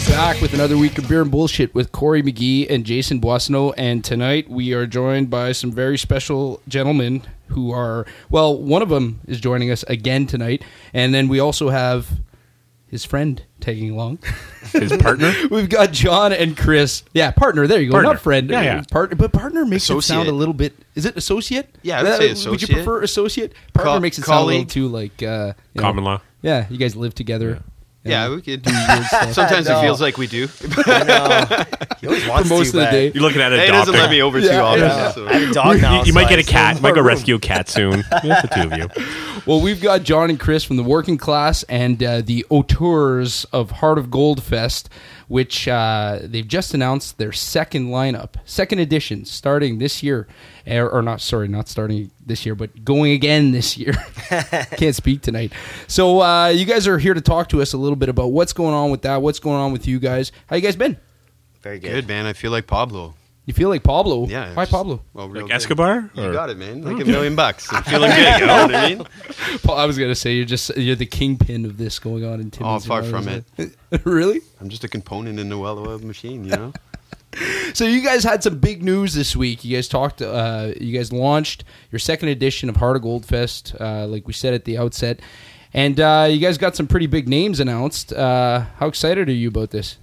Welcome, everybody. We're back with another week of beer and bullshit with Corey McGee and Jason Boissonneau. And tonight we are joined by some very special gentlemen who are, well, one of them is joining us again tonight. And then we also have his friend tagging along. His partner? We've got John and Chris. Yeah, partner. There you go. Partner. Not friend. Yeah, yeah. Partner, but partner makes it sound a little bit. Is it associate? Yeah, I would Uh, say Would you prefer associate? Partner Co- makes it sound a little colleague. too like uh, you know, Common law. Yeah, you guys live together. Yeah, and we could. do weird. Sometimes it feels like we do. I know. He always wants For most to, of the but day. You're looking at Hey, it adopting. doesn't let me over Yeah, too often. yeah. so- I have a dog now. You, you so might get I a still cat. have Might more go room. rescue a cat soon. Yeah, the two of you. Well, we've got John and Chris from the Working Class and uh, the auteurs of Heart of Gold Fest, which uh, they've just announced their second lineup, second edition, starting this year, or, or not. Sorry, not starting this year, but going again this year. Can't speak tonight. So uh, you guys are here to talk to us a little bit about what's going on with that. What's going on with you guys? How you guys been? Very good. Good man. I feel like Pablo. You feel like Pablo? Yeah. Why just- Pablo? Well, real Like good. Escobar? You Or- got it, man. Like a million bucks. I'm feeling good. You know what I mean? Paul, I was gonna say you're just you're the kingpin of this going on in Timmins. Oh, far from it. really? I'm just a component in the well-oiled machine. You know. So you guys had some big news this week. You guys talked. Uh, you guys launched your second edition of Heart of Gold Fest, uh, like we said at the outset, and uh, you guys got some pretty big names announced. Uh, how excited are you about this?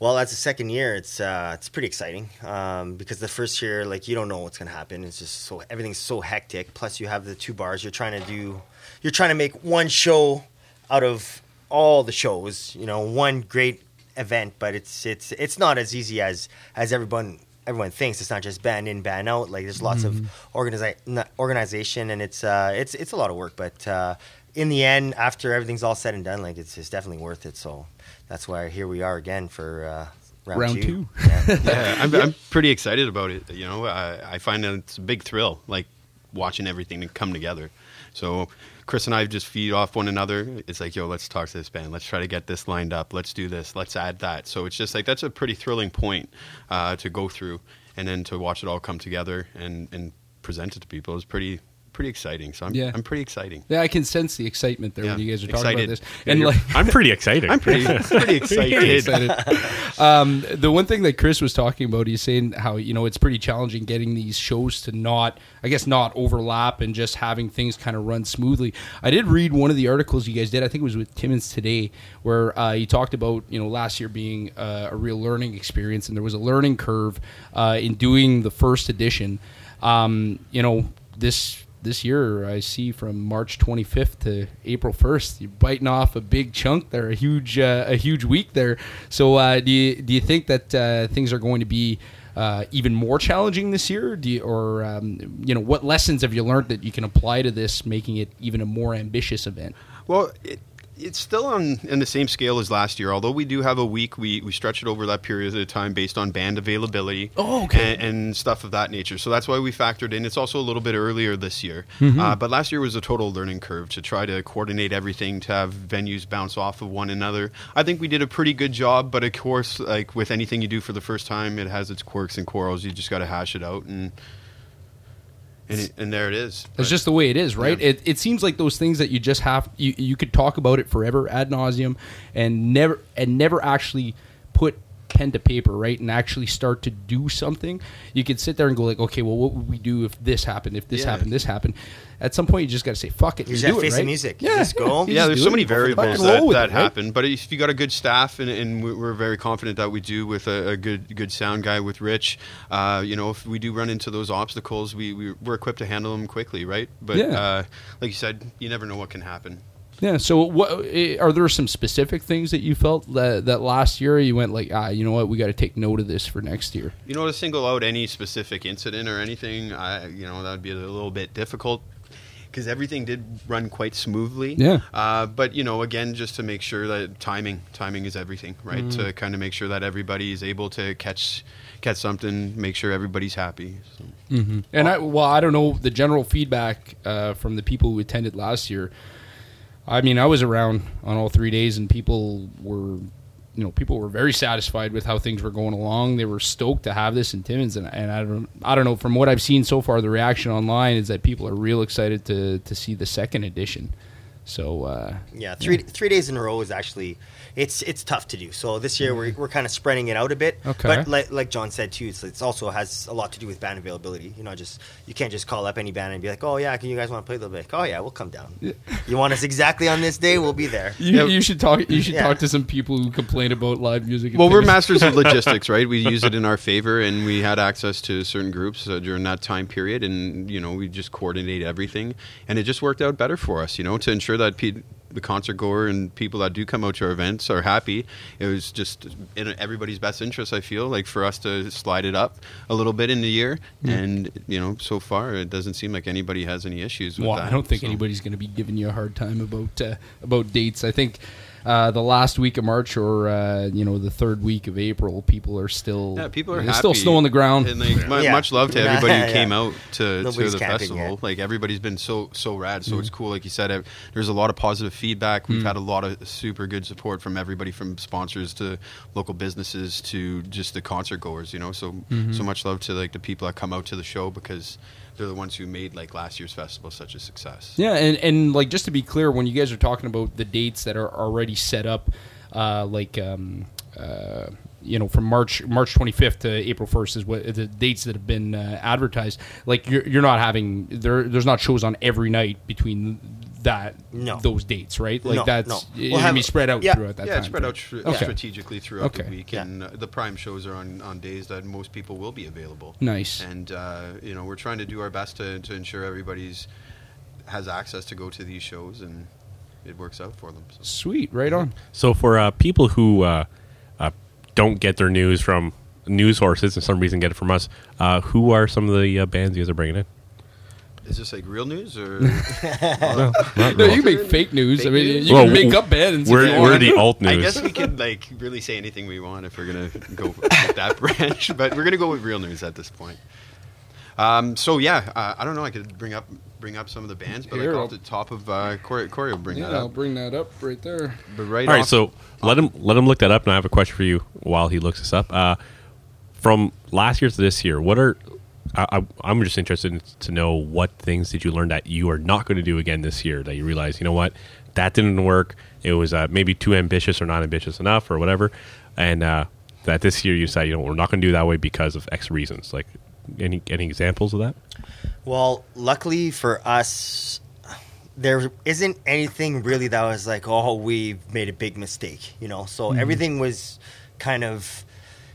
Well, as the second year, it's uh, it's pretty exciting um, because the first year, like you don't know what's gonna happen. It's just so everything's so hectic. Plus, you have the two bars. You're trying to do, you're trying to make one show out of all the shows. You know, one great event, but it's it's it's not as easy as as everyone everyone thinks. It's not just band in, band out. Like there's lots of organizi- n- organization, and it's uh, it's it's a lot of work. But uh, in the end, after everything's all said and done, like it's it's definitely worth it. So that's why here we are again for uh, round, Round two. two. Yeah. Yeah, I'm, I'm pretty excited about it. You know, I, I find that it's a big thrill, like watching everything to come together. So Chris and I just feed off one another. It's like, yo, let's talk to this band. Let's try to get this lined up. Let's do this. Let's add that. So it's just like that's a pretty thrilling point uh, to go through, and then to watch it all come together and and present it to people is pretty pretty exciting. So I'm Yeah. I'm pretty exciting. Yeah, I can sense the excitement there Yeah, when you guys are talking about this. Yeah, And like, I'm pretty excited. I'm pretty pretty excited. excited. um, the one thing that Chris was talking about, he's saying how you know it's pretty challenging getting these shows to not, I guess, not overlap and just having things kind of run smoothly. I did read one of the articles you guys did. I think it was with Timmins today, where uh, you talked about you know last year being uh, a real learning experience, and there was a learning curve uh, in doing the first edition. Um, you know this this year I see from March 25th to April 1st. You're biting off a big chunk there, a huge uh, a huge week there. So uh, do you do you think that uh, things are going to be uh, even more challenging this year? Do you, or um, you know what lessons have you learned that you can apply to this, making it even a more ambitious event? Well, it, it's still on in the same scale as last year. Although we do have a week, we, we stretch it over that period of time based on band availability. Oh, okay. And, and stuff of that nature. So that's why we factored in. It's also a little bit earlier this year. Mm-hmm. Uh, but last year was a total learning curve to try to coordinate everything, to have venues bounce off of one another. I think we did a pretty good job. But of course, like with anything you do for the first time, it has its quirks and quarrels. You just got to hash it out and. And, it, and there it is. It's But- just the way it is, right? Yeah. It, it seems like those things that you just have you, you could talk about it forever ad nauseum and never and never actually put pen to paper, right? And actually start to do something. You could sit there and go like, okay, well, what would we do if this happened? If this Yeah. happened, this happened. At some point, you just got to say, fuck it, You and just do gotta it, face the right? music. You Yeah, just go. yeah, there's so many Fucking variables that, with that it, right? happen. But if you got a good staff, and, and we- we're very confident that we do with a, a good good sound guy with Rich, uh, you know, if we do run into those obstacles, we, we we're equipped to handle them quickly, right? But Yeah. uh, like you said, you never know what can happen. Yeah. So, what are there some specific things that you felt that, that last year you went like, ah, you know what, we got to take note of this for next year? You know, to single out any specific incident or anything, I you know that would be a little bit difficult. Because everything did run quite smoothly, Yeah. Uh, but you know, again, just to make sure that timing, timing is everything, right? To kind of make sure that everybody is able to catch, catch something, make sure everybody's happy. So. And I, well, I don't know the general feedback uh, from the people who attended last year. I mean, I was around on all three days, and people were, you know, people were very satisfied with how things were going along. They were stoked to have this in Timmins, and, and I don't, I don't know. From what I've seen so far, the reaction online is that people are real excited to to see the second edition. So uh, Yeah, three three days in a row is actually it's it's tough to do. So this year we're, we're kind of spreading it out a bit. Okay. But like, like John said too, it's, it's also has a lot to do with band availability. You know, just you can't just call up any band and be like, oh yeah, can you guys want to play? a little bit? like, oh yeah, we'll come down. You want us exactly on this day? We'll be there. you, you should talk. You should Yeah. talk to some people who complain about live music. and Well, we're masters of logistics, right? We use it in our favor, and we had access to certain groups uh, during that time period, and you know, we just coordinate everything, and it just worked out better for us, you know, to ensure that pe- the concert goer and people that do come out to our events are happy. It was just in everybody's best interest, I feel, like for us to slide it up a little bit in the year, and you know, so far it doesn't seem like anybody has any issues with Well, that. I don't think so. anybody's going to be giving you a hard time about uh, about dates. I think uh, the last week of March or uh, you know the third week of April, people are still Yeah, people are happy. still snow on the ground. And like, mu- Yeah. much love to everybody who Yeah. came out to, to the festival. yet. Like everybody's been so so rad. Mm-hmm. So it's cool. Like you said, there's a lot of positive feedback. Mm. We've had a lot of super good support from everybody, from sponsors to local businesses to just the concert goers. You know, so Mm-hmm. so much love to like the people that come out to the show because they're the ones who made like last year's festival such a success. Yeah, and, and like just to be clear, when you guys are talking about the dates that are already set up, uh, like um, uh, you know from March March 25th to April 1st is what the dates that have been uh, advertised. Like you're you're not having there there's not shows on every night between that No. those dates, right? Like No, that's no. We'll gonna have- be spread out yeah. throughout that yeah, time. it's spread out str- Okay. strategically throughout the week, Yeah. and uh, the prime shows are on, on days that most people will be available. Nice. And uh, you know, we're trying to do our best to, to ensure everybody's has access to go to these shows, and it works out for them. So. Sweet, right on. So for uh, people who uh, uh, don't get their news from news sources and some reason get it from us, uh, who are some of the uh, bands you guys are bringing in? Is this like real news or? Well, not No, real. you can make fake news. I mean, news? you Well, can make up bands. if We're, we're the alt news. I guess we could like really say anything we want if we're gonna go with that branch, but we're gonna go with real news at this point. Um, so yeah, uh, I don't know. I could bring up bring up some of the bands, but Here, like I'll- off the top of uh, Corey, Corey will bring Yeah, that I'll up. bring that up right there. But right, All right, off- so let him let him look that up, and I have a question for you while he looks this up. Uh, from last year to this year, what are I, I, I'm just interested in, to know what things did you learn that you are not going to do again this year that you realize you know what that didn't work. It was uh, maybe too ambitious or not ambitious enough or whatever, and uh, that this year you said, you know we're not going to do that way because of X reasons. Like any any examples of that? Well, luckily for us, there isn't anything really that was like, oh, we've made a big mistake, you know. So everything was kind of,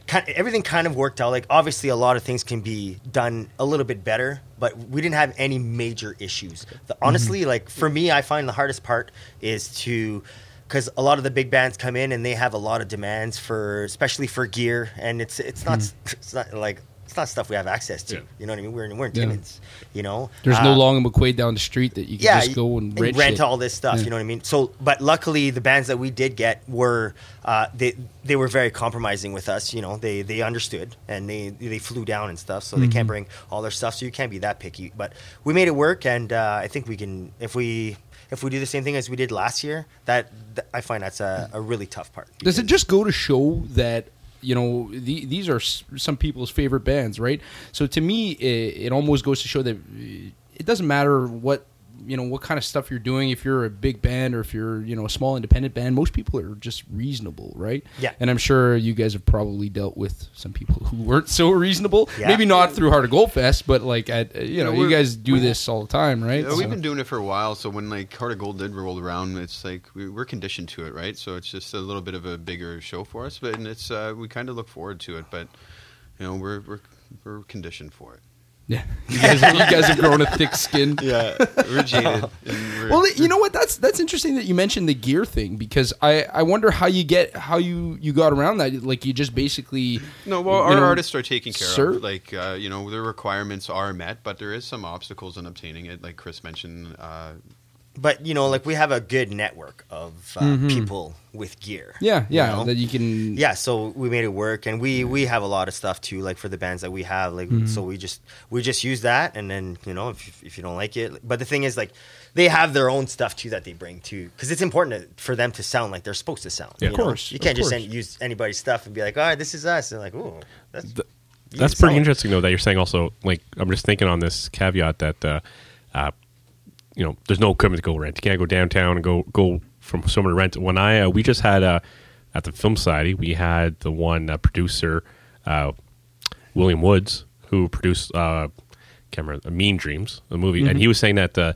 kind, everything kind of worked out. Like obviously, a lot of things can be done a little bit better, but we didn't have any major issues. The, mm-hmm. honestly, like for me, I find the hardest part is to. Because a lot of the big bands come in and they have a lot of demands for, especially for gear, and it's it's not mm-hmm. it's not like it's not stuff we have access to. Yeah. You know what I mean? We're in, we're in Yeah. You know. There's no Uh, long McQuade down the street that you can just go and rent, shit. all this stuff. Yeah. You know what I mean? So, but luckily, the bands that we did get were uh, they they were very compromising with us. You know, they they understood and they they flew down and stuff. So they Mm-hmm. can't bring all their stuff. So you can't be that picky. But we made it work, and uh, I think we can if we. If we do the same thing as we did last year, that, that I find that's a, a really tough part. Does it just go to show that you know the, these are some people's favorite bands, right? So to me, it, it almost goes to show that uh, it doesn't matter what you know what kind of stuff you're doing. If you're a big band or if you're you know a small independent band, most people are just reasonable, right? Yeah. And I'm sure you guys have probably dealt with some people who weren't so reasonable. Yeah. Maybe not through Heart of Gold Fest, but like at uh, you know you guys do this all the time, right? Yeah, So- we've been doing it for a while. So when like Heart of Gold did roll around, it's like we, we're conditioned to it, right? So it's just a little bit of a bigger show for us, but and it's uh, we kind of look forward to it. But you know, we're we're we're conditioned for it. Yeah, you guys, you guys have grown a thick skin. Yeah, we're jaded. we're- Well, you know what? That's that's interesting that you mentioned the gear thing because I, I wonder how you get how you you got around that. Like you just basically No, well, our know, artists are taken care sir- of. Like, uh, you know, their requirements are met, but there is some obstacles in obtaining it. Like Chris mentioned, uh, but you know, like we have a good network of uh, people with gear. Mm-hmm. Yeah, you yeah, know? that you can. yeah so we made it work and we we have a lot of stuff too like for the bands that we have like Mm-hmm. so we just we just use that and then you know if, if you don't like it but the thing is like they have their own stuff too that they bring too because it's important to, for them to sound like they're supposed to sound Yeah. Of know? course, you can't just course. use anybody's stuff and be like all right this is us and like oh that's Th- you That's pretty interesting, though, that you're saying also, like, I'm just thinking on this caveat that uh, uh, you know, there's no equipment to go rent. You can't go downtown and go go from somewhere to rent. When I uh, we just had uh, at the Film Society, we had the one uh, producer, uh, William Woods, who produced uh, can't Mean Dreams, the movie, and he was saying that uh,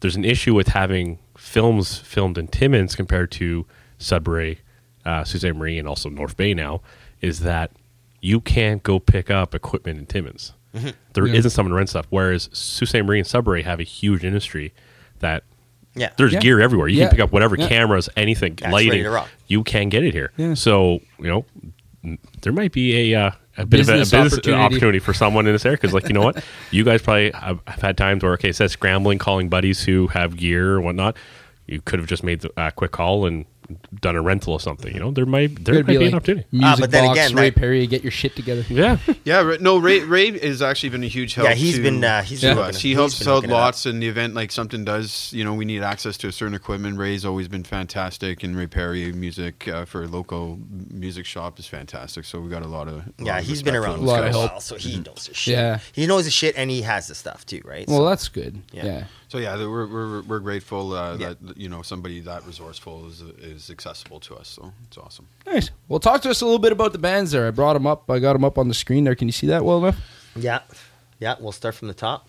there's an issue with having films filmed in Timmins compared to Sudbury, uh, Ste. Marie, and also North Bay now, is that you can't go pick up equipment in Timmins. There Yeah. not someone to rent stuff. Whereas Sault Ste. Marie and Sudbury have a huge industry that Yeah. there's Yeah. gear everywhere. You Yeah. can pick up whatever Yeah. cameras, anything, Yeah, it's ready lighting. You can get it here. Yeah. So you know, there might be a uh, a bit of a, a Business business opportunity. opportunity. for someone in this area because, like, you know what, you guys probably have, have had times where okay, it says scrambling, calling buddies who have gear or whatnot. You could have just made a uh, quick call and done a rental or something. You know, there might there There'd might be, be an opportunity. music Ah, but then box, again, Ray like- Perry, get your shit together. Yeah, Yeah, no, Ray Ray has actually been a huge help. Yeah, he's to, been, uh, he's to us. He helps us out hooking it up. lots in the event. Like something does, you know, we need access to a certain equipment. Ray's always been fantastic, and Ray Perry music uh, for a local music shop is fantastic. So we got a lot of lot Yeah, of he's been around those lot of help. while, so he knows his shit. Yeah. he knows his shit, and he has the stuff too, right? Well, So- that's good. Yeah. Yeah. So yeah, we're we're, we're grateful uh, Yeah. that you know somebody that resourceful is is accessible to us. So it's awesome. Nice. Well, talk to us a little bit about the bands there. I brought them up. I got them up on the screen there. Can you see that well enough? yeah, yeah. We'll start from the top.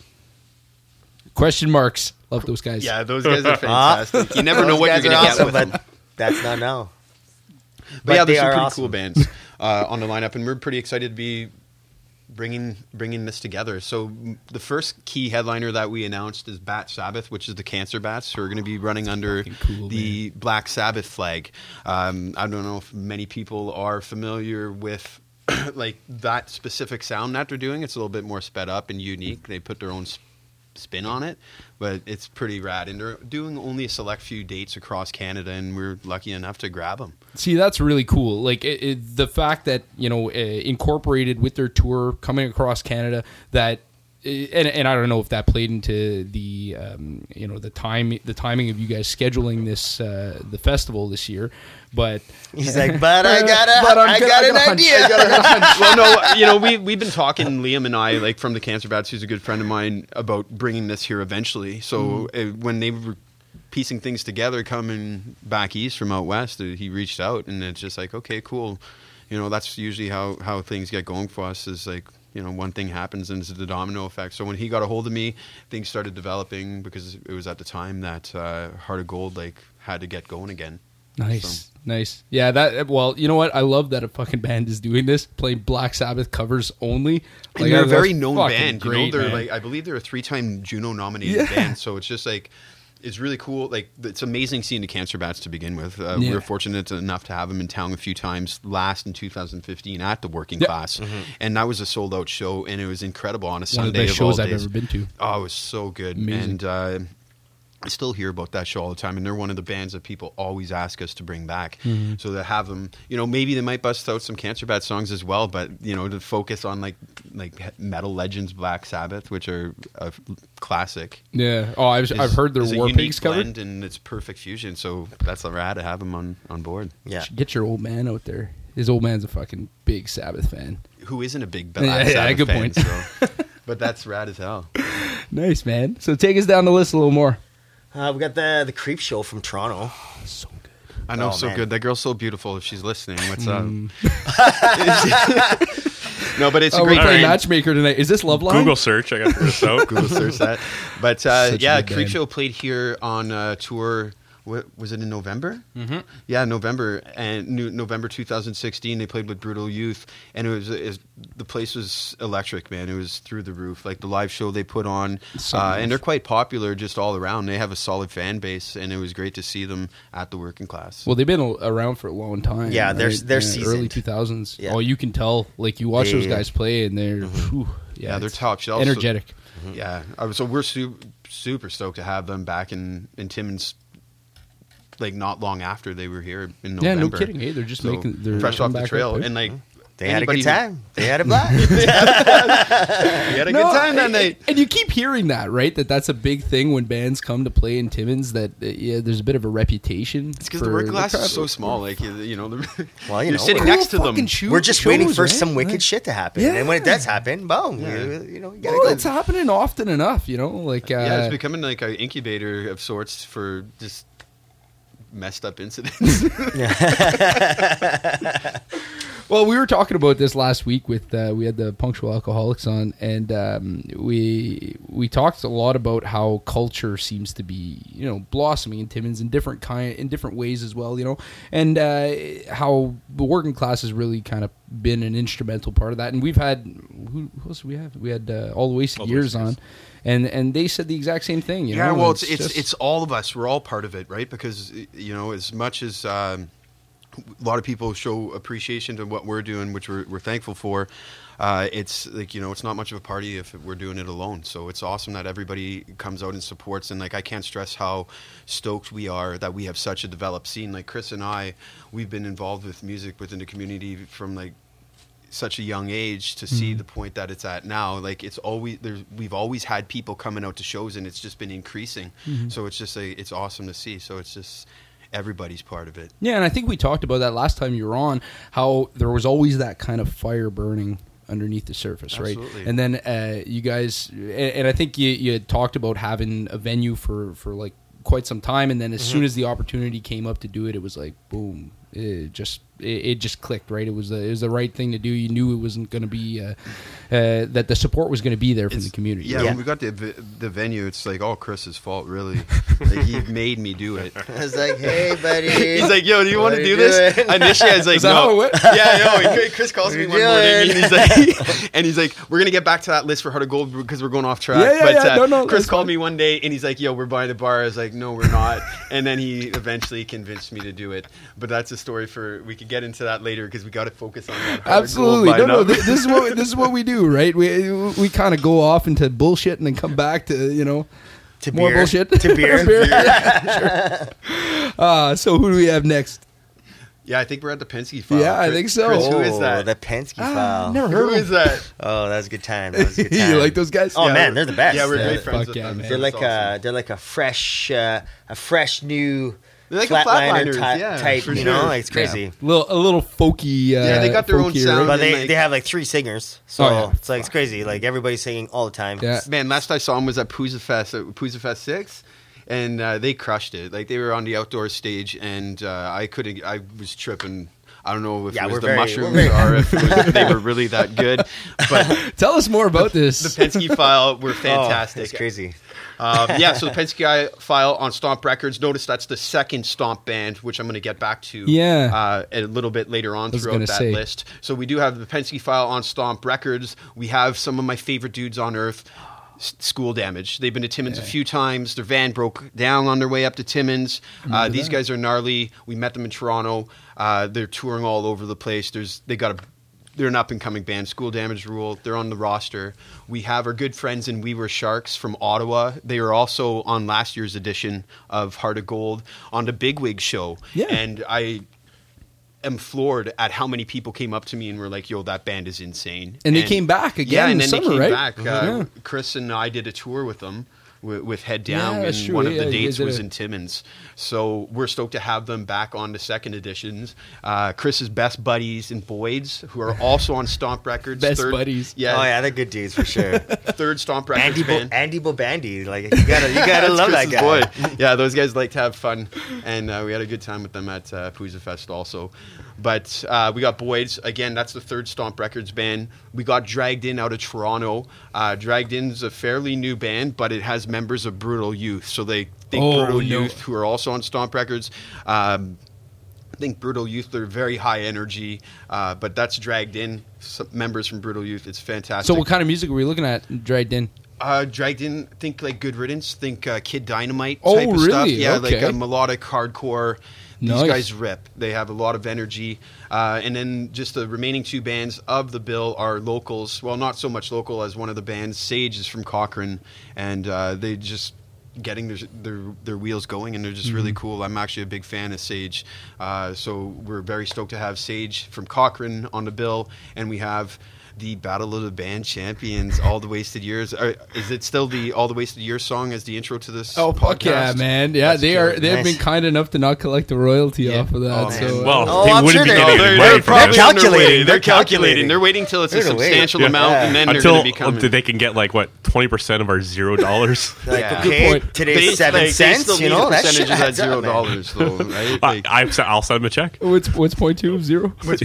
Question marks. Love those guys. Yeah, those guys are fantastic. you never know what you're gonna are get awesome, with them. but that's not now. But, yeah, they there's some pretty awesome. cool bands uh, on the lineup, and we're pretty excited to be bringing bringing this together. So the first key headliner that we announced is Bat Sabbath, which is the Cancer Bats, who are going to be running under cool, the Black Sabbath flag. Um, I don't know if many people are familiar with. like that specific sound that they're doing, it's a little bit more sped up and unique. They put their own s- spin on it, but it's pretty rad. And they're doing only a select few dates across Canada, and we're lucky enough to grab them. See, that's really cool. Like it, it, the fact that you know uh, incorporated with their tour coming across Canada that. uh, And, and I don't know if that played into the um, you know the time the timing of you guys scheduling this uh, the festival this year, but He's like, but I got a, But I'm I got I an got a hunch. idea. Got well, no, you know, we we've been talking, Liam and I, like from the Cancer Bats, who's a good friend of mine, about bringing this here eventually. So uh, when they were piecing things together, coming back east from out west, uh, he reached out, and it's just like, okay, cool. You know, that's usually how how things get going for us. Is like. You know, one thing happens and it's the domino effect. So when he got a hold of me, things started developing because it was at the time that uh, Heart of Gold like had to get going again. Nice, So- nice. Yeah, that. Well, you know what? I love that a fucking band is doing this, playing Black Sabbath covers only. And they're a very known fucking band. Great, you know, they're man. like I believe they're a three-time Juno nominated Yeah. band. So it's just like it's really cool. Like it's amazing seeing the Cancer Bats to begin with. Uh, We Yeah. were fortunate enough to have them in town a few times. Last in 2015 at the Working Yep. Class, and that was a sold-out show, and it was incredible on a one of the Sunday best of all shows I've days. ever been to. Oh, it was so good. Amazing. And uh, I still hear about that show all the time, and they're one of the bands that people always ask us to bring back. Mm-hmm. So to have them, you know, maybe they might bust out some Cancer Bat songs as well, but you know, to focus on like like metal legends, Black Sabbath, which are a classic. Yeah. Oh, I've, is- I've heard their War unique Pigs cover. blend, and it's perfect fusion. So that's rad to have them on on board. Yeah. Get your old man out there. His old man's a fucking big Sabbath fan. Who isn't a big Yeah, Black yeah, Sabbath good fan? point. So. But that's rad as hell. Nice, man. So take us down the list a little more. Uh, we got the the Creepshow from Toronto. So good. I know, Oh, so man. good. That girl's so beautiful. If she's listening, what's Mm. up? no, but it's a Oh, we're great playing band. matchmaker tonight. Is this Love Line? Google search. I got this out. Google search that. But uh, Such a yeah, good Creep band. Show played here on uh, tour. What was it in November? Mm-hmm. Yeah, November and new, November 2016. They played with Brutal Youth, and it was, it was the place was electric, man. It was through the roof. Like the live show they put on, So uh, nice. and they're quite popular just all around. They have a solid fan base, and it was great to see them at the working class. Well, they've been around for a long time. Yeah, they're- they're early two thousands. Yeah. Oh, you can tell. Like you watch Yeah, those yeah. guys play, and they're whew, yeah, they're it's top shelf. energetic. Yeah, uh, so we're su- super stoked to have them back in in Timmins. Like not long after they were here in November. Yeah, November. no kidding. Hey, they're just So, making they're fresh off coming the back trail, up, right? and like They had a Anybody good who- time. They had a blast. We had a good time that and, night. and you keep hearing that, right? That that's a big thing when bands come to play in Timmins. That uh, yeah, there's a bit of a reputation. It's because the for work glass crowd. is so small. Like you, you know, the, Well, you you're know, sitting we're- next to them. We're just shows, waiting for right? some wicked Right. shit to happen. Yeah. And when it does happen, boom, Yeah. you, you know, you gotta Well, go. it's happening often enough, you know. Like uh, yeah, it's becoming like an incubator of sorts for just messed up incidents. Well, we were talking about this last week with uh, we had the punctual alcoholics on, and um, we we talked a lot about how culture seems to be you know blossoming in Timmins in different kind in different ways as well, you know, and uh, how the working class has really kind of been an instrumental part of that. And we've had who, who else we have? We had uh, all the wasted All years on, and and they said the exact same thing. You yeah, know? well, it's it's, just- it's all of us. We're all part of it, right? Because you know, as much as um, a lot of people show appreciation to what we're doing, which we're, we're thankful for. Uh, it's like you know, it's not much of a party if we're doing it alone. So it's awesome that everybody comes out and supports. And like, I can't stress how stoked we are that we have such a developed scene. Like Chris and I, we've been involved with music within the community from like such a young age to see the point that it's at now like it's always there's we've always had people coming out to shows and it's just been increasing so it's just a it's awesome to see so it's just everybody's part of it Yeah, and I think we talked about that last time you were on. How there was always that kind of fire burning underneath the surface, Absolutely. right? And then uh, you guys, and, and I think you you had talked about having a venue for for like quite some time, and then as Mm-hmm. soon as the opportunity came up to do it, it was like boom. It just it, it just clicked right. It was the, it was the right thing to do. You knew it wasn't going to be uh, uh, that the support was going to be there from It's- the community. yeah, right? when we got the the venue it's like all chris's fault really like he made me do it I was like, hey, buddy. He's like, yo, do you want to do this? doing? Initially, I was like, Is that how it no. went? Yeah, yo. Chris calls me one are morning, and he's like, and he's like, we're gonna get back to that list for Heart of Gold because we're going off track. Yeah, yeah, but yeah. uh, No, no, Chris called fine. me one day, and he's like, yo, we're buying the bar. I was like, no, we're not. and then he eventually convinced me to do it. But that's a story for we could get into that later because we got to focus on that. Heart of Gold Absolutely. No, no. This, this is what this is what we do, right? We we kind of go off into bullshit and then come back to you know to more beer. bullshit To beer. Yeah, sure. Uh, so who do we have next? yeah, I think we're at the Penske file. Yeah, I think so. Chris, who is Oh, that? The Penske Ah, file. never who heard is of that? Oh, that was a good time. That was a good time. you like those guys? Oh Yeah, man, they're the best. Yeah, we're They're- great friends with yeah, them. man. They're That's like awesome. a they're like a fresh uh, a fresh new They're like a flatliner Flatliners, ty- yeah, type. for You sure. know, like, it's crazy. A little a little folky. Uh, Yeah, they got their own sound. But they, like- they have like three singers, so Oh, yeah. it's like it's crazy. Like everybody's singing all the time. Yeah. Man, last I saw them was at Pouzza Fest, at Pouzza Fest Six, and uh, they crushed it. Like they were on the outdoor stage, and uh, I couldn't. I was tripping. I don't know if Yeah, it was the very- mushrooms very- or if was, they were really that good. But Tell us more about the this. The Penske file were Oh, fantastic. it's crazy. Um, yeah, so the Penske file on Stomp Records. Notice that's the second Stomp band, which I'm going to get back to. Yeah. uh, a little bit later on throughout that say. list. So we do have the Penske file on Stomp Records. We have some of my favorite dudes on earth. School damage. They've been to Timmins a few times. Their van broke down on their way up to Timmins. Uh, these guys are gnarly. We met them in Toronto. Uh, they're touring all over the place. There's they got a they're an up and coming band. School Damage Rule. They're on the roster. We have our good friends in We Were Sharks from Ottawa. They are also on last year's edition of Heart of Gold on the Bigwig show. Yeah. And I am floored at how many people came up to me and were like, "Yo, that band is insane." And they came back again Yeah, in and then summer, they came right? back. Uh, Yeah. Chris and I did a tour with them. With, with Head Down, that's and true. one of the you guys dates was in Timmins. So we're stoked to have them back on the second editions. Uh, Chris's best buddies in Boyd's, who are also on Stomp Records. Best third, buddies. Yeah, Oh yeah, they're good dudes for sure. third Stomp Records Andy Bo- band. Andy Bobandy, like you gotta you gotta That's love that Chris's guy. boy. Yeah, those guys like to have fun, and uh, we had a good time with them at uh, Pouzza Fest also. But uh, we got Boyd's again. That's the third Stomp Records band. We got Dragged In out of Toronto. Uh, Dragged In's a fairly new band, but it has members of Brutal Youth, so they think Oh, Brutal no. Youth, who are also on Stomp Records. Um, I think Brutal Youth, they're very high energy, uh, but that's dragged in some members from Brutal Youth. It's fantastic. So what kind of music were we looking at dragged in? Uh, dragged in, think like Good Riddance, think uh, Kid Dynamite Oh, type of stuff. really? Yeah, like a melodic hardcore. These guys rip. They have a lot of energy. Uh, and then just the remaining two bands of the bill are locals. Well, not so much local as one of the bands. Sage is from Cochrane, and uh, they just getting their, their their wheels going, and they're just really cool. I'm actually a big fan of Sage, uh, so we're very stoked to have Sage from Cochrane on the bill, and we have the Battle of the Band Champions, All the Wasted Years. Are, is it still the All the Wasted Years song as the intro to this? Oh fuck yeah, man! Yeah, That's they are. They've Nice. been kind enough to not collect the royalty Yeah. off of that. Oh, so, uh, Well, Oh, they I'm wouldn't sure be they're- getting they're, they're money from probably this. on calculating. They're They're calculating. calculating. They're waiting till it's a They're gonna wait. substantial Yeah. amount, and then they're Until going to be coming. they can get like what twenty percent of our zero dollars? Like, Yeah. Okay, today's They- seven like, cents. still You know, a that percentage shit of that adds up, zero man. dollars, though, right? I, Like, I, I'll send them a check. what's what's point two zero? What's,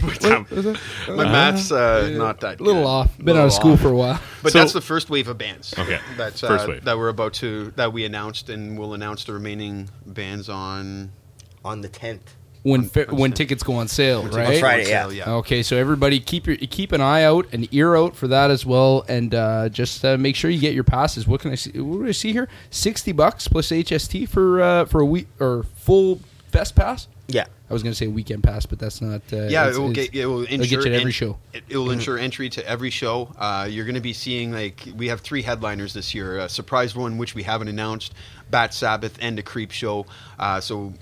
my math's uh, not that a little good. off. Been Little out of school off. for a while. But So- that's the first wave of bands. Okay. That's uh, First wave. that we're about to that we announced, and we'll announce the remaining bands on On the tenth. When On- fi- on when sale. tickets go on sale, on right? Friday, sale, yeah. Okay, so everybody keep your keep an eye out, an ear out for that as well, and uh, just uh, make sure you get your passes. What can I see? What do I see here? Sixty bucks plus HST for uh, for a week or full fest pass. Yeah. I was going to say weekend pass, but that's not. Uh, Yeah, it will get it will it'll get ensure you to every show. It, it will ensure entry to every show. Uh, you're going to be seeing like we have three headliners this year. A surprise one which we haven't announced, Bat Sabbath and a Creepshow. Uh, so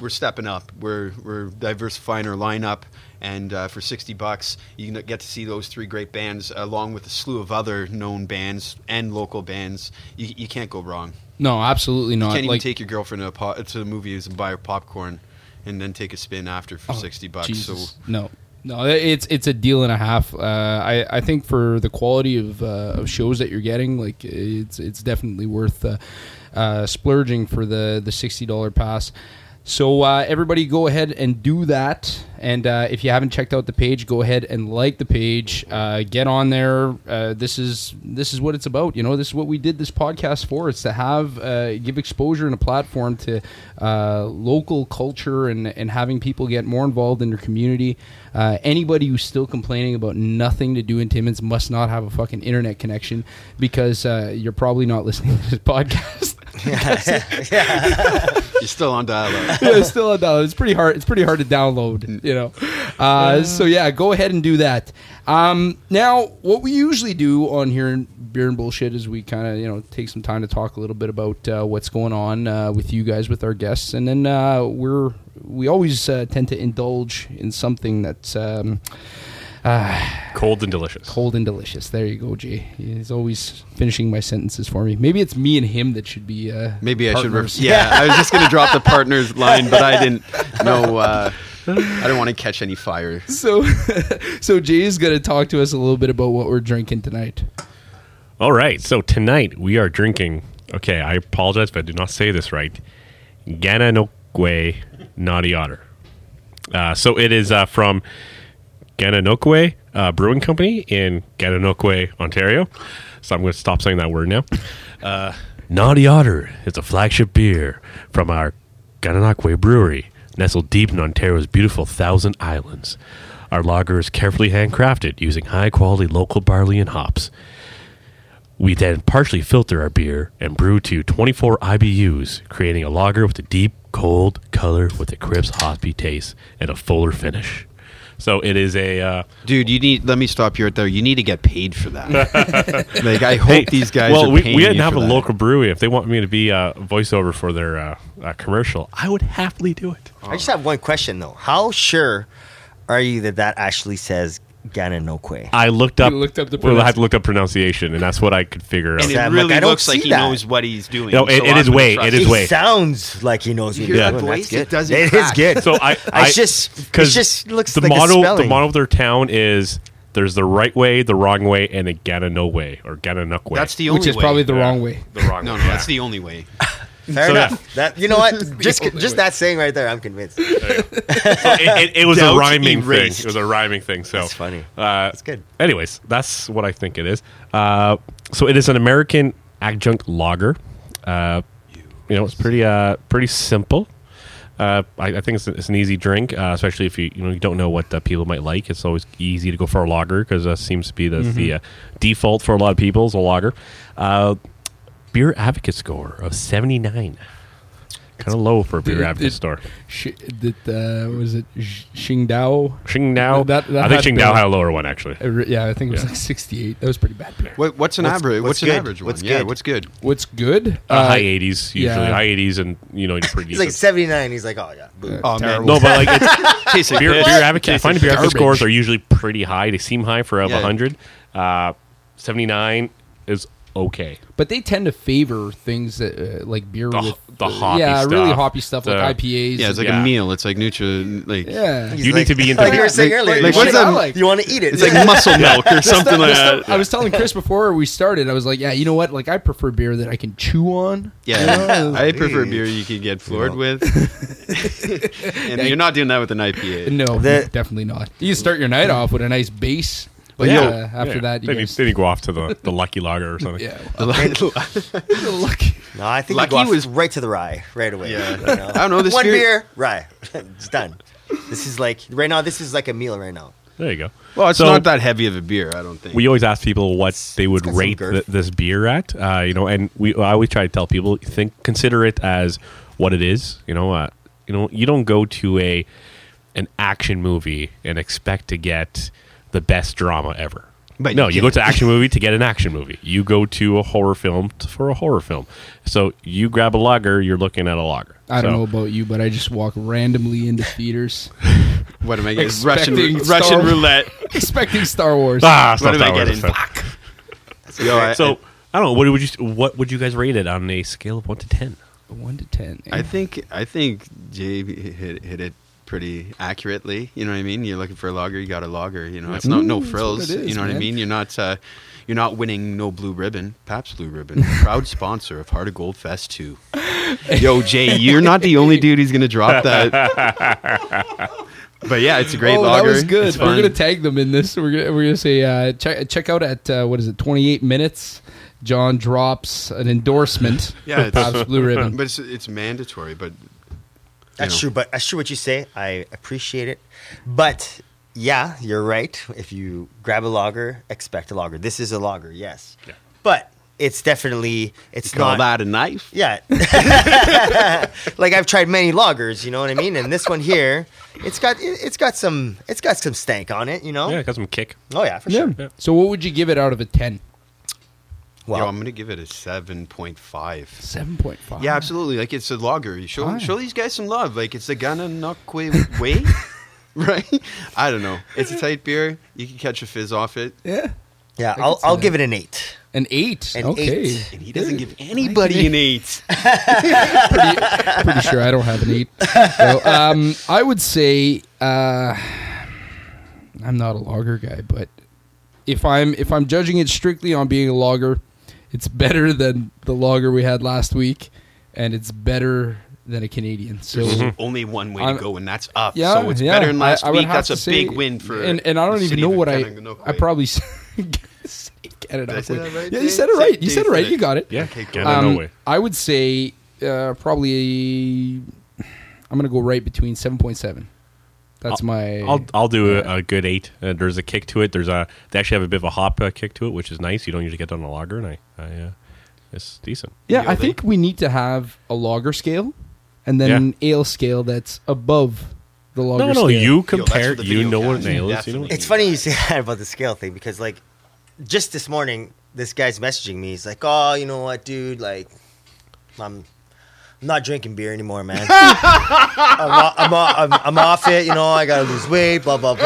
we're stepping up. We're we're diversifying our lineup. And uh, for sixty bucks, you can get to see those three great bands, along with a slew of other known bands and local bands. You, you can't go wrong. No, absolutely You not. can't even like, take your girlfriend to, a po- to the movies and buy her popcorn, and then take a spin after for sixty bucks. Jesus. So no, no, it's it's a deal and a half. Uh, I I think for the quality of, uh, of shows that you're getting, like it's it's definitely worth uh, uh, splurging for the the sixty dollar pass. So uh, everybody, go ahead and do that. And uh, if you haven't checked out the page, go ahead and like the page. Uh, get on there. Uh, this is this is what it's about. You know, this is what we did this podcast for. It's to have uh, give exposure and a platform to uh, local culture and and having people get more involved in their community. Uh, anybody who's still complaining about nothing to do in Timmins must not have a fucking internet connection because uh, you're probably not listening to this podcast. yeah. you're still on dial-up. yeah, it's still a download. It's pretty hard. It's pretty hard to download. You know. Uh, so yeah, go ahead and do that. Um, now, what we usually do on here in beer and bullshit is we kind of you know take some time to talk a little bit about uh, what's going on uh, with you guys with our guests, and then uh, we're we always uh, tend to indulge in something that's. Um, Cold and delicious. Cold and delicious. There you go, Jay. He's always finishing my sentences for me. Maybe it's me and him that should be. Uh, Maybe I should. Re- yeah, I was just going to drop the partners line, but I didn't know. I don't want to catch any fire. So, so Jay is going to talk to us a little bit about what we're drinking tonight. All right. So tonight we are drinking. Okay, I apologize if I did not say this right. Gananoque Naughty Otter. Uh, so it is uh, from Gananoque uh, Brewing Company in Gananoque, Ontario. So I'm going to stop saying that word now. Uh, Naughty Otter is a flagship beer from our Gananoque Brewery, nestled deep in Ontario's beautiful Thousand Islands. Our lager is carefully handcrafted using high quality local barley and hops. We then partially filter our beer and brew to 24 IBUs, creating a lager with a deep, cold color with a crisp, hoppy taste and a fuller finish. So it is a. Uh, Dude, you need. Let me stop you right there. You need to get paid for that. like I hope hey, these guys. Well, are we, we didn't have a that. local brewery. If they want me to be a voiceover for their uh, uh, commercial, I would happily do it. I just have one question though. How sure are you that that actually says Gananoque? I looked up. looked up the well, I pronounci- had to look up pronunciation, and that's what I could figure out. And it Sam, like, really I don't looks like see he that. knows what he's doing. No, it- so it I'm is gonna way- trust it is way. sounds like he knows what You he's hear doing. that That's? It good. doesn't It crack. good. So I, I just it just looks the like model a the spelling. model of their town is there's the right way, the wrong way, and a Gananoque way or Gananoque way. That's the only Which is way. probably the Yeah. wrong way. The wrong No, way. no, yeah. that's the only way. Fair So, enough. That you know what? Just just that saying right there, I'm convinced. So it, it, it was a rhyming erased. thing. It was a rhyming thing. So That's funny. Uh, That's good. Anyways, that's what I think it is. Uh, so it is an American adjunct lager. Uh, you know, it's pretty uh, pretty simple. Uh, I, I think it's, it's an easy drink, uh, especially if you you know you don't know what uh, people might like. It's always easy to go for a lager because that seems to be the, the uh, default for a lot of people is a lager. Uh, beer advocate score of seventy nine. Kind of low for a beer It- advocate it- store. Sh- did, uh, was it Sh- Xingdao? Qingdao. That- that I think had Qingdao had a lower one actually. Uh, re- Yeah, I think it was Yeah. like 68. That was pretty bad beer. What, what's an What's- average? what's What's, an good? average one? What's Yeah, good? what's good? What's good? Uh, high 80s usually. yeah. High 80s and you know you're pretty He's like decent. 79. He's like, oh yeah. boo. Oh man, no, but like it's, Tastes like beer, piss. beer advocate. I Tastes find like beer advocate scores are usually pretty high. They seem high for a Yeah. 100. Uh, 79 is okay. But they tend to favor things that uh, like beer The- with the hoppy yeah, really hoppy stuff The- like IPAs. Yeah, it's like Yeah. a meal. It's like Nutra. Like yeah. He's You need to be into like the- you were saying like- earlier. like, like, what's what's that like? You want to eat it? it's like muscle milk or something like that. I was telling Chris before we started. I was like, "Yeah, you know what? Like, I prefer beer that I can chew on." Yeah, I prefer beer you can get floored with, and you're not doing that with an IPA. No, The- definitely not. You start your night off with a nice base, but Well, yeah, yo, after Yeah. that, you then, guys, you, then you go off to the, the Lucky Lager or something. yeah, The li- lucky. No, I think Lucky you was- right to the rye right away. Yeah. you know? I don't know, this One beer- beer, rye. it's done. This is like right now. This is like a meal right now. There you go. well, it's So- not that heavy of a beer. I don't think. We always ask people what they would rate th- this beer at, uh, you know, and we I always try to tell people think consider it as what it is. You know, uh, you know, you don't go to a an action movie and expect to get the best drama ever. But no, you you go to action movie to get an action movie. You go to a horror film t- for a horror film. So you grab a lager, you're looking at a lager. I don't So- know about you, but I just walk randomly into theaters what am I getting? Russian Expecting Russian roulette. expecting Star Wars. Ah, it's What not am I Star Wars, getting? it's not- Yo, I, So I don't know. What would you what would you guys rate it on a scale of one to ten? One to ten. I think I think Jay hit hit it pretty accurately. You know what I mean? You're looking for a logger, you got a logger. You know, it's not no frills. is, you know what I mean? You're not uh, you're not winning no blue ribbon. Pabst Blue Ribbon, proud sponsor of Heart of Gold Fest two. Yo, Jay, you're not the only dude who's gonna drop that. but yeah, it's a great oh, lager. that was good. We're gonna tag them in this. We're gonna we're gonna say uh, check check out at uh, what is it? Twenty eight minutes. John drops an endorsement. Yeah, it's- Blue Ribbon. but it's, it's mandatory. But That's know. true, but that's true what you say. I appreciate it, but yeah, you're right. If you grab a logger, expect a logger. This is a logger, yes, Yeah. but it's definitely it's call not. that a knife? Yeah, like I've tried many loggers, you know what I mean. And this one here, it's got it, it's got some it's got some stank on it, you know. Yeah, it got some kick. Oh yeah, for yeah. sure. So what would you give it out of a ten? Well, Yo, I'm gonna give it a seven point five. Seven point five. Yeah, absolutely. Like it's a lager. You show Fine. show these guys some love. Like it's the Gananokwe way, right? I don't know. It's a tight beer. You can catch a fizz off it, Yeah. yeah, I I'll I'll give it an eight. An eight. An okay. eight. and he doesn't give anybody an eight. Pretty sure I don't have an eight. So, um, I would say uh, I'm not a logger guy, but if I'm if I'm judging it strictly on being a logger, it's better than the lager we had last week, and it's better than a Canadian. So There's mhm. only one way I'm, to go, and that's up. Yeah, so it's yeah, better than last I, I week. That's a say, big win for. And, and I don't even know what I. I probably. Canada. Right? Yeah, you said it right. You said it right. You got it. Yeah, um, no I would say uh, probably I'm going to go right between 7.7 that's I'll, my. I'll I'll do yeah. a, a, good eight. Uh, there's a kick to it. There's a they actually have a bit of a hop uh, kick to it, which is nice. You don't usually get on a lager, and I, I uh, it's decent. Yeah, I think we need to have a lager scale, and then yeah. an ale scale that's above the lager. No, no, scale. you compare. Yo, you know what an ale is. You know it's funny you say that about the scale thing because like just this morning, this guy's messaging me. He's like, "Oh, you know what, dude? Like, I'm I'm not drinking beer anymore, man. I'm, o- I'm, o- I'm, I'm off it, you know. I gotta lose weight, blah blah blah.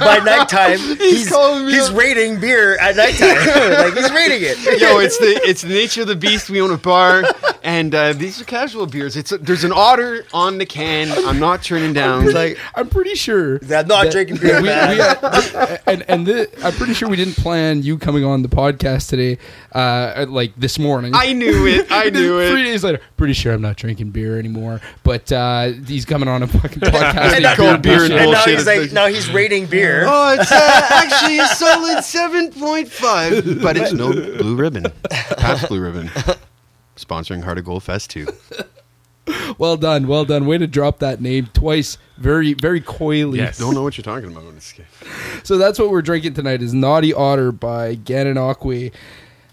By nighttime, he's calling me he's up. rating beer at nighttime. like he's rating it. Yo, it's the it's the nature of the beast. We own a bar, and uh, these are casual beers. It's a, there's an otter on the can. I'm not turning down. Pretty- Like I'm pretty sure I'm not drinking beer, we, man. we had- and and the, I'm pretty sure we didn't plan you coming on the podcast today, uh, like this morning. I knew it. I knew it. Three days later, pretty sure I'm not drinking beer anymore. But uh, he's coming on a fucking podcast. And and cold beer and and now he's like, now he's rating beer. Oh, it's uh, actually a solid seven point five, but it's no blue ribbon. Pabst blue ribbon. Sponsoring Heart of Gold Fest too. Well done, well done. Way to drop that name twice, very, very coyly. Yes. Don't know what you're talking about. It's- So that's what we're drinking tonight is Naughty Otter by Gananoque.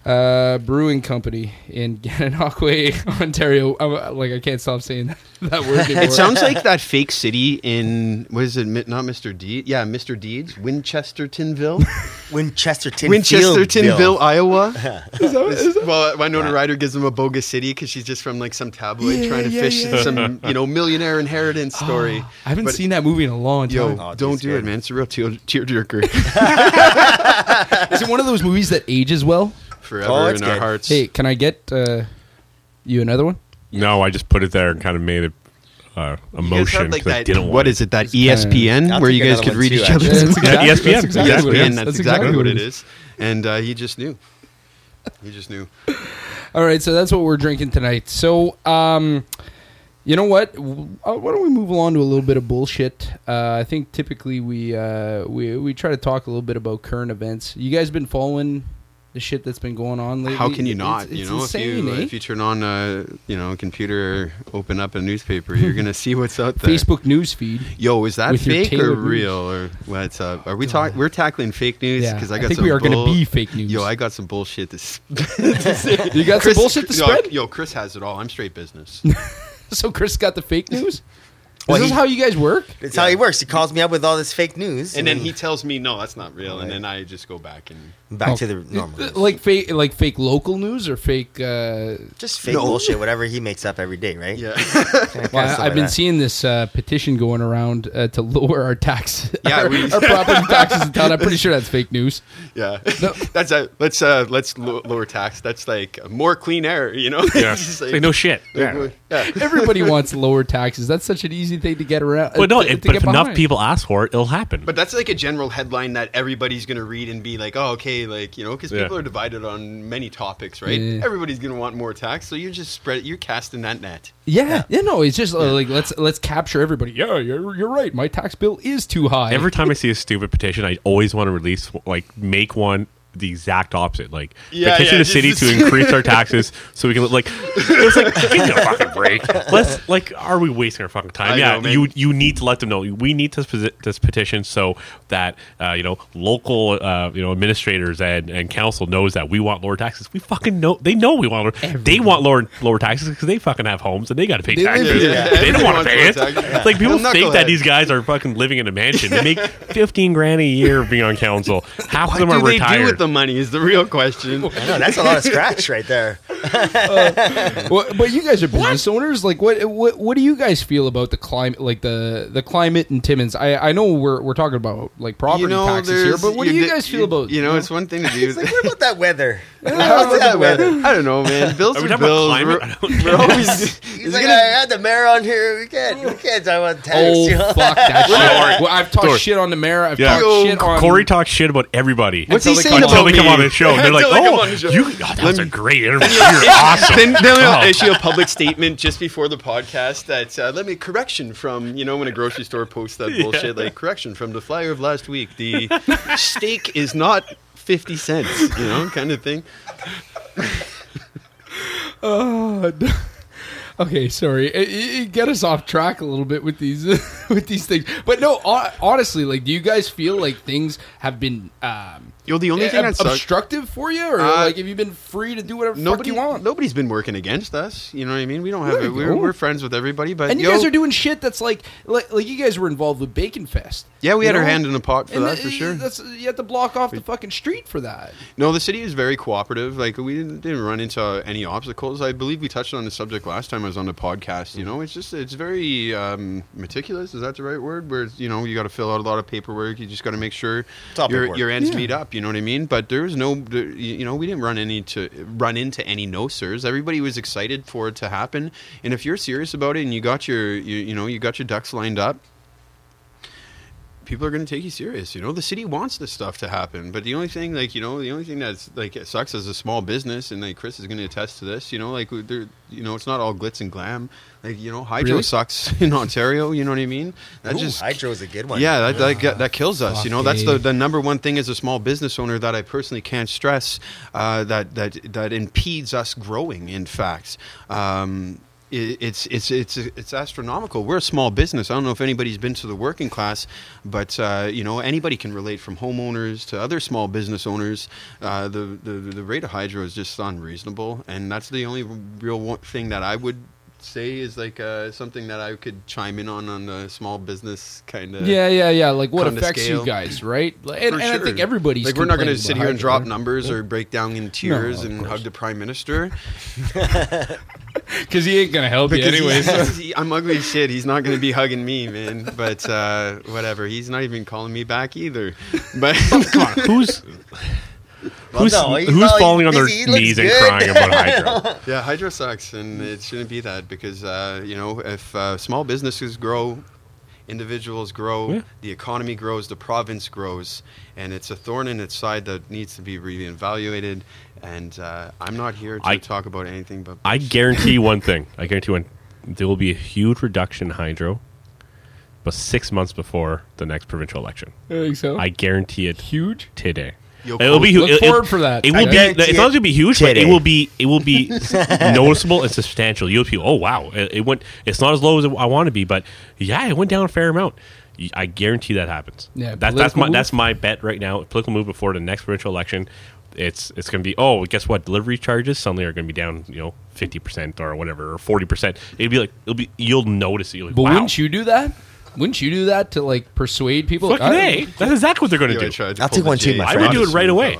Uh, Brewing Company in Gananoque, Ontario. I'm, like I can't stop saying that word anymore. It sounds like that fake city in what is it? Not Mr. Deed. Yeah, Mr. Deeds, Winchestertonville, Winchesterton. Winchestertonville, Fieldville. Iowa. Is that- is that- Well, Winona Ryder gives them a bogus city because she's just from like some tabloid Yeah, trying to yeah, fish yeah, some you know millionaire inheritance story. I haven't But- seen that movie in a long time. Yo, Oh, don't it's do good. it, man. It's a real tear tearjerker Is it one of those movies that ages well? Forever Oh, in it's our good. hearts. Hey, can I get uh, you another one? No, I just put it there and kind of made it uh, You guys emotion have, like, because I that- didn't want what it? That ESPN I'll where take you guys another could one read too, each actually. other's. Exactly, Yeah, ESPN. That's exactly what it ESPN, is. that's, exactly, what it is. is. And uh, he just knew. He just knew. All right, so that's what we're drinking tonight. So, um, you know what? W- uh, Why don't we move along to a little bit of bullshit? Uh, I think typically we uh, we we try to talk a little bit about current events. You guys been following the shit that's been going on lately? How can you not? It's, you know, insane, if you eh? if you turn on a you know computer, open up a newspaper, you're gonna see what's out there. Facebook news feed. Yo, is that fake or tailored news. real or what's up? Are we talking? We're tackling fake news because I I got think some. we are gonna be fake news. Yo, I got some bullshit to. s- You got some bullshit to spread. Yo, Chris has it all. I'm straight business. So Chris got the fake news. Well, is this he- how you guys work? It's how he works. He calls me up with all this fake news, and then he tells me no, that's not real, and then I just go back and. Back Oh, to the normal. news. Like fake, like fake local news or fake. Uh, just fake No. bullshit, whatever he makes up every day, right? Yeah. Kinda- kinda well, stuff I, like I've been that. seeing this uh, petition going around uh, to lower our tax, Yeah, our, we- our property taxes in town. I'm pretty sure that's fake news. Yeah, that's a let's uh let's lo- lower tax. That's like more clean air, you know. Yeah. It's just Like, no shit. yeah. yeah. Everybody wants lower taxes. That's such an easy thing to get around. But no, to- if, to but get if enough people ask for it, it'll happen. But that's like a general headline that everybody's gonna read and be like, oh, okay, like you know, because Yeah. people are divided on many topics, right? Yeah. Everybody's gonna want more tax, so you're just spread, you're casting that net. yeah, yeah, no, it's just uh, like let's let's capture everybody. Yeah, you're you're right. My tax bill is too high. Every time I see a stupid petition, I always want to release, like, make one the exact opposite. Like, Yeah, petition yeah, the city to increase our taxes so we can, like, it's like, give me a fucking break. Let's, like, are we wasting our fucking time? I yeah, know, you you need to let them know. We need this, this petition so that, uh, you know, local, uh, you know, administrators and, and council knows that we want lower taxes. We fucking know, they know we want lower, they want lower lower taxes because they fucking have homes and they got to pay They taxes. Yeah, They don't want to pay it. lower taxes. Like people Well, think that these guys are fucking living in a mansion. They make fifteen grand a year being on council. Half What of them do are retired. Do with the money? Is the real question. I know that's a lot of scratch right there. well, but you guys are business owners. Like, what, what what do you guys feel about the climate, like the the climate in Timmins? I I know we're we're talking about like property taxes here, but what do you di- guys feel about? You know, it's one thing to do. It's like, what about that weather? How about that weather? I don't know, man. Bills Are are, we talking about bills. climate? We're, I don't we're always. He's like, gonna- I had the mayor on here. We can't, we can't talk about tax. Oh you know? fuck that shit! Well, I've talked Sorry. shit on the mayor. I've Yeah. talked shit on Corey talks shit about everybody. What's he saying come about until they me? come on the show. And They're like, Until they come oh, on the show. you, oh, that was Let a great interview. You're awesome. Then, then Oh. I'll issue a public statement just before the podcast that uh, let me correction from you know when a grocery store posts that bullshit like correction from the flyer of last week. The steak is not fifty cents, you know, kind of thing. Oh, no. okay, sorry. It, it- it get us off track a little bit with these with these things. But no, hon- honestly, like, do you guys feel like things have been um, Yo, the only thing ob- that sucks. obstructive for you, or Uh, like have you been free to do whatever the fuck Nobody, you want? nobody's been working against us. You know what I mean? We don't have. There A, you we're, we're friends with everybody, but and you guys are doing shit that's like, like, like you guys were involved with Bacon Fest. Yeah, we you had our hand in the pot for And that the- for sure. That's you have to block off the fucking street for that. No, the city is very cooperative. Like we didn't, didn't run into any obstacles. I believe we touched on the subject last time I was on the podcast. You know, it's just it's very um, meticulous. Is that the right word? Where it's, you know you got to fill out a lot of paperwork. You just got to make sure all your your ends Yeah. meet up. You know what I mean? But there was no, you you know, we didn't run any to run into any no sirs. Everybody was excited for it to happen. And if you're serious about it and you got your you, you know you got your ducks lined up, people are going to take you serious. You know, the city wants this stuff to happen, but the only thing, like, you know, the only thing that's like it sucks as a small business, and like Chris is going to attest to this. You know, like there, you know, it's not all glitz and glam. Like, you know, hydro Really? sucks in Ontario. You know what I mean? That Ooh, just hydro's a good one. yeah, that, that, that, that kills us. You know, that's the, the number one thing as a small business owner that I personally can't stress uh, that that that impedes us growing. In fact, um, it's it's it's it's astronomical. We're a small business. I don't know if anybody's been to the working class, but uh, you know anybody can relate from homeowners to other small business owners. Uh, the, the the rate of hydro is just unreasonable, and that's the only real thing that I would say is like uh, something that I could chime in on on the small business kind of. Yeah, yeah, yeah. Like what affects scale. you guys, right? Like, And, and I think everybody's like we're not going to sit here and drop numbers or break down in tears of and course. hug the prime minister. because he ain't gonna help you Because anyways. he's- he- I'm ugly as shit. He's not going to be hugging me, man. But uh, whatever. He's not even calling me back either. But Who's Well, who's, no, who's all- he's falling on their busy, he looks knees and crying about hydro? yeah, hydro sucks, and it shouldn't be that because uh, you know if uh, small businesses grow. Individuals grow, Yeah. the economy grows, the province grows, and it's a thorn in its side that needs to be reevaluated. And uh, I'm not here to I- talk about anything but I guarantee one thing. I guarantee one. There will be a huge reduction in hydro, but six months before the next provincial election. I think so. I guarantute it Huge. today. You'll It'll be hu- Look forward for that. It I will be. It's not going to be huge, but it will be. It will be noticeable and substantial. You'll be. Oh wow! It, it went. It's not as low as I want to be, but yeah, it went down a fair amount. I guarantee that happens. Yeah, That, that's my move? that's my bet right now. Political move before the next provincial election. It's it's going to be. Oh, guess what? Delivery charges suddenly are going to be down. You know, fifty percent or whatever, or forty percent. It'll be like it'll be. You'll notice it. You'll like, But wow. wouldn't you do that? Wouldn't you do that to like persuade people? Fucking Like, That's exactly what they're going to I do. I'll take one too, Jay my I would do it right away.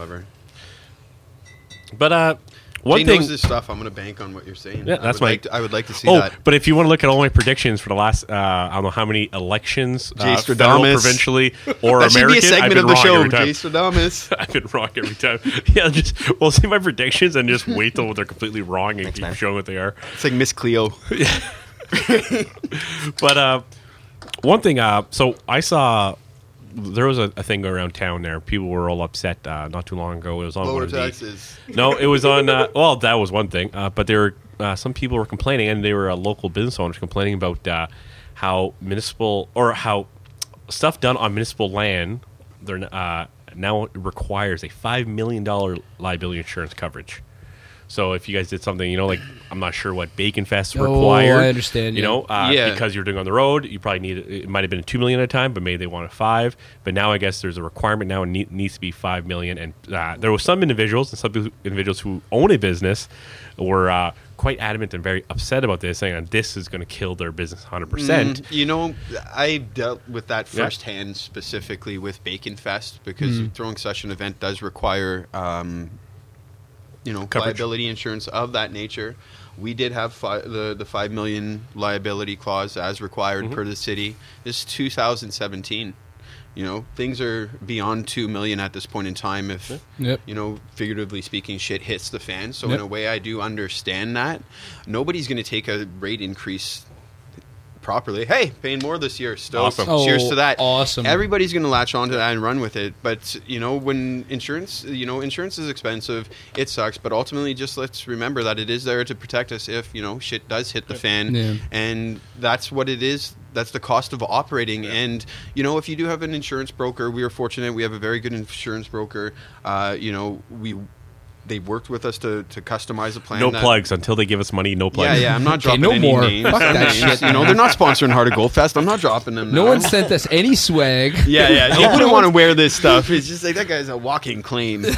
But uh, one Jay thing. knows this stuff. I'm going to bank on what you're saying. Yeah, I that's would my- Like to, I would like to see Oh, that. but if you want to look at all my predictions for the last, uh, I don't know how many elections, Jay uh, federal, Stradamus. provincially, or that should American, be a segment I've been of the wrong show. every time. Jay Stradamus. I've been wrong every time. Yeah, just we'll see my predictions and just wait till they're completely wrong and keep man. showing what they are. It's like Miss Cleo. But uh, one thing, uh, so I saw there was a, a thing around town there. People were all upset uh, not too long ago. It was on Lower of the- taxes. No, it was on. Uh, well, that was one thing, uh, but there were uh, some people were complaining, and they were uh, local business owners complaining about uh, how municipal or how stuff done on municipal land they're uh, now requires a five million dollar liability insurance coverage. So if you guys did something, you know, like I'm not sure what Bacon Fest Oh, required. I understand, You yeah. know, uh, Yeah. because you're doing on the road, you probably need it might have been two million at a time, but maybe they want a five. But now I guess there's a requirement now and need, needs to be five million. And uh, there were some individuals and some individuals who own a business were uh, quite adamant and very upset about this, saying that this is going to kill their business 100. percent Mm, you know, I dealt with that Yeah. firsthand, specifically with Bacon Fest, because Mm. throwing such an event does require, um, you know, Coverage. liability insurance of that nature. We did have fi- the the five million liability clause as required Mm-hmm. per the city. This is 2017. You know, things are beyond two million at this point in time. If Yep. you know, figuratively speaking, shit hits the fan. So in a way, I do understand that. Nobody's going to take a rate increase properly. Hey, paying more this year. Still, Awesome. cheers Oh, to that. awesome. Everybody's going to latch onto that and run with it. But you know, when insurance, you know, insurance is expensive. It sucks. But ultimately, just let's remember that it is there to protect us if you know shit does hit the fan. Yeah. And that's what it is. That's the cost of operating. And you know, if you do have an insurance broker, we are fortunate. We have a very good insurance broker. Uh, you know, we. They worked with us to, to customize a plan. no that- plugs until they give us money. No plugs. yeah, yeah. I'm not Okay, dropping no any more. names. Fuck that shit. You know, they're not sponsoring Heart of Gold Fest. I'm not dropping them. No now. one sent us any swag. Yeah, yeah. You wouldn't want to wear this stuff. It's just like that guy's a walking claim.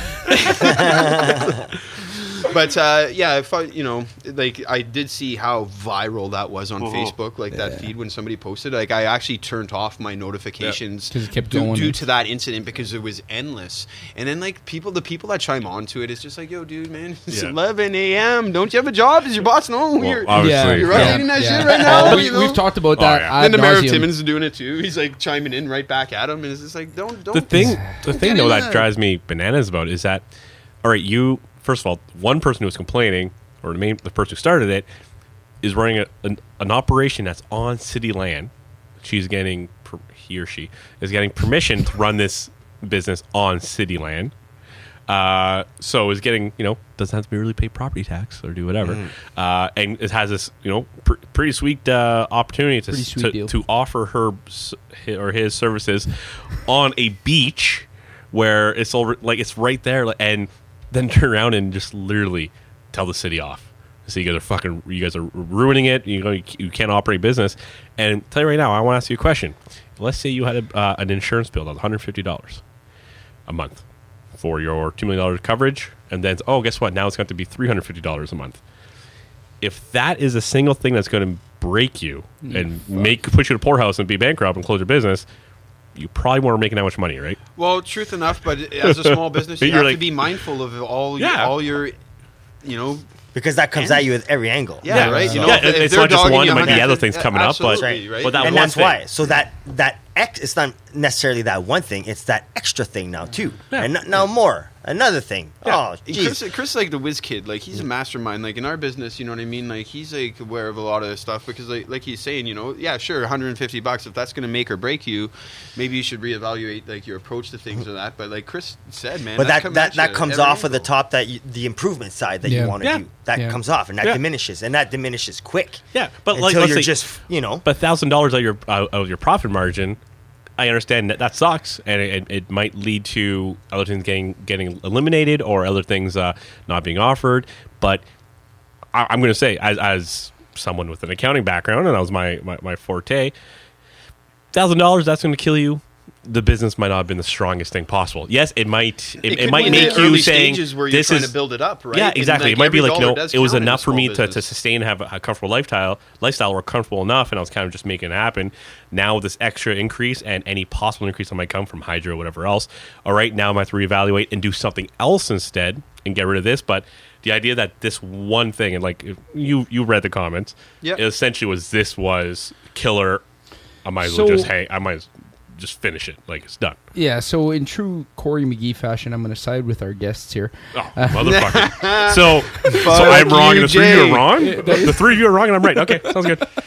but uh, yeah, if I, you know, like I did see how viral that was on Facebook, like that feed when somebody posted. Like I actually turned off my notifications 'Cause it kept due, going. due to that incident because it was endless. And then like people, the people that chime on to it's just like, yo, dude, man, it's Yeah. 11 a.m. Don't you have a job? Does your boss know Well, you're? obviously, You're yeah. writing that shit right now, Oh, we, you know? We've talked about Oh, that. yeah. ad Then the mayor of. Timmins is doing it too. He's like chiming in right back at him, and it's just like, don't, don't. the thing the thing though in that drives me bananas about is that all right you first of all one person who was complaining or the main the person who started it is running a, an, an operation that's on city land. She's getting he or she is getting permission to run this business on city land. Uh, so is getting you know doesn't have to be really pay property tax or do whatever, uh, and it has this you know pr- pretty sweet uh, opportunity to, sweet to, to offer her or his services on a beach where it's all like it's right there, and then turn around and just literally tell the city off. So you guys are fucking, you guys are ruining it. You know, you, can't operate business. And tell you right now, I want to ask you a question. Let's say you had a, uh, an insurance bill of one hundred fifty dollars a month for your two million dollars coverage, and then oh, guess what? Now it's going to be three hundred fifty dollars a month. If that is a single thing that's going to break you and make put you to a poorhouse and be bankrupt and close your business, you probably weren't making that much money, right? Well, truth enough, but as a small business, you have like- to be mindful of all your, Yeah. all your, you know, because that comes at you at every angle. yeah, Yeah. right. You know, Yeah, if- if it's they're not just one, you it might be other things yeah, coming up, but- right. but that and one that's thing. why. So that that X, it's not necessarily that one thing. It's that extra thing now too. Yeah. And n- now more, another thing. Yeah. Oh, geez. Chris, Chris, is like the whiz kid, like he's a mastermind. Like in our business, you know what I mean. Like he's like aware of a lot of this stuff because, like, like he's saying, you know, yeah, sure, 150 bucks. If that's going to make or break you, maybe you should reevaluate like your approach to things or that. But like Chris said, man, but that's that that, that comes every off of the top that you, the improvement side that Yeah. you want to Yeah. do. That Yeah. comes off and that Yeah. diminishes and that diminishes quick. Yeah, but like, until let's you're say- just you know. But thousand dollars out your out of your profit margin, I understand that that sucks, and it, it might lead to other things getting getting eliminated or other things uh, not being offered. But I, I'm going to say, as as someone with an accounting background, and that was my my, my forte, thousand dollars that's going to kill you. The business might not have been the strongest thing possible. Yes, it might. It, it, could might be in the make you saying where you're this trying is to build it up, right? Yeah, exactly. like, it might be like you know, it was count in a enough for me to, to sustain, have a, a comfortable lifestyle, lifestyle or comfortable enough, and I was kind of just making it happen. Now with this extra increase and any possible increase that might come from hydro, or whatever else. All right, now I might have to reevaluate and do something else instead and get rid of this. But the idea that this one thing, and like you you read the comments, yeah, essentially was this was killer. I might as So- well just hey, I might as just finish it. Like it's done. Yeah, so in true Corey McGee fashion, I'm going to side with our guests here. Oh, uh, motherfucker. so, so I'm wrong you, and the three of you are wrong? The three of you are wrong and I'm right. Okay, sounds good.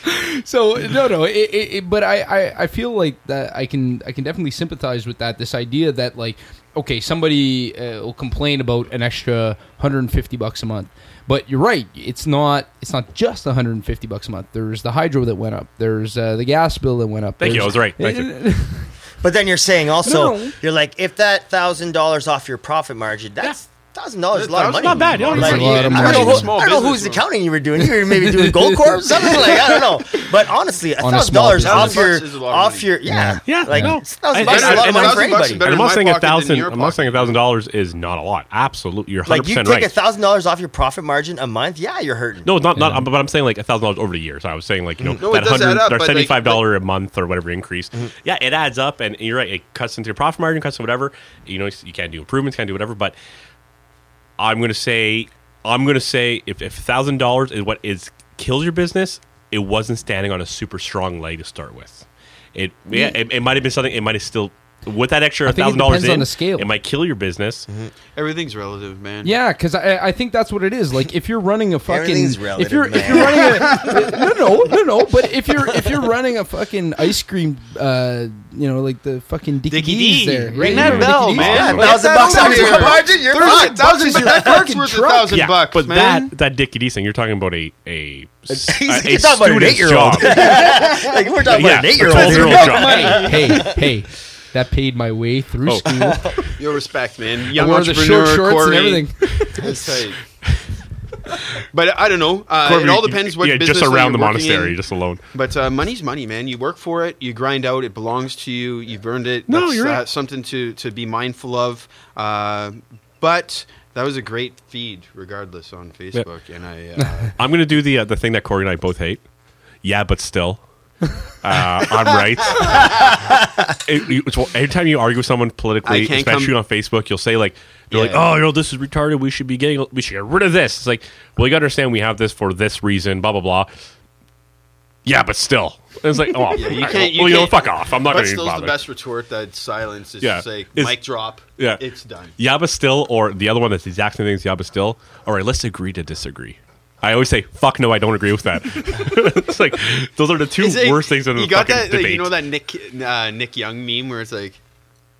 So no, no, it, it, it, but I, I, I feel like that I can, I can definitely sympathize with that. This idea that like, okay, somebody uh, will complain about an extra 150 bucks a month, but you're right. It's not, it's not just 150 bucks a month. There's the hydro that went up. There's uh, the gas bill that went up. Thank you, I was right. Thank you. But then you're saying also No. you're like if that thousand dollars off your profit margin, that's thousand dollars is a lot of money. Not bad, yeah, Like, it's a lot of I don't know, who, Small I don't know business, whose accounting you were doing. You were maybe doing Goldcorp, something like I don't know. But honestly, a thousand dollars off your bucks is a lot of off your yeah Yeah, like no. thousand And- bucks is a lot of money I'm for anybody. And I'm not saying a pocket than in thousand. I'm not saying a thousand dollars is not a lot. Absolutely, you're 100 Like you percent take right. a thousand dollars off your profit margin a month, yeah, you're hurting. no, not not. But I'm saying like a thousand dollars over the years. I was saying like you know No, that it does add hundred or seventy five dollar a month or whatever increase. Mm-hmm. Yeah, it adds up, and you're right. It cuts into your profit margin, cuts into whatever. You know, you can't do improvements, can't do whatever. But I'm gonna say, I'm gonna say, if if thousand dollars is what is kills your business, it wasn't standing on a super strong leg to start with. It yeah, it, it might have been something. It might have still with that extra I thousand dollars depends on in, the scale. it might kill your business. Everything's relative, man. Yeah, because I, I think that's what it is. Like if you're running a fucking Everything's if you're if you're running a no no no no, but if you're if you're running a fucking ice cream, uh, you know, like the fucking Dickie, Dickie D's D. there, Ring You that remember bell, Dickie D's? man. Yeah, thousand that bucks over off your here. margin, you're Thirty fine. thousand bucks is that your fucking worth a truck. thousand Yeah, bucks, but man. that that Dickie D thing, you're talking about a a, He's- a, he's talking about an student's eight-year-old. job. like we're talking Yeah, about an eight-year-old. 12-year-old job. hey, hey, hey, that paid my way through Oh. school. Your respect, man. I Young wore the short shorts Corey. and everything. That's tight. But I don't know. Uh, Corbin, it all depends what yeah, business just around the you're working monastery, in. just alone. But uh, money's money, man. You work for it. You grind out. It belongs to you. You've earned it. No, That's, you're right. uh, something to to be mindful of. Uh, but that was a great feed, regardless, on Facebook. And I, uh, I'm gonna do the uh, the thing that Corey and I both hate. Yeah, but still, uh, I'm right. It- it's- every time you argue with someone politically, I can't especially come- on Facebook, you'll say like, "They're like, oh, you know, this is retarded. We should be getting, we should get rid of this." It's like, well, you gotta understand, we have this for this reason. Blah blah blah. Yeah, but still, it's like, oh, Yeah, you can't- you well, you know, can't- fuck off. I'm not but gonna even still's the bother. best retort. That silence is Yeah. just like Is- mic drop. Yeah. it's done. Yeah, but still, or the other one that's the exact same thing as yeah, but still. All right, let's agree to disagree. I always say, "Fuck no, I don't agree with that." it's like those are the two it- worst things in you a got fucking that? like, debate. you know that Nick uh, Nick Young meme where it's like,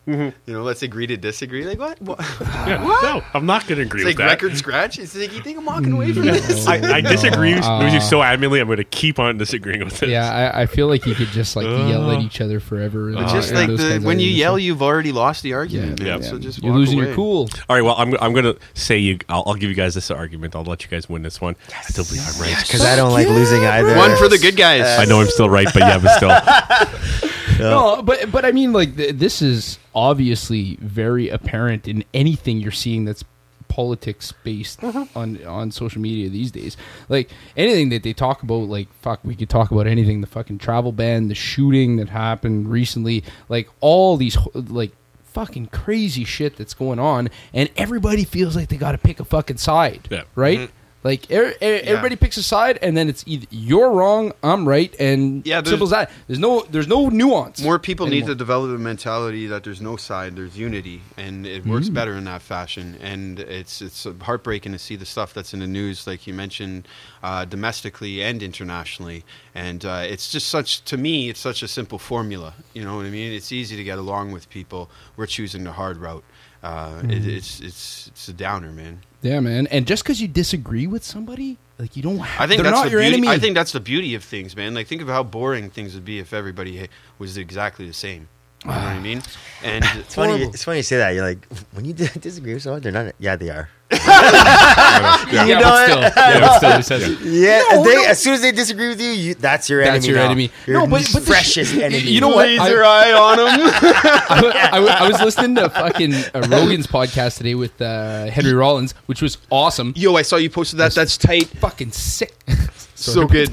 You know, let's agree to disagree. Like what? what? Yeah, no, I'm not going to agree It's with like that. record scratch. It's like you think I'm walking away from this? I, I disagree with Uh, you so adamantly. I'm going to keep on disagreeing with it. Yeah, I, I feel like you could just like yell at Uh, each other forever. It's just and like the, when you yell, you've already lost the argument. yeah, man. yeah. So just you're losing away. your cool. All right. Well, I'm, I'm going to say you. I'll, I'll give you guys this argument. I'll let you guys win this one. I still believe I'm right. Because I don't like losing either. One for the good guys. I know I'm still right, but yeah, but still. No, but but I mean, like th- this is obviously very apparent in anything you're seeing that's politics based mm-hmm. on on social media these days. Like anything that they talk about, like fuck, we could talk about anything. The fucking travel ban, the shooting that happened recently, like all these like fucking crazy shit that's going on, and everybody feels like they got to pick a fucking side, Yeah. right? Mm-hmm. Like er, er- everybody picks a side, and then it's either you're wrong, I'm right, and Yeah, simple as that. There's no there's no nuance. More people need to develop a mentality that there's no side, there's unity, and it works better in that fashion. And it's it's heartbreaking to see the stuff that's in the news, like you mentioned, uh, domestically and internationally. And uh, it's just such to me, it's such a simple formula. You know what I mean? It's easy to get along with people. We're choosing the hard route. Uh, it, it's it's it's a downer, man. Yeah, man. And just because you disagree with somebody, like you don't. Have, I think they're that's not the your beauty. enemy. I think that's the beauty of things, man. Like think of how boring things would be if everybody was exactly the same. You know what I mean? And It's funny. Horrible. It's funny you say that. You're like, when you disagree with someone, they're not. Yeah, they are. yeah, you know but what? still, yeah, but still, he says, Yeah, No, they, no. as soon as they disagree with you, you that's your enemy. That's your now. enemy. Your No, but- but the freshest sh- enemy. you know what? I- laser eye on them. I, I- I was listening to fucking uh, Rogan's podcast today with uh, Henry Rollins, which was awesome. Yo, I saw you posted that. That's tight. Fucking sick. So good.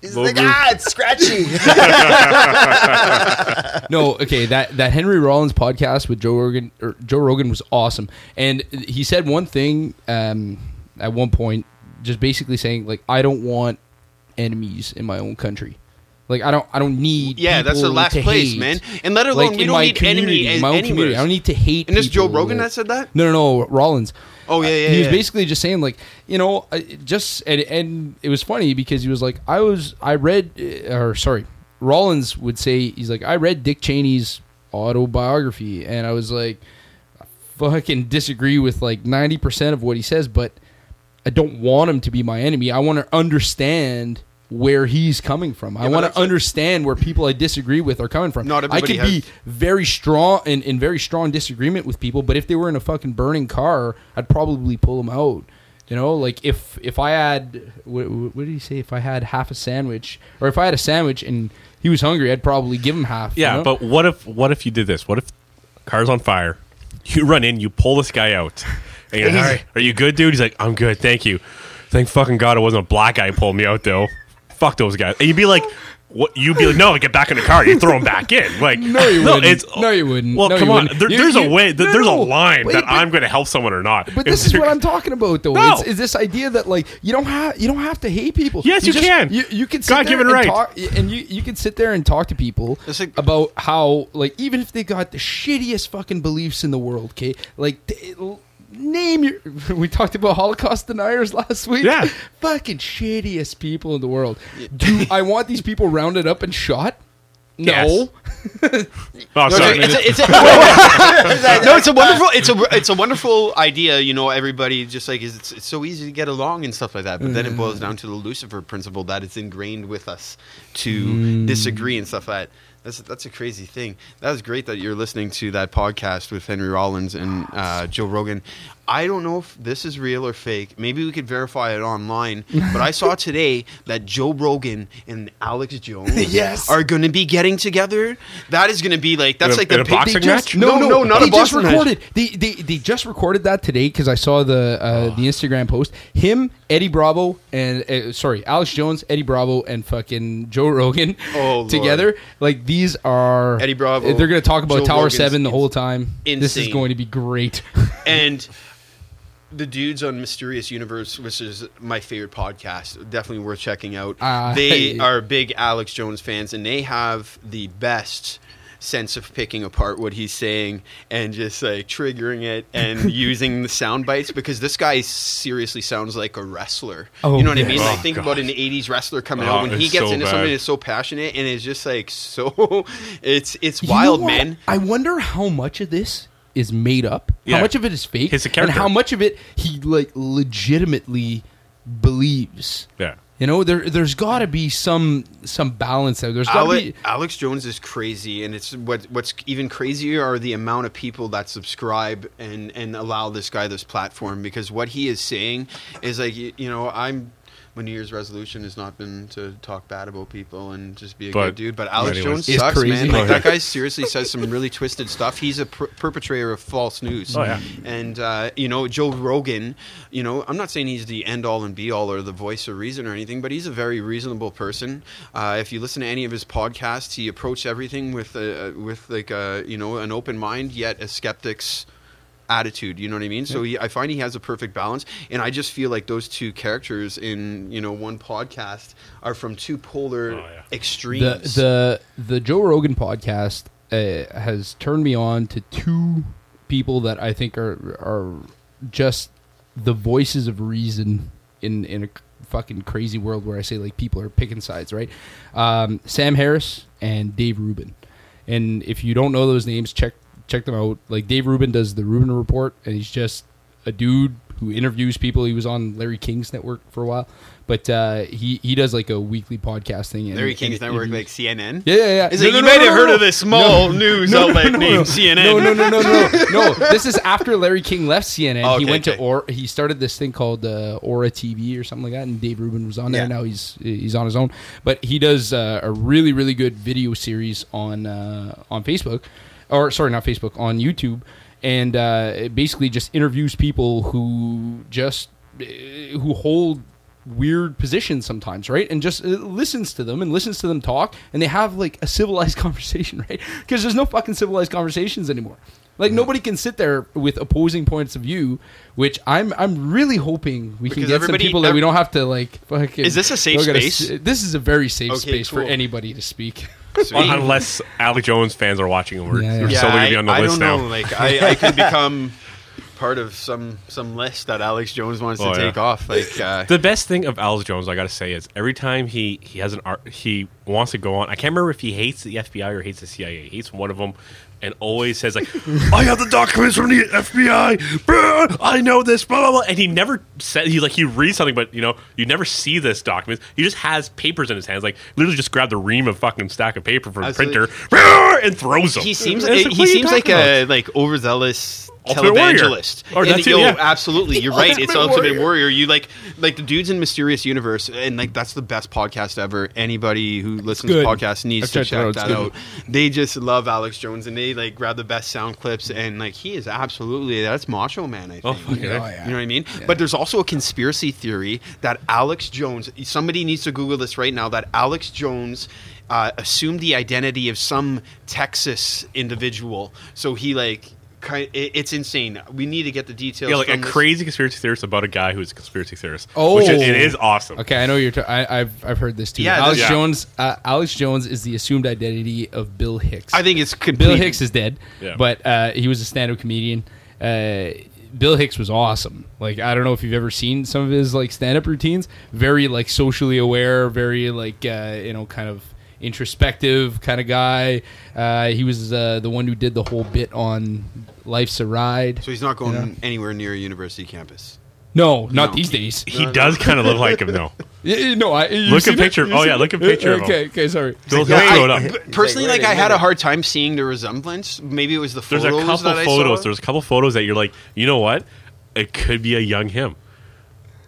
He's like, ah, it's scratchy. no, okay, that that Henry Rollins podcast with Joe Rogan or Joe Rogan was awesome, and he said one thing um, at one point, just basically saying like, I don't want enemies in my own country. Like I don't, I don't need. Yeah, that's the last place, hate. man. And let alone Like we in don't my need community, enemy in my own community. I don't need to hate. And this Joe Rogan like- that said that? No, no, no, Rollins. Oh yeah, yeah. he was yeah. basically just saying like you know just and, and it was funny because he was like i was i read uh, or sorry rollins would say he's like i read dick cheney's autobiography and i was like fucking disagree with like 90% of what he says but i don't want him to be my enemy i want to understand where he's coming from i Yeah, but want to understand where people i disagree with are coming from Not i everybody could be very strong in, in very strong disagreement with people but if they were in a fucking burning car i'd probably pull them out you know like if if i had what, what did he say if i had half a sandwich or if i had a sandwich and he was hungry i'd probably give him half you Yeah, know? but what if what if you did this? What if car's on fire? You run in, you pull this guy out. And you're are you good, dude? He's like, I'm good, thank you. Thank fucking God it wasn't a black guy pulled me out though. Fuck those guys. And you'd be like, what? You'd be like, no, get back in the car. You throw them back in. Like, No, you wouldn't. It's, No, you wouldn't. Well, No, come on. wouldn't. There, You- there's you- a way. no, there's a line Wait, that but- I'm going to help someone or not. But this is what I'm talking about, though. No. It's, is this idea that like you don't have you don't have to hate people. Yes, you just- can. You, you can sit God-given there and right. talk, and you you can sit there and talk to people like- about how like even if they got the shittiest fucking beliefs in the world, okay, like. th- Name your. We talked about Holocaust deniers last week. Yeah. fucking shittiest people in the world. Do I want these people rounded up and shot? No. Yes. Oh, No, sorry. it's, a, it's, a, it's a- no, it's a wonderful, it's a, it's a wonderful idea. You know, everybody just like is it's, it's so easy to get along and stuff like that. But then it boils mm. down to the Lucifer principle that it's ingrained with us to mm. disagree and stuff like that. That's that's a crazy thing. That was great that you're listening to that podcast with Henry Rollins and uh, Joe Rogan. I don't know if this is real or fake. Maybe we could verify it online. But I saw today that Joe Rogan and Alex Jones Yes. are going to be getting together. That is going to be like that's In a- like in the a big- boxing they just- match? No, no, not they a boxing just match. recorded. They, they they just recorded that today because I saw the uh, the Instagram post. Him, Eddie Bravo, and uh, sorry, Alex Jones, Eddie Bravo, and fucking Joe Rogan Oh, Lord. together. Like these are Eddie Bravo, They're going to talk about Joe Tower Rogan's Seven the whole time. This is going to be great. and the dudes on Mysterious Universe, which is my favorite podcast, definitely worth checking out. Uh, they are big Alex Jones fans, and they have the best sense of picking apart what he's saying and just like triggering it and using the sound bites because this guy seriously sounds like a wrestler. Oh, you know what I yeah. mean? Oh, like think God. about an '80s wrestler coming Oh, out when he gets so into bad. something that's so passionate and it's just like so. It's it's You know wild, man. I wonder how much of this is made up. Yeah. How much of it is fake? He's a and how much of it he like legitimately believes. Yeah. You know, there there's got to be some some balance there. There's got to Ale- be Alex Jones is crazy, and it's what what's even crazier are the amount of people that subscribe and and allow this guy this platform because what he is saying is like you, you know I'm. My New Year's resolution has not been to talk bad about people and just be a But- good dude. But Alex anyways. Jones sucks, crazy. man. Like that guy seriously says some really twisted stuff. He's a per- perpetrator of false news. Oh, yeah. And uh, you know, Joe Rogan. You know, I'm not saying he's the end all and be all or the voice of reason or anything, but he's a very reasonable person. Uh, if you listen to any of his podcasts, he approaches everything with a with like a you know an open mind, yet a skeptic's attitude. You know what I mean? So he, I find he has a perfect balance, and I just feel like those two characters in you know one podcast are from two polar Oh, yeah. the extremes. the the Joe Rogan podcast uh, has turned me on to two people that I think are are just the voices of reason in in a fucking crazy world where I say like people are picking sides, right? Um, Sam Harris and Dave Rubin, and if you don't know those names, check check them out. Like Dave Rubin does the Rubin Report, and he's just a dude who interviews people. He was on Larry King's network for a while, but uh, he he does like a weekly podcast thing. and- Larry and King's network, interviews- like CNN. yeah, yeah, yeah. Is No, it, no, you no, might have heard of this small news outlet named no. CNN. No, no, no, no, no, no. This is after Larry King left CNN. Oh, he okay, went to or he started this thing called uh, Ora TV or something like that, and Dave Rubin was on there. Yeah. Now he's he's on his own, but he does uh, a really really good video series on uh, on Facebook, or sorry, not Facebook, on YouTube, and uh, it basically just interviews people who just uh, who hold weird positions sometimes, right? And just uh, listens to them and listens to them talk, and they have like a civilized conversation, right? Because there's no fucking civilized conversations anymore. Like nobody can sit there with opposing points of view, which I'm I'm really hoping we can get some people that we don't have to like. Fucking, Is this a safe space? s- This is a very safe Okay, space for anybody to speak. Sweet. Unless Alex Jones fans are watching and we're, Yeah, yeah. we're yeah, solely going to be I, on the I list don't now. know. Like I, I could become part of some some list that Alex Jones wants Oh, to yeah. take off. Like uh, The best thing of Alex Jones, I got to say, is every time he he has an art, he wants to go on. I can't remember if he hates the FBI or hates the CIA. He hates one of them, and always says like, "I have the documents from the FBI. Blah, I know this." Blah blah blah. And he never said he like he reads something, but you know you never see this document. He just has papers in his hands, like literally just grabbed the ream of fucking stack of paper from the printer blah, and throws them. he seems And it's he what are you seems like talking a about? like overzealous Ultimate Warrior. televangelist. Or And, that yo, yeah. absolutely, you're right. It's Ultimate Ultimate Warrior. Warrior. You like like the dudes in Mysterious Universe, and like that's the best podcast ever. Anybody who listens good. to podcasts needs I've to checked it out. check It's that good. out. They just love Alex Jones, and they like grab the best sound clips, and like he is absolutely that's Macho Man. I think. Oh, fuck yeah. Oh, yeah. You know what I mean? But there's also a conspiracy theory that Alex Jones, somebody needs to Google this right now, that Alex Jones uh, assumed the identity of some Texas individual. So he, like, kind it, it's insane. We need to get the details. yeah, like a this. crazy conspiracy theorist about a guy who's a conspiracy theorist. Oh. which is, it is awesome. Okay, I know you're. T- I, I've I've heard this too. Yeah, Alex Yeah. Jones. Uh, Alex Jones is the assumed identity of Bill Hicks. I think it's complete. Bill Hicks is dead, Yeah. but uh, he was a stand-up comedian. Uh, Bill Hicks was awesome. Like I don't know if you've ever seen some of his like stand-up routines. Very like socially aware, very like uh, you know kind of introspective kind of guy. Uh, he was uh, the one who did the whole bit on Life's a Ride. So he's not going Yeah. anywhere near a university campus. No, not No. these days. He does kind of look like him though. Yeah, yeah, no, I you Look at it? picture- You oh, seen yeah, it? look at picture of him. Okay, okay, sorry. He'll, Yeah, he'll I- throw it up. personally, Like, like, where I had a live. hard time seeing the resemblance. Maybe it was the There's photos a couple that I photos. saw. There's a couple photos that you're like, you know what? It could be a young him.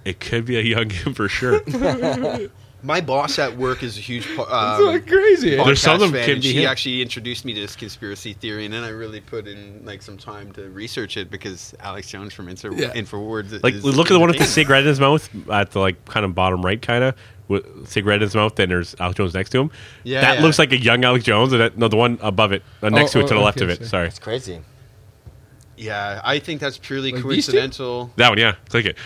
It could be a young him for sure. My boss at work is a huge. po- It's Um, like crazy. There's some of them podcast fan, can and be she him. actually introduced me to this conspiracy theory, and then I really put in like some time to research it because Alex Jones from Info- Yeah. Infowars. like, is look at the one with the cigarette in his mouth at the like kind of bottom right, kind of with cigarette in his mouth. Then there's Alex Jones next to him. Yeah, that yeah. looks like a young Alex Jones. And that, no, the one above it, uh, next Oh, to it, to oh, the left okay, of it. sorry. Sorry, It's crazy. Yeah, I think that's purely Like coincidental. that one. Yeah, click it.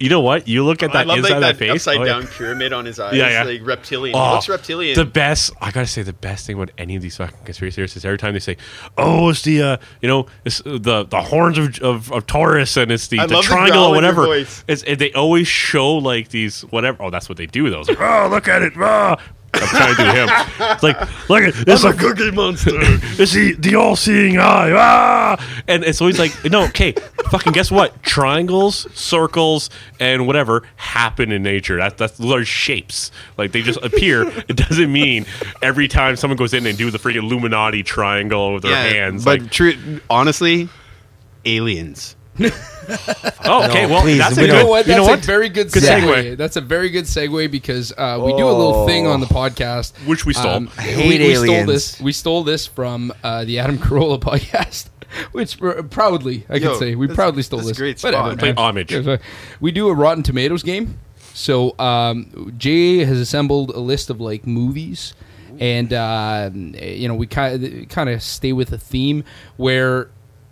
You know what? You look at I that love inside like that, that face. upside oh, yeah. down pyramid on his eyes. Yeah, yeah. Like reptilian. Oh, looks reptilian. The best, I gotta say, the best thing about any of these fucking conspiracy theories is every time they say, "Oh, it's the uh, you know, it's uh, the the horns of, of, of Taurus and it's the, the triangle or whatever." It's and they always show like these whatever. Oh, that's what they do. It's like, oh, look at it. Ah. I'm trying to do him. It's like, look at this. I'm a cookie monster. It's the, the all-seeing eye. Ah! And it's always like, no, okay, fucking guess what? Triangles, circles, and whatever happen in nature. That, that's those are shapes. Like they just appear. it doesn't mean every time someone goes in and do the freaking Illuminati triangle with their hands. But like, true, honestly, aliens. oh, okay, No, well, please, that's we a You good, know what? You That's know a what? very good, Good segue. segue. That's a very good segue because uh, we do a little thing on the podcast, Which we stole. Um, hate we, we stole this. We stole this from uh, the Adam Carolla podcast. Which proudly, I Yo, can say, we proudly stole that's this. great Whatever, spot. Play homage. We do a Rotten Tomatoes game. So um, Jay has assembled a list of like movies, and uh, you know we kind of kind of stay with a theme where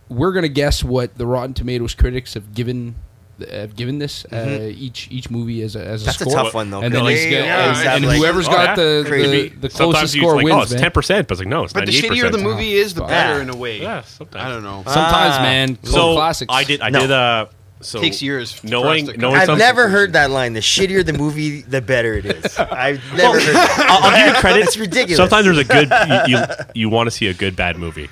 we're gonna guess what the Rotten Tomatoes critics have given have given this uh, each each movie as a as a Mm-hmm. That's a score. tough one, though, And then because he's they got- always and, have, and like- whoever's Oh, yeah. the, the the closest you score like, wins. oh, it's ten percent, but it's like no, it's But the 98%. shittier the movie is, the better Yeah. in a way. Yeah, sometimes. I don't know. Sometimes, Ah. man, So classics. I did. I No. did. Uh, so Takes years for knowing us to knowing I've never heard that line. The shittier the movie, the better it is. I've never heard that. I'll, I'll give you credit. It's ridiculous. Sometimes there's a good you you, you want to see a good bad movie.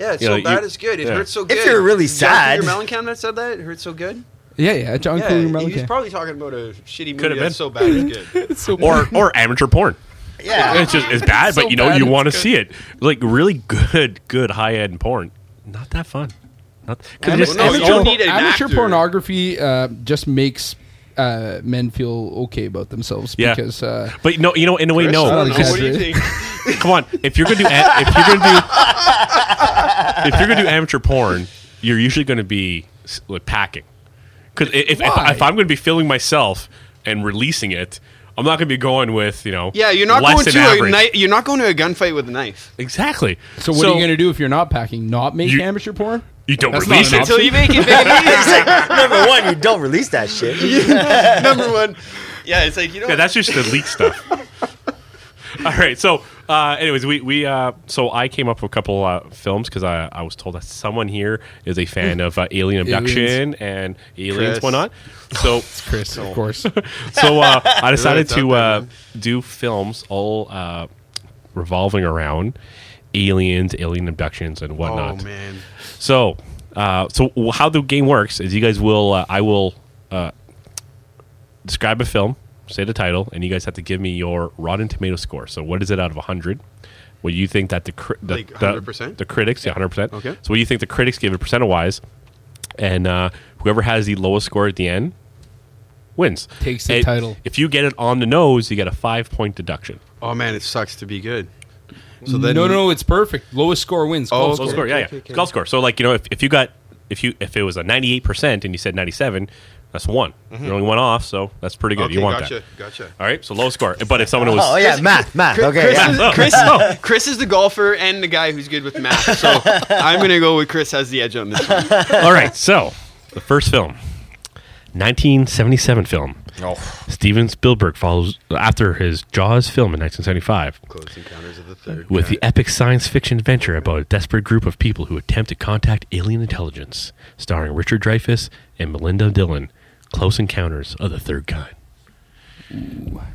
Yeah, it's You so know, bad you- it's good. It yeah. hurts so good. If you're really John sad- Cougar Mellencamp that said that. It hurts so good. Yeah, yeah, John Yeah, Cougar he was Mellencamp. probably talking about a shitty movie Could've that's been. so bad it's good. It's so Or or amateur porn. Yeah. It's just it's bad, So but you know bad you want to see it. Like really good good high end porn. Not that fun. Not because Ama- just no, you amateur, don't need amateur actor. pornography uh, just makes uh, men feel okay about themselves Yeah. because uh, But no, you know, in a way, Chris, no. Don't know. What do you think? Come on, if you're gonna do a- if you're gonna do if you're gonna do amateur porn, you're usually gonna be s- like packing. Because if, if, Why? if I'm gonna be filming myself and releasing it, I'm not gonna be going with you know. Yeah, you're not less going than to a average. knife. You're not going to a gunfight with a knife Exactly. so what are you going to do if you're not packing? Not make You- amateur porn? You don't That's release it. until you make it. Big It's like, number one, you don't release that shit. number one. Yeah, it's like you know. Yeah, that's just the leak stuff. All right. So, uh, anyways, we we uh, so I came up with a couple uh, films because I, I was told that someone here is a fan of uh, alien abduction and aliens, Chris. whatnot. So Chris, of course. so uh, I decided It's out to there, uh, do films all uh, revolving around aliens, alien abductions, and whatnot. oh man. So, uh, so how the game works is you guys will, uh, I will uh, describe a film, say the title, and you guys have to give me your Rotten Tomato score. So, what is it out of hundred? What do you think that the cri- the, Like the, 100%? the critics, yeah, hundred percent. Okay. So, what do you think the critics give it percent wise? And uh, whoever has the lowest score at the end wins. Takes the And title. If you get it on the nose, you get a five point deduction. Oh man, it sucks to be good. So then no, no, it's perfect. Lowest score wins. Oh, Golf okay. score. Golf score, yeah, yeah. okay, okay. Golf score. So like you know, if, if you got if you if it was a ninety eight percent and you said ninety seven, that's one. Mm-hmm. You're only one off, so that's pretty good. Okay, you want gotcha, that. gotcha. All right, so low score. But if someone oh, was Oh yeah, math, math. Chris, Okay, Chris, yeah. is, Oh. Chris, Oh. Chris is the golfer and the guy who's good with math. So I'm gonna go with Chris has the edge on this one. all right, so the first film, nineteen seventy seven film. Oh. Steven Spielberg follows after his Jaws film in 1975 Close Encounters of the Third. with the epic science fiction adventure about a desperate group of people who attempt to contact alien intelligence, starring Richard Dreyfuss and Melinda Dillon. Close Encounters of the Third Kind.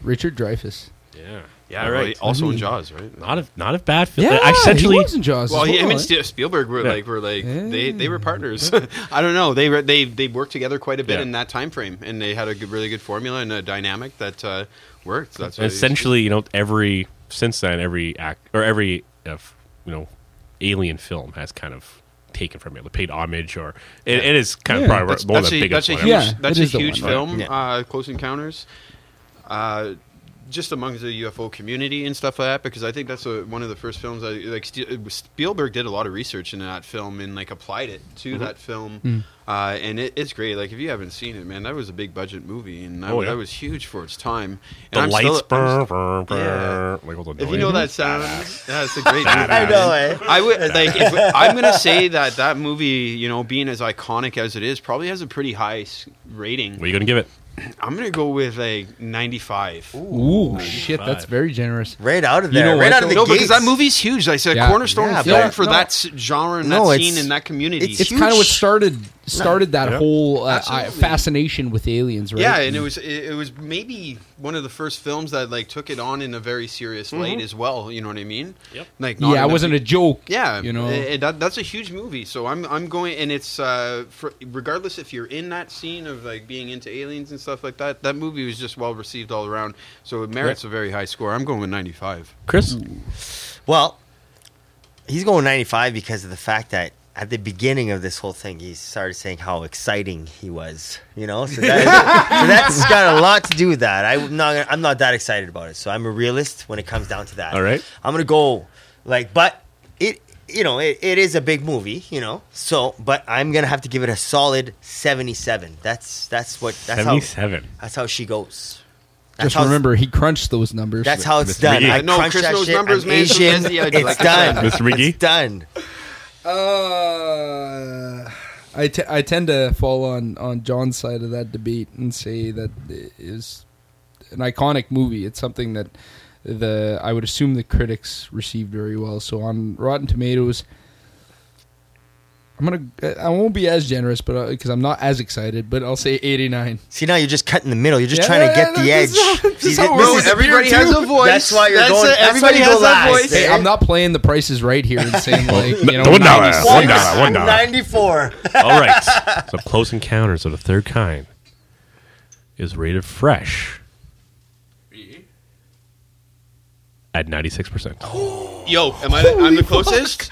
Richard Dreyfuss. Yeah. Yeah, All right. right. Also in Jaws, right? Not a not a bad film. Yeah, I essentially he was in Jaws. Well, as he, him and? Ste- Spielberg were Yeah. like were like they, they were partners. I don't know. They were they they worked together quite a bit Yeah. in that time frame, and they had a good, really good formula and a dynamic that uh, worked. That's why essentially, you know, every since then, every act or every uh, you know alien film has kind of taken from it, like paid homage, or it, it is kind Yeah. of probably that's, one of that's the a, biggest. that's a ones. huge Yeah, that's a is the huge one. film. Yeah. Uh, Close Encounters. Uh, just amongst the UFO community and stuff like that, because I think that's a, one of the first films. I like Spielberg did a lot of research into that film and like applied it to Mm-hmm. that film, Hmm. uh, and it, it's great. Like if you haven't seen it, man, that was a big budget movie, and that, Oh, yeah. that was huge for its time. The And I'm lights, still- I'm brr, brr, Yeah. like all the if you know that sound, yeah, it's a great movie. I know, it. I would like. If, I'm gonna say that that movie, you know, being as iconic as it is, probably has a pretty high rating. what are you gonna give it? I'm gonna go with a 95. Ooh, shit, that's very generous. Right out of You there. know right what, out of the though? No, because that movie's huge. Like, said Yeah. cornerstone Yeah, film but- for no. that genre and No, that it's- scene and that community. it's It's kind of what started started that Yeah. whole uh, fascination with aliens, right? Yeah, and it was it, it was maybe one of the first films that like took it on in a very serious light as well. You know what I mean? Yep. Like not yeah, in it wasn't a joke. yeah, you know. and that, that's a huge movie. So I'm I'm going, and it's uh, for, regardless if you're in that scene of like being into aliens and stuff like that. That movie was just well received all around, so it merits a very high score. I'm going with 95. Chris? Well, he's going 95 because of the fact that at the beginning of this whole thing, he started saying how exciting he was. You know, so, that, so that's got a lot to do with that. I'm not. I'm not that excited about it. So I'm a realist when it comes down to that. All right. I'm gonna go like, but it. You know, it, it is a big movie. You know, so but I'm gonna have to give it a solid 77. That's that's what that's how 77. that's how she goes. That's Just remember, he crunched those numbers. That's how it's Mr. done. McGee. I No, crunch Chris that knows shit. numbers, I'm man, Asian. It's done. Mr. McGee? It's done. Uh, I, t- I tend to fall on, on John's side of that debate and say that it is an iconic movie. It's something that the I would assume the critics received very well. So on Rotten Tomatoes, I'm gonna I won't be as generous, but uh, because I'm not as excited, but I'll say 89. See now you're just cutting the middle. You're just Yeah, trying to get yeah, the edge. this this See, is how it this everybody has a voice. That's why you're That's going. it. That's why Everybody has that last. voice. Hey? I'm not playing the prices right here and saying like you know One dollar, 96. one dollar, one dollar. 94. All right. So Close Encounters of the Third Kind is rated fresh at 96%. Yo, am I? I'm the closest.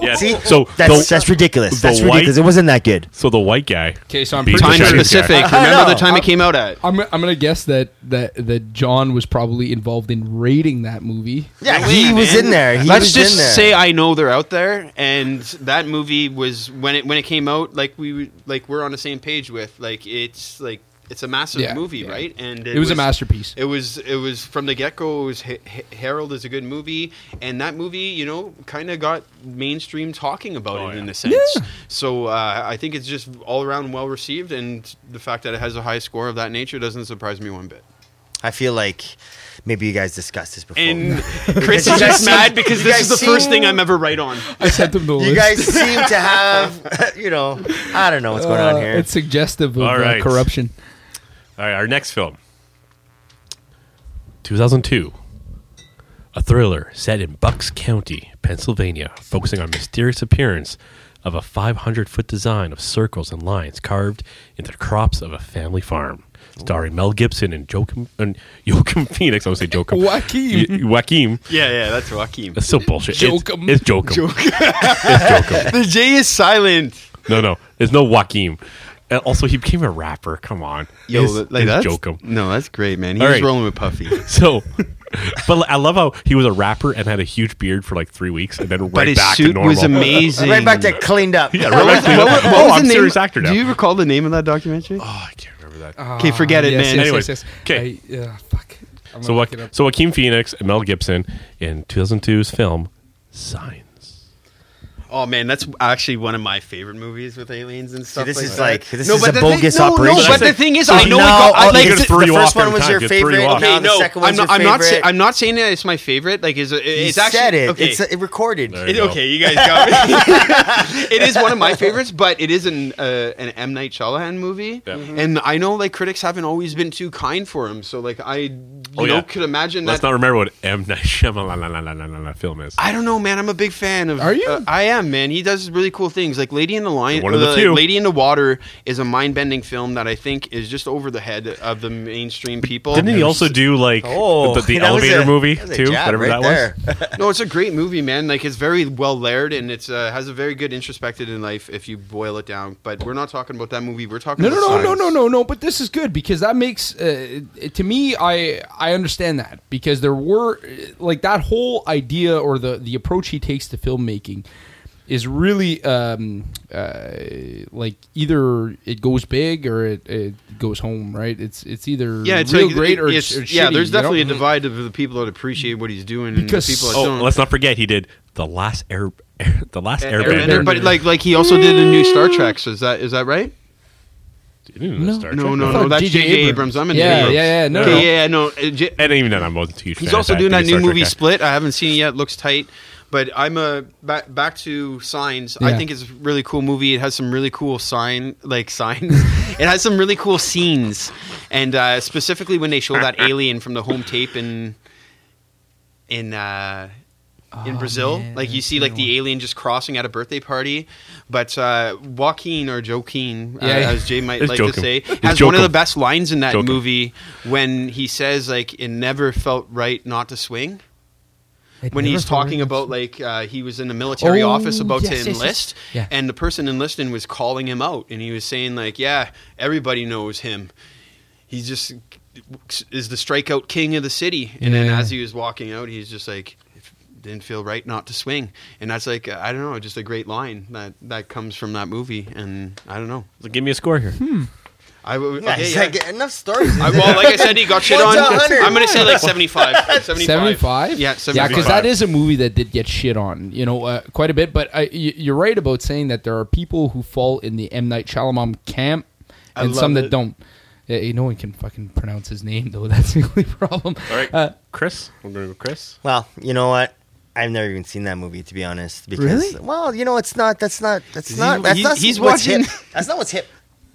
Yes. See, so that's the, that's ridiculous. the That's white- ridiculous. It wasn't that good. so the white guy. Okay, so I'm beat pretty the Time sure- guy. specific. I Remember the time it came out at? I'm, I'm gonna guess that, that that John was probably involved in rating that movie. Yeah, No he way, was in there. He Let's was just in there. say I know they're out there, and that movie was when it when it came out. Like we like we're on the same page with like it's like it's a massive Yeah, movie, yeah. right? And It, was, a masterpiece. It was it was from the get go. It was Ha- Ha- Harold is a good movie, and that movie, you know, kind of got mainstream talking about Oh, it yeah. in a sense. So uh, I think it's just all around well received, and the fact that it has a high score of that nature doesn't surprise me one bit. I feel like maybe you guys discussed this before. And Chris is just mad because this is the first thing I'm ever right on. I sent him the you list. guys seem to have, you know, I don't know what's going on Uh, here. It's suggestive of All uh, corruption. All right, our next film 2002. A thriller set in Bucks County, Pennsylvania, focusing on mysterious appearance of a 500 foot design of circles and lines carved into the crops of a family farm. Starring Mel Gibson and Joachim, and Joachim Phoenix. I would say Joachim. Joaquin. Y- Joaquim. Yeah, yeah, that's Joaquin. That's still bullshit. It's- Joachim. It's, Joachim. it's Joachim. The J is silent. No, no. There's no Joaquim. And also, he became a rapper. Come on. Yo, It's- like it's that's Joachim. no, that's great, man. He All was right. rolling with Puffy. So, but I love how he was a rapper and had a huge beard for like three weeks, and then right But his back to suit normal. was amazing. right back to cleaned up. Yeah, right back to what normal. was- what oh, was I'm the a name? serious actor now. Do you recall the name of that documentary? oh, I can't remember that. Okay, ah, forget it, yes, man. Yes, Anyways, yes, yes. 'kay. I- Yeah, fuck. I'm so, gonna Wa- look it up. so Joaquin Phoenix and Mel Gibson in 2002's film Signs. Oh man, that's actually one of my favorite movies with aliens and stuff. this like is that. like- this no, is but a the bogus thing, no, operation. No, but the thing is, So I know now, it got, oh, like, gonna it- throw the you first off one every was time, your just throw you favorite. off. Okay, the no, second I'm not. I'm not. Say. I'm not saying that it's my favorite. Like, is You it's said actually it. okay. It's it recorded. There It- okay, you guys got me. it is one of my favorites, but it is an uh, an M Night Shyamalan movie, Yeah. Mm-hmm. and I know like critics haven't always been too kind for him. So like I, you oh, know, yeah. could imagine. Let's not remember what M Night Shyamalan film is. I don't know, man. I'm a big fan of. Are you? I am, man. He does really cool things. Like Lady in the Lion, One of the uh, few. Lady in the Water is a mind-bending film that I think is just over the head of the mainstream people. Didn't he also do like Oh, the, the elevator a- movie that too? Whatever right that was. No, it's a great movie, man. Like it's very well layered and it's uh, has a very good introspective in life if you boil it down. But we're not talking about that movie. We're talking No, about no, no, no, no, no, no. But this is good because that makes uh, to me. I I understand that because there were uh, like that whole idea or the the approach he takes to filmmaking is really um, uh, like either it goes big or it, it goes home. Right? It's it's either Yeah, it's real like, great or it's, it's, or yeah. shitty, there's you know? definitely a divide of the people that appreciate what he's doing Because- and the people that Oh, don't. let's not forget he did the last air, the last A- Airbender. Airbender, but like like he also did the new Star Trek. So is that is that right? You didn't know No. Star No, Trek. no, I no. That's J.J. J.J. Abrams. Abrams. I'm an Yeah, idiot. yeah, yeah, no, Okay, no. yeah, yeah, no. uh, J- And even then, I wasn't a huge He's fan. also doing that new Star movie guy. Split. I haven't seen it yet. Looks tight. But I'm a back back to Signs. I think it's a really cool movie. It has some really cool sign like signs. it has some really cool scenes, and uh, specifically when they show that alien from the home tape in in uh, in Oh, Brazil. man, like you see like the alien just crossing at a birthday party. But uh, Joaquin or Joaquin, uh, Yeah, yeah. as Jay might It's like to say, It's has one of the best lines in that Joachim. movie when he says like it never felt right not to swing It when he's talking right. about like uh, he was in a military Oh, office about yes, to yes, yes. enlist Yeah. and the person enlisting was calling him out and he was saying like yeah everybody knows him he just is the strikeout king of the city and then as he was walking out he's just like it didn't feel right not to swing and that's like i don't know just a great line that that comes from that movie and i don't know So give me a score here. I w- Yeah, okay, he's yeah. like, enough stories. I, well, like I said, he got shit on. to a hundred. I'm gonna say like 75. 75. 75 Yeah, yeah because that is a movie that did get shit on you know uh, quite a bit but I, y- you're right about saying that there are people who fall in the m night Shyamalan camp I and some that it. don't yeah, no one can fucking pronounce his name though that's the only problem All right, uh, Chris. We're going to go Chris. Well, you know what? I've never even seen that movie to be honest. Because, Really? Well, you know, it's not. That's not. That's He's- not. That's he- not. he's what's watching- hip. That's not what's hip.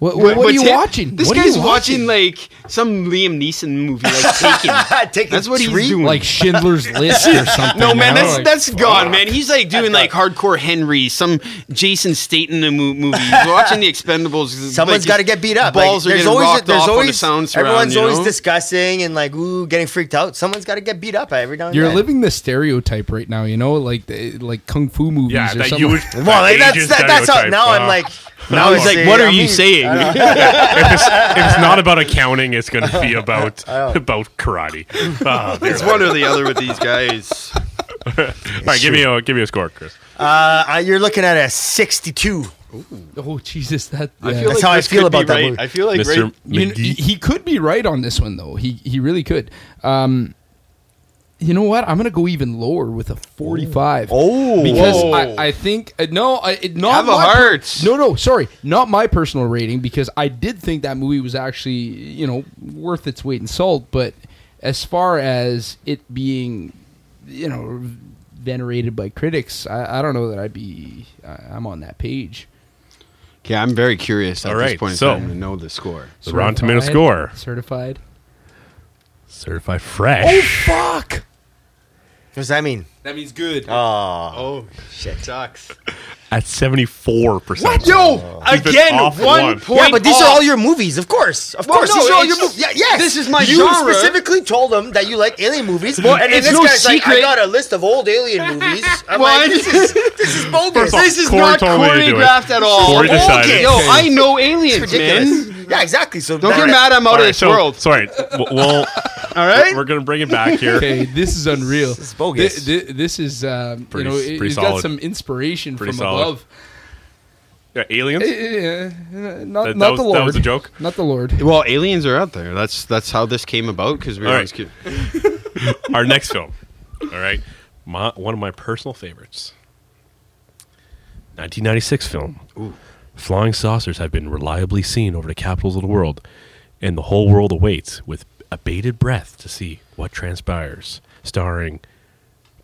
What, what, what are you it? watching This what guy's you watching like some Liam Neeson movie, like Taken. Taking That's what he's three? doing. like Schindler's List or something no man, that's like- that's gone, man. He's like doing like hardcore Henry, some Jason Statham mo- movie. He's watching the Expendables. Someone's like, got to get beat up. Balls like, are there's getting always, there's off on the always, sound surround, everyone's you always know? discussing and like ooh, getting freaked out. Someone's got to get beat up every now and You're then. living the stereotype right now, you know, like the, like kung fu movies Yeah, or that something. you would. Well, that's that's how. Now I'm uh, like. Now oh, he's like, what are you saying? if, it's, if it's not about accounting, it's going to be about about karate. Oh, it's Lord. one or the other with these guys. All right, give me a give me a score, Chris. Uh, uh, you're looking at a 62. oh Jesus, that I yeah. feel That's like how I feel about be that right. movie. I feel like Mr. right. You kn- McGee. he could be right on this one though. He he really could. Um, you know what? I'm gonna go even lower with a 45. Oh. because I, I think uh, no, I, it, not Have a my per- heart. no, no, sorry, not my personal rating because I did think that movie was actually you know worth its weight in salt. But as far as it being you know venerated by critics, I, I don't know that I'd be. I, I'm on that page. Okay, I'm very curious at All this right, point in so- time to know the score. The Rotten Tomato Certified- score. certified. Certified fresh. Oh, fuck! What does that mean? That means good. Oh. Oh, shit sucks. At 74%. What? Yo, Keep it again, off one one. point. Yeah, but these off. are all your movies, of course. Of Well, course, no, these are all your it's- movies. Yeah, yes. this is my you genre. specifically told them that you like alien movies. Well, and it's this no guy's like, I secret. got a list of old alien movies. I'm Well, like, I- this is, this is bogus. First off, This is Corey not told me to do it. choreographed at all. Corey decided. Yo, I know aliens, ridiculous. man. Yeah, exactly. So Don't get mad I'm out All of this so, world. Sorry. We'll, we'll- All right? we're going to bring it back here. Okay, this is unreal. This is bogus. This, is, um, Pretty- you know, it, pretty has got solid. some inspiration Pretty from solid. above. Yeah, aliens? Eh, eh, not That- not that was- the that Lord. was a joke? Not the Lord. Well, aliens are out there. That's that's how this came about because we were All always right. cute. Our next film. All right. My, one of my personal favorites. 1996 film. Flying saucers have been reliably seen over the capitals of the world, and the whole world awaits with a bated breath to see what transpires. Starring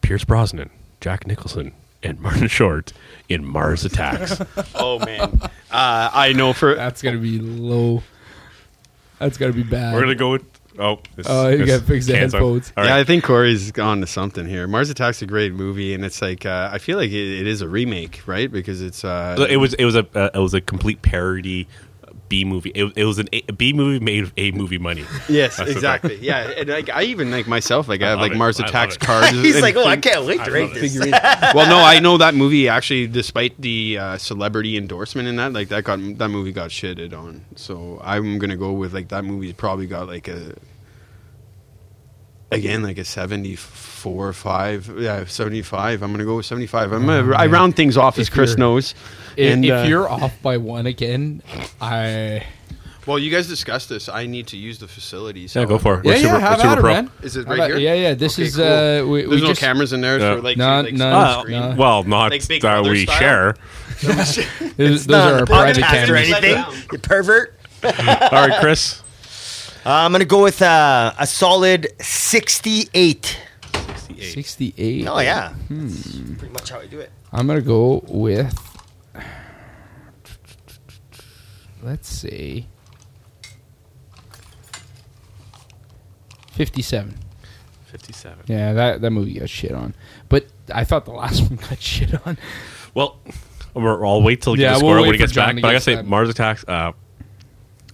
Pierce Brosnan, Jack Nicholson, and Martin Short in Mars Attacks. Oh man, uh, I know for That's gonna be low. That's gonna be bad. We're gonna go with oh. This, Oh, you this gotta fix the cans headphones. All yeah. I think Corey's on to something here. Mars Attacks a great movie, and it's like uh, I feel like it, it is a remake, right? Because it's uh, it was it was a uh, it was a complete parody B movie. It, it was an a, B movie made of A movie money. yes, That's the exactly. Yeah, and like I even like myself, like I, have like it. Mars I Attacks it. cards. He's and like, oh, I can't wait to rate love this. Figure it. well, no, I know that movie actually, despite the uh, celebrity endorsement in that, like that got that movie got shitted on. So I'm gonna go with like that movie probably got like a again like a 74 5 yeah 75 i'm gonna go with 75 i'm gonna, i round things off as If chris knows If, And, if uh, you're off by one again, I well you guys discussed this i need to use the facilities Yeah, go for it. yeah We're yeah super- have super at it, pro. man. is it right about- here Yeah, yeah. This Okay, is cool. uh, we, there's we no just, cameras in there Yeah. for like, No, like no, screen. no. well, not Like that we style? share. Those, those Not are our private podcast or cameras. Anything. down. You pervert. All right, Chris. Uh, I'm gonna go with uh, a solid 68. 68. Oh yeah, That's pretty much how I do it. I'm gonna go with. Let's see. Fifty-seven. 57. Yeah, that that movie got shit on, but I thought the last one got shit on. Well, we're, I'll wait till he Yeah, gets the we'll score when he gets John back. But I get gotta say, that. Mars Attacks. Uh,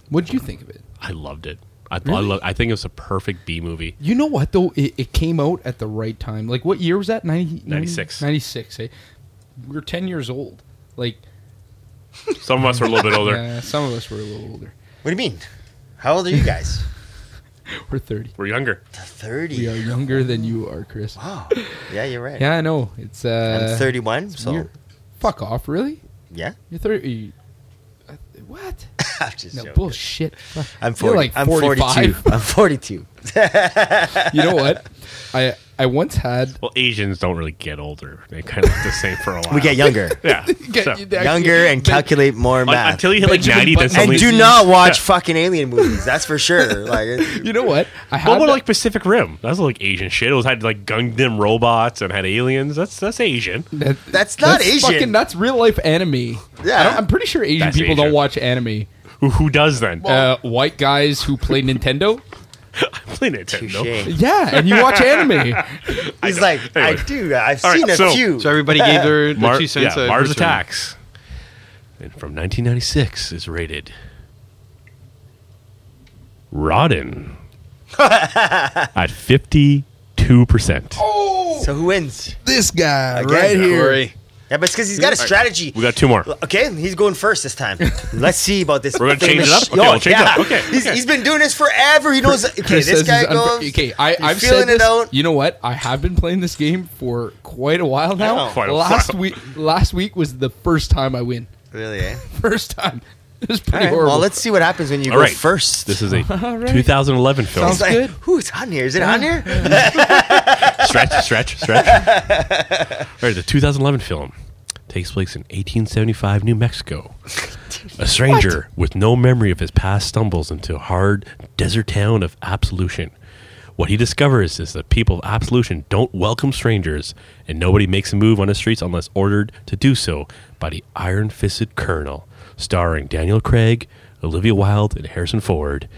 What did you think of it? I loved it. I, I, Really? lo- I think it was a perfect B movie. You know what though? It, it came out at the right time. Like what year was that? 90, 96. 96, eh? We were ten years old. Like Some of us are a little bit older. yeah, some of us were a little older. What do you mean? How old are you guys? We're thirty. We're younger. 30. We are younger than you are, Chris. Wow. Yeah, you're right. Yeah, I know. It's uh I'm 31, so you're- fuck off, really? yeah. You're thirty. What? I'm just No joking. bullshit. I'm You're 40. like I'm 45. 42. I'm 42. you know what? I I once had Well, Asians don't really get older. They kind of look the same for a while. We get younger. Yeah. Get- So- actually- younger and calculate more Un- math. until you hit like Benjamin 90, then Button- and do not watch Yeah. fucking alien movies. That's for sure. Like, You know what? I had What about that- like Pacific Rim? That's like Asian shit. It was had like Gundam robots and had aliens. That's that's Asian. that- That's not Asian. Fucking, that's real life anime. Yeah. I don't, I'm pretty sure Asian That's people Asian. don't watch anime. Who who does then? Uh, white guys who play Nintendo. Play Nintendo. touche. Yeah, and you watch anime. He's like, I do. I've All right, seen a so- few. So everybody gave their, their Mar- two cents. yeah, at Mars return. Attacks. And from 1996 is rated Rotten at 52%. so who wins? this guy Again, right here. Corey. Yeah, but it's because he's got a strategy. We got two more. Okay, he's going first this time. Let's see about this. We're gonna change it up? sh- Okay, we'll change it up. Okay, He's, okay. he's been doing this forever. He knows. Okay, Chris this says guy he's unfa- goes. okay, I, he's I've feeling said this. it out. You know what? I have been playing this game for quite a while now. know. Quite a last while. week, last week was the first time I win. Really? Eh? First time. It was All pretty right. horrible. Well, let's see what happens when you All go right. first. This is a All right. 2011 film. Sounds It's like, good. Who's on here? Is it on here? Stretch, stretch, stretch. All right, the 2011 film takes place in 1875 New Mexico. A stranger with no memory of his past stumbles into a hard desert town of Absolution. What he discovers is that people of Absolution don't welcome strangers, and nobody makes a move on the streets unless ordered to do so by the iron fisted colonel. Starring Daniel Craig, Olivia Wilde, and Harrison Ford.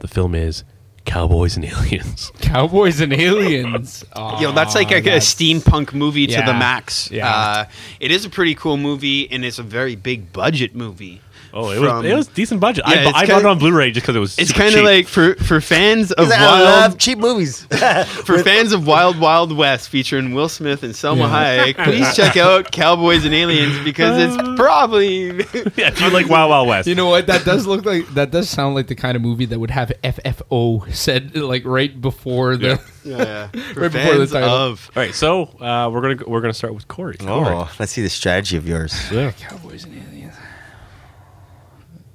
The film is Cowboys and Aliens. Cowboys and aliens. Yo, that's like a, a steampunk movie to the max. Yeah. Uh, it is a pretty cool movie, and it's a very big budget movie. Oh, it From- was it was decent budget. Yeah, I, I bought it on Blu-ray just because it was. It's kind of like for for fans of He's like, I Wild love cheap movies. for fans of Wild Wild West featuring Will Smith and Selma Yeah. Hayek. Please check out Cowboys and Aliens because it's probably yeah, if you like Wild Wild West. You know what? That does look like that does sound like the kind of movie that would have FFO said like right before the. yeah, for Right before the title. of. All right, so uh, we're gonna we're gonna start with Corey. Corey. oh, let's see the strategy of yours. yeah. Cowboys and aliens.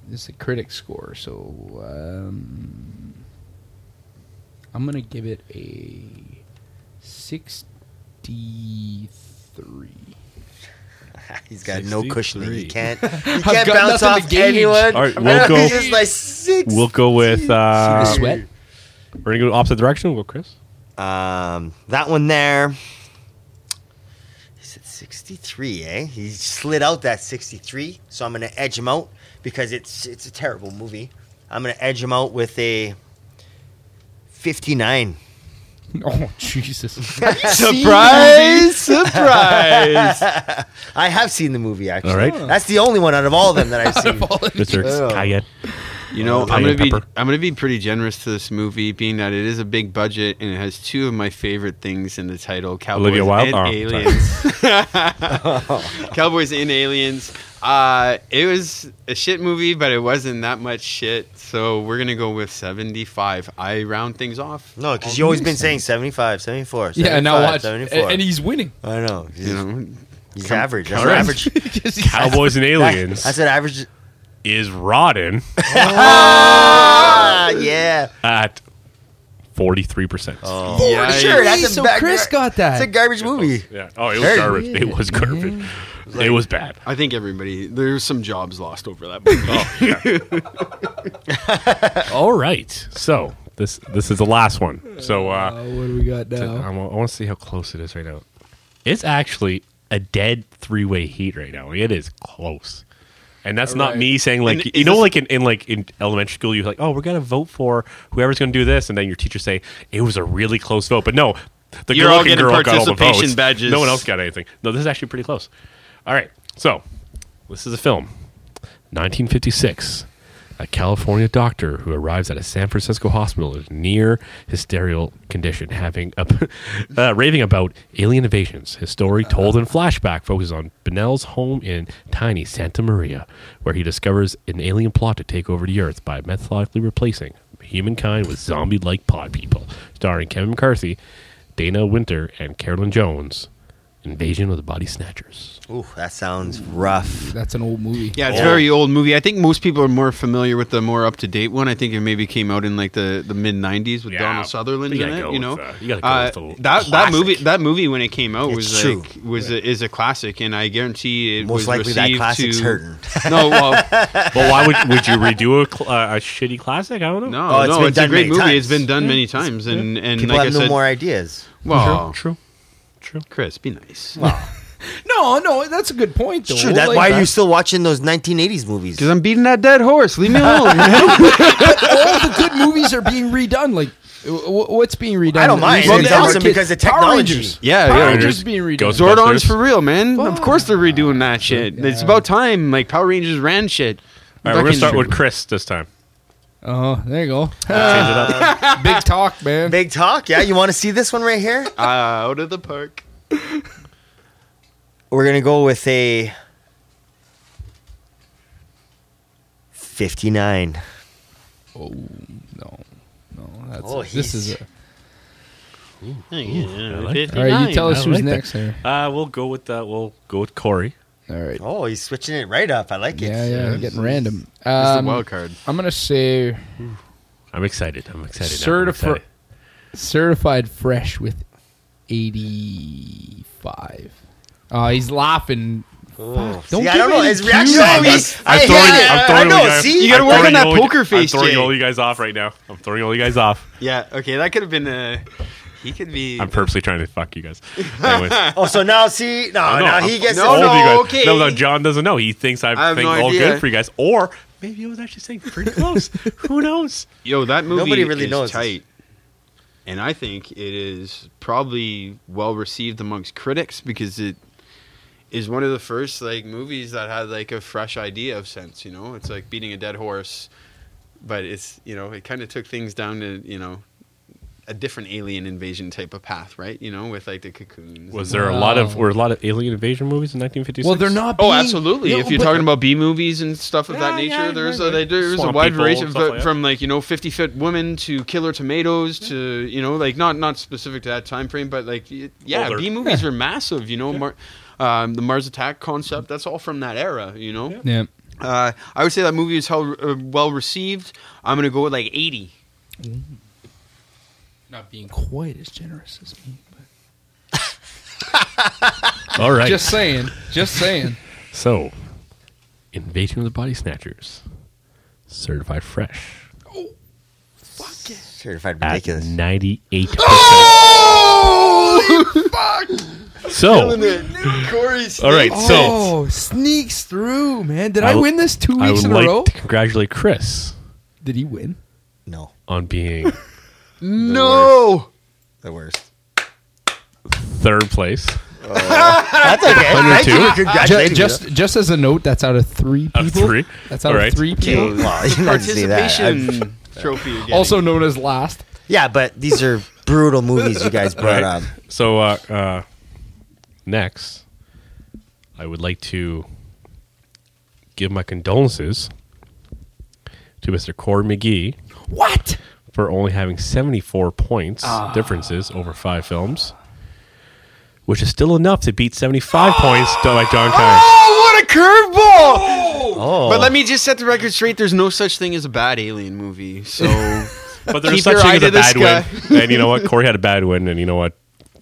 This is a critic score, so um, I'm gonna give it a sixty-three. He's got no 63. cushioning. He can't. He can't bounce off anyone. All right, we'll go- He's just like six. We'll go with uh, See the sweat. We're gonna go opposite direction. We'll go Chris. Um, that one there. He's at 63, eh? He slid out that 63, so I'm gonna edge him out because it's it's a terrible movie. I'm gonna edge him out with a 59. Oh Jesus! Surprise! Surprise! I have seen the movie actually. All right. That's the only one out of all of them that I've seen. Mr. Oh. Kayet. You know, I'm gonna be. I'm gonna be pretty generous to this movie, being that it is a big budget and it has two of my favorite things in the title: Cowboys Olivia Wilde? and Oh. Aliens. Cowboys and Aliens. Uh, it was a shit movie, but it wasn't that much shit. So we're gonna go with 75. I round things off. No, because you've always been saying 75, 74. 75, yeah, and now watch, 74. and, and he's winning. I know. He's, You know, he's average. That's All what right. average. Because Cowboys and Aliens That's what average. Is Rotten Ah, yeah. at forty three percent. Oh, Yikes. sure. That's a so bad Chris got that. It's a garbage movie. Yeah. Oh, it was Very garbage. weird, It was garbage. man. it was bad. I think everybody there's some jobs lost over that movie. All right. So this this is the last one. So uh, what do we got now? I, now? want to see how close it is right now. It's actually a dead three way heat right now. It is close. And that's not me saying like And you know this- like in, in like in elementary school you're like oh we're gonna vote for whoever's gonna do this and then your teacher say it was a really close vote. But no the You're all getting girl got all the participation votes. badges. no one else got anything. No this is actually pretty close. All right so this is a film. 1956 a California doctor who arrives at a San Francisco hospital in near hysterical condition, having a, uh, raving about alien invasions. His story, told in flashback, focuses on Bennell's home in tiny Santa Maria, where he discovers an alien plot to take over the Earth by methodically replacing humankind with zombie-like pod people. Starring Kevin McCarthy, Dana Wynter, and Carolyn Jones. Invasion of the Body Snatchers. Ooh, that sounds rough. That's an old movie. Yeah, it's a very old movie. I think most people are more familiar with the more up to date one. I think it maybe came out in like the, the mid '90s with Yeah, Donald Sutherland you in gotta it. go You know, with, uh, you gotta go Uh, with the that that classic. movie that movie when it came out It's was true. like was a, is a classic, and I guarantee it Most was likely that received classic's to, hurting. No, well, But why would would you redo a, cl- uh, a shitty classic? I don't know. no, Oh, it's no, been it's a done great many movie. It's times. been done many times, and and People like I have no said, more ideas. well, True. True. Chris, be nice. No, no, that's a good point. Though. It's true. That, Like, why are you still watching those 1980s movies? Because I'm beating that dead horse. Leave me alone. all the good movies are being redone. Like, w- w- what's being redone? I don't mind. Well, It's the awesome other because kids- of Power technology. Rangers. Yeah, Power yeah. Rangers Rangers, is being redone. Ghost- Zordon's Ghostbusters. for real, man. Of course they're redoing that shit. Yeah. It's about time. Like Power Rangers ran shit. All right, we're gonna start with Chris this time. Oh, there you go. Change. Big talk, man. Big talk. Yeah, you want to see this one right here? Uh, out of the park. We're gonna go with a 59. Oh no, no. That's Oh, this is. he's- A, I like that. all right, you tell us I who's like that. next here. Uh, we'll go with uh, we'll go with Corey. All right. Oh, he's switching it right up. I like it. Yeah, yeah, getting random. It's the Um, wild card. I'm gonna say I'm excited. I'm excited. now. I'm Certifi- excited. certified fresh with 85. Oh, he's laughing. Oh, Don't see, I give don't know. me His reaction. cues. Oh, I'm- he's, I'm I throwing, hate it. I'm throwing I know. all you guys. See, You gotta I'm work throwing on that all you- poker face, I'm throwing Jay. all you guys off right now. I'm throwing all you guys off. Yeah. Okay, that could have been a. He could be. I'm purposely trying to fuck you guys. Anyways, Oh, so now see, oh, no, I know, now I'm- he gets No, all it. of you guys. okay. No, no, John doesn't know. He thinks I, I have think no all idea. good for you guys, or maybe I was actually saying pretty close. Who knows? Yo, that movie Nobody really is knows. tight. And I think it is probably well received amongst critics because it is one of the first like movies that had like a fresh idea of sense, you know? It's like beating a dead horse, but it's, you know, it kind of took things down to, you know, a different alien invasion type of path, right? You know, with like the cocoons. Was and- there a lot of Wow. were a lot of alien invasion movies in 1956? Well, they're not. Oh, being- absolutely. Yeah, if you're but- talking about B movies and stuff of that nature, yeah, there's right, a, right. there's a wide people variety of, like from like you know 50 foot women to killer tomatoes to you know like not not specific to that time frame, but like yeah, Older. B movies are massive. You know, Mar- um, the Mars Attack concept that's all from that era. You know, Yeah. uh, I would say that movie is hell, uh, well received. I'm gonna go with like 80. Not being quite as generous as me. but. all right. Just saying. Just saying. so, Invasion of the Body Snatchers, certified fresh Oh, fuck it. Certified at ridiculous. 98. Oh, So, Corey's all right. So, oh, sneaks through, man. Did I win this two I weeks would in like a row? to congratulate Chris Did he win? No, on being no. the worst. third place. That's okay. Thank you two? for Ju- just, me. just as a note, that's out of three Out of people. three? That's out All of right. three Okay, people. well, you don't say that. I've- Participation trophy. You're getting. Also known as last. Yeah, but these are brutal movies you guys brought Right. up. So, uh, uh, next, I would like to give my condolences to Mr. Corey McGee What? For only having 74 points Ah. differences over five films, which is still enough to beat 75 points done by John Connor. Oh, what a curveball! Oh, But let me just set the record straight. There's no such thing as a bad alien movie. So But there's Keep such your thing eye as a to the bad win. And you know what? Corey had a bad win, and you know what?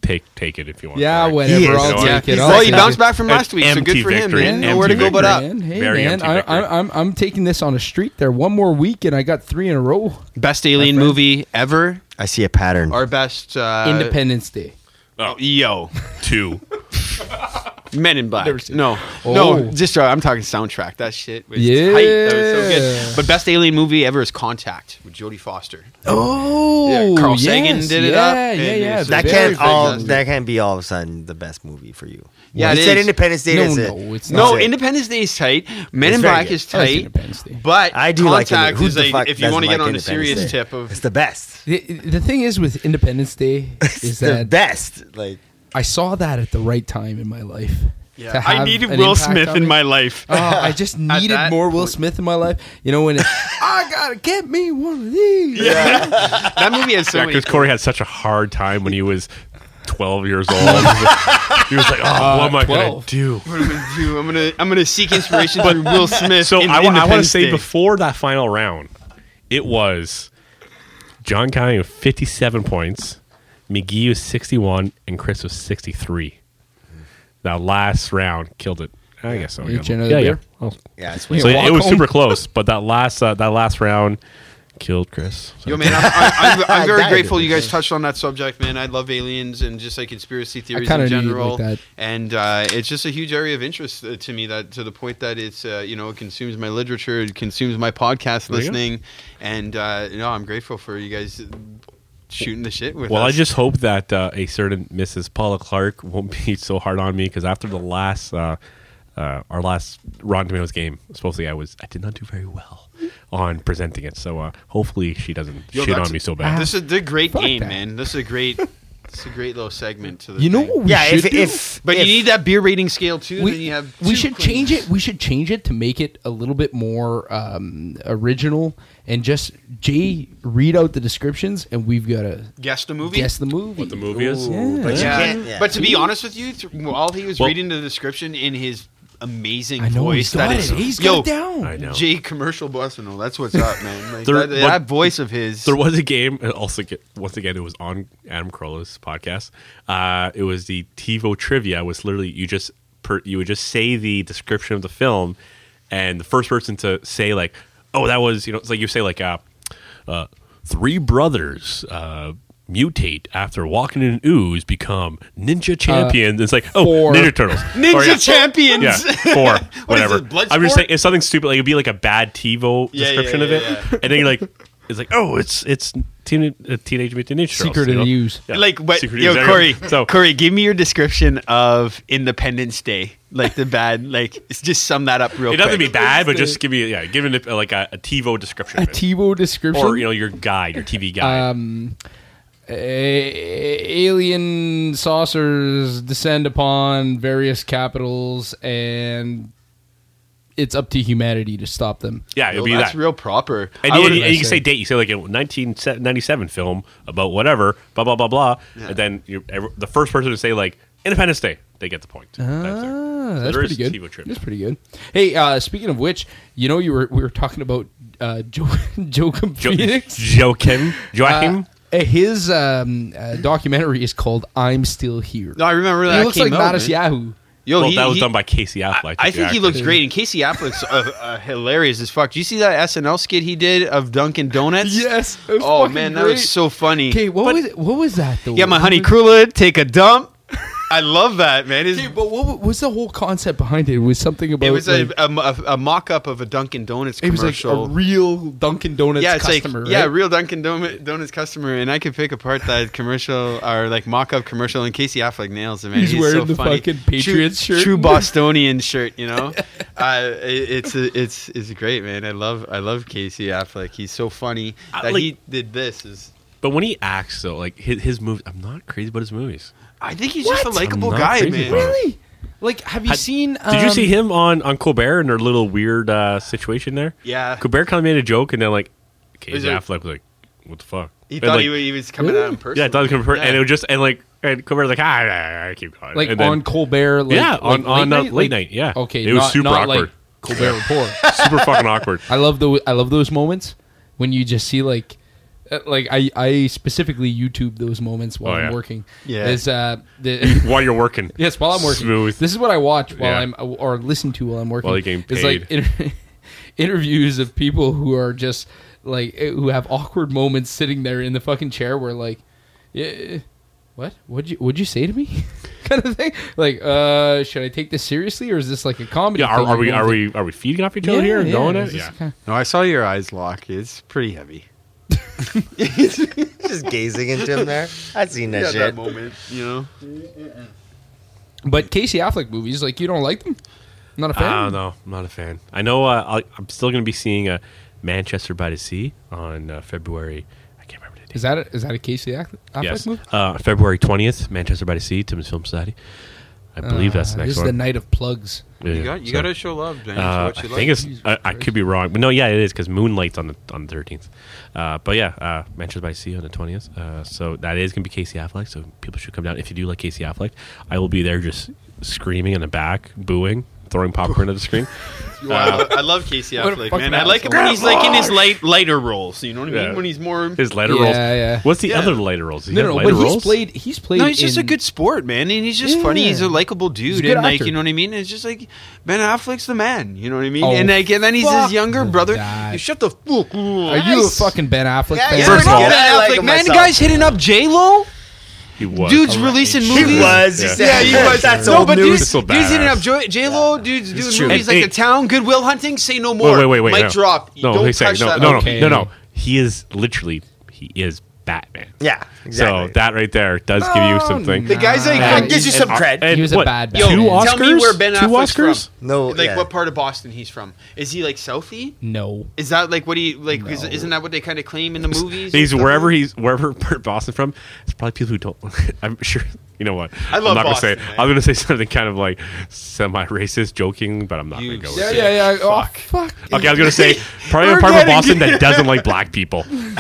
Take take it if you want. Yeah, Greg. whatever. He is. I'll Yeah. take it. He's I'll Well, he take bounced it. back from last week, so Empty good for him, victory. man. Empty Nowhere to go but up. Man, hey Very man, empty I, victory. I, I'm I'm taking this on a streak there. One more week and I got three in a row. Best alien movie ever. I see a pattern. Our best uh, Independence Day. Oh, Yo, two. Men in Black. Never No, Oh. no, just uh, I'm talking soundtrack. That shit was Yeah. tight. That was so good. But best alien movie ever is Contact with Jodie Foster. Oh, Yeah, Carl Sagan yes, did it yeah, up, Yeah, and yeah, that can't all. on- That can't be all of a sudden the best movie for you. Yeah, you it said is. Independence Day. No, that's it. no, it's No, not. That's it. Independence Day is tight. Men It's in Black good. is I like tight. Day. But I do like Contact it. Who's the like fuck if you want to get like on a serious Day? tip of It's the best. The, the thing is with Independence Day is It's the that best. Like I saw that at the right time in my life. Yeah, I needed Will Smith in my life. Oh, I just needed that more Will point. Smith in my life. You know, when it, I gotta get me one of these. Yeah. that movie has so Yeah, many. because Corey had such a hard time when he was 12 years old. he was like, "Oh, what am I gonna uh, do?" What am I'm gonna do? I'm gonna I'm gonna seek inspiration through Will Smith. So in I, I want to say before that final round, it was John County with 57 points, McGee was 61, and Chris was 63. That last round killed it. I guess so. Each yeah, another yeah. beer? Oh. yeah, it's Yeah. So walk it was home. super close, but that last uh, that last round killed Chris. So- Yo, man, I'm, I'm, I'm, I'm very grateful you guys touched on that subject, man. I love aliens and just like conspiracy theories in general, like that. and uh, it's just a huge area of interest uh, to me. That to the point that it's uh, you know it consumes my literature, it consumes my podcast There you listening, and uh, you know I'm grateful for you guys shooting the shit with Well, us. I just hope that uh, a certain Mrs. Paula Clark won't be so hard on me because after the last, uh, uh, our last Rotten Tomatoes game, supposedly I was I did not do very well on presenting it. So uh, hopefully she doesn't Yo, shit on me so bad. This is a great Fuck game, that. man. This is a great, this is a great little segment to the. You know thing. what we yeah. should If do? if but if, you need that beer rating scale too. we, then you have. we should queens. change it. We should change it to make it a little bit more um, original and just Jay read out the descriptions and we've got to Guess the movie. guess the movie. What the movie is? Yeah. But yeah. yeah. But to be honest with you, th- while he was Well- reading the description in his amazing I know voice, he's got that it. is He's yo, got it down. I know. Jay commercial Bussino. That's what's up, man. Like, There- that, what- that voice of his. There was a game, and also get, once again, it was on Adam Carolla's podcast. Uh, it was the TiVo trivia. Was literally you just per, you would just say the description of the film, and the first person to say like, "Oh, that was," you know, it's like you say like, uh, uh, three brothers." Uh, mutate after walking in an ooze become ninja champions it's like oh four. ninja turtles Ninja Or, yeah, Champions. yeah four What is whatever Bloodsport? i'm just saying it's something stupid like it'd be like a bad tivo Yeah, yeah, description of it yeah. and then you're like it's like oh it's it's teen, uh, teenage mutant ninja Turtles, Secret you of know? Use. Yeah. Like, what? Secret Yo, Corey. so Corey, give me your description of Independence Day. Like the bad. Like, just sum that up real it quick. doesn't be bad but just give me yeah give it like a, a tivo description A. TiVo description. or you know your guide your tv guide um, a- alien saucers descend upon various capitals, and it's up to humanity to stop them. yeah it'll be that's that real proper. and, I you, would- and you can say. say date you say like a 1997 film about whatever blah blah blah blah Yeah. and then you the first person to say like independence day they get the point That's there. Ah, So that's there pretty good. TiVo trivia. That's pretty good. Hey, uh, speaking of which, you know, you were we were talking about uh, Joe Joachim Jo- Phoenix. Joachim Joachim Uh, his um, uh, documentary is called "I'm Still Here." no, I remember that. he looks came like out, Mattis man. Yahoo. Yo, well he- that was he- done by Casey Affleck I, I the think he looks great, and Casey Affleck's uh, uh, hilarious as fuck. Do you see that SNL skit he did of Dunkin' Donuts? Yes. it was Oh fucking man, that was so funny. Okay, what was it, what was that though? Yeah, my honey was- Krula, take a dump. I love that man. His- but what was the whole concept behind it? It was something about it was a, like, a, a, a mock-up of a Dunkin' Donuts it was like commercial. a real Dunkin' Donuts yeah, it's customer. like yeah, right? real Dunkin' Donuts customer, and I could pick apart that commercial or like mock-up commercial, and Casey Affleck nails it, man. He's wearing so the funny. fucking Patriots true, shirt. true Bostonian shirt, you know. uh, it, it's it's it's great, man. I love I love Casey Affleck. He's so funny I that like- he did this. Is but when he acts though like his, his movies I'm not crazy about his movies I think he's just a What? likable I'm not guy, crazy man. about it. Really? Like, have you Had- seen? Did you um, see him on on Colbert and their little weird uh, situation there? Yeah. Colbert kind of made a joke, and then like Casey Was it- Affleck was like, "What the fuck?" He And, thought like, he, wa- he was coming at him personally. yeah, I thought he was Colbert, and it was just and like and Colbert's like, "Ah, ah, ah, keep going." Like and then- on Colbert? Like, yeah, like on on uh, late Like- night, yeah. Okay, it was not, super not awkward, like Colbert Report. super fucking awkward. I love the I love those moments when you just see like like I, I specifically YouTube those moments while Oh, I'm working. Yeah. Is uh the While you're working. yes while I'm working. Smooth. This is what I watch while Yeah. I'm or listen to while I'm working. While you're getting It's like inter- interviews of people who are just like eh, who have awkward moments sitting there in the fucking chair where like yeah what what'd you what'd you say to me kind of thing like uh should I take this seriously or is this like a comedy? Yeah, are, thing are I'm we going are through? we are we feeding off each other here and going at it? Yeah. kinda- No, I saw your eyes lock. It's pretty heavy. Just gazing into him there. I've seen that shit. that moment, you know. But Casey Affleck movies, like you don't like them? Not a fan. I don't know. I'm not a fan. I know. Uh, I'll, I'm still going to be seeing uh, Manchester by the Sea on uh, February. I can't remember the date. Is that a, is that a Casey Aff- Affleck yes, movie? uh, February 20th. Manchester by the Sea, Timmins Film Society. I believe that's the Uh, next This is the night of plugs. Yeah, You got you so, got to show love, man. Uh, what I you think like. it's. I, I could be wrong, but no, yeah, it is because Moonlight's on the on the 13th. Uh, but yeah, uh, Manchester by the Sea on the 20th. Uh, so that is going to be Casey Affleck. So people should come down if you do like Casey Affleck. I will be there just screaming in the back, booing, throwing popcorn at the screen. Well, uh, I, love Casey What Affleck, man. I like him when he's like in his light lighter roles. You know what I mean? Yeah. When he's more. His lighter roles? Yeah, yeah. What's the Yeah. other lighter roles? Does he No, have no, lighter but he's rolls? played. He's played. No, he's just a in- good sport, man, and he's just funny. He's a Yeah. likable a dude, good and like actor. you know what I mean. It's just like Ben Affleck's the man. You know what I mean? Oh, and like, and then he's fuck his younger brother. that. You shut the fuck. Are you a fucking Ben Affleck Yeah, fan? yeah, First of all- Ben I like Affleck, him man, the myself. guy's hitting up J Lo. He was. Dude's releasing He He was. Yeah. Yeah, he was. That's no, old but news. dude's, so dude's hitting up badass. J Lo. Dude's doing movies And- like hey- The Town, Goodwill Hunting. Say no more. Wait, wait, wait, wait. Mic no. drop. No, Don't he said touch no, that. no, no, Okay. no, no. He is literally he is Batman. Yeah, exactly. So that right there does give you oh, something. The guy's like, Nah. That gives you some uh, cred. And He was a what, bad Two Batman. Oscars. Tell me where Ben Two Affleck's Oscars. from. No, like yeah. what part of Boston he's from? Is he like Southie? No. Is that like what he like? Is, No. isn't that what they kind of claim in the movies? He's stuff? wherever he's wherever part of Boston from. It's probably people who don't. I'm sure. You know what? I love I'm not Boston, gonna say. man. I'm gonna say something kind of like semi-racist, joking, but I'm not You- gonna go. Yeah, with yeah, it. yeah. Oh, Fuck. fuck. Okay, I was gonna say probably a We're part of getting- Boston that doesn't like black people, Ben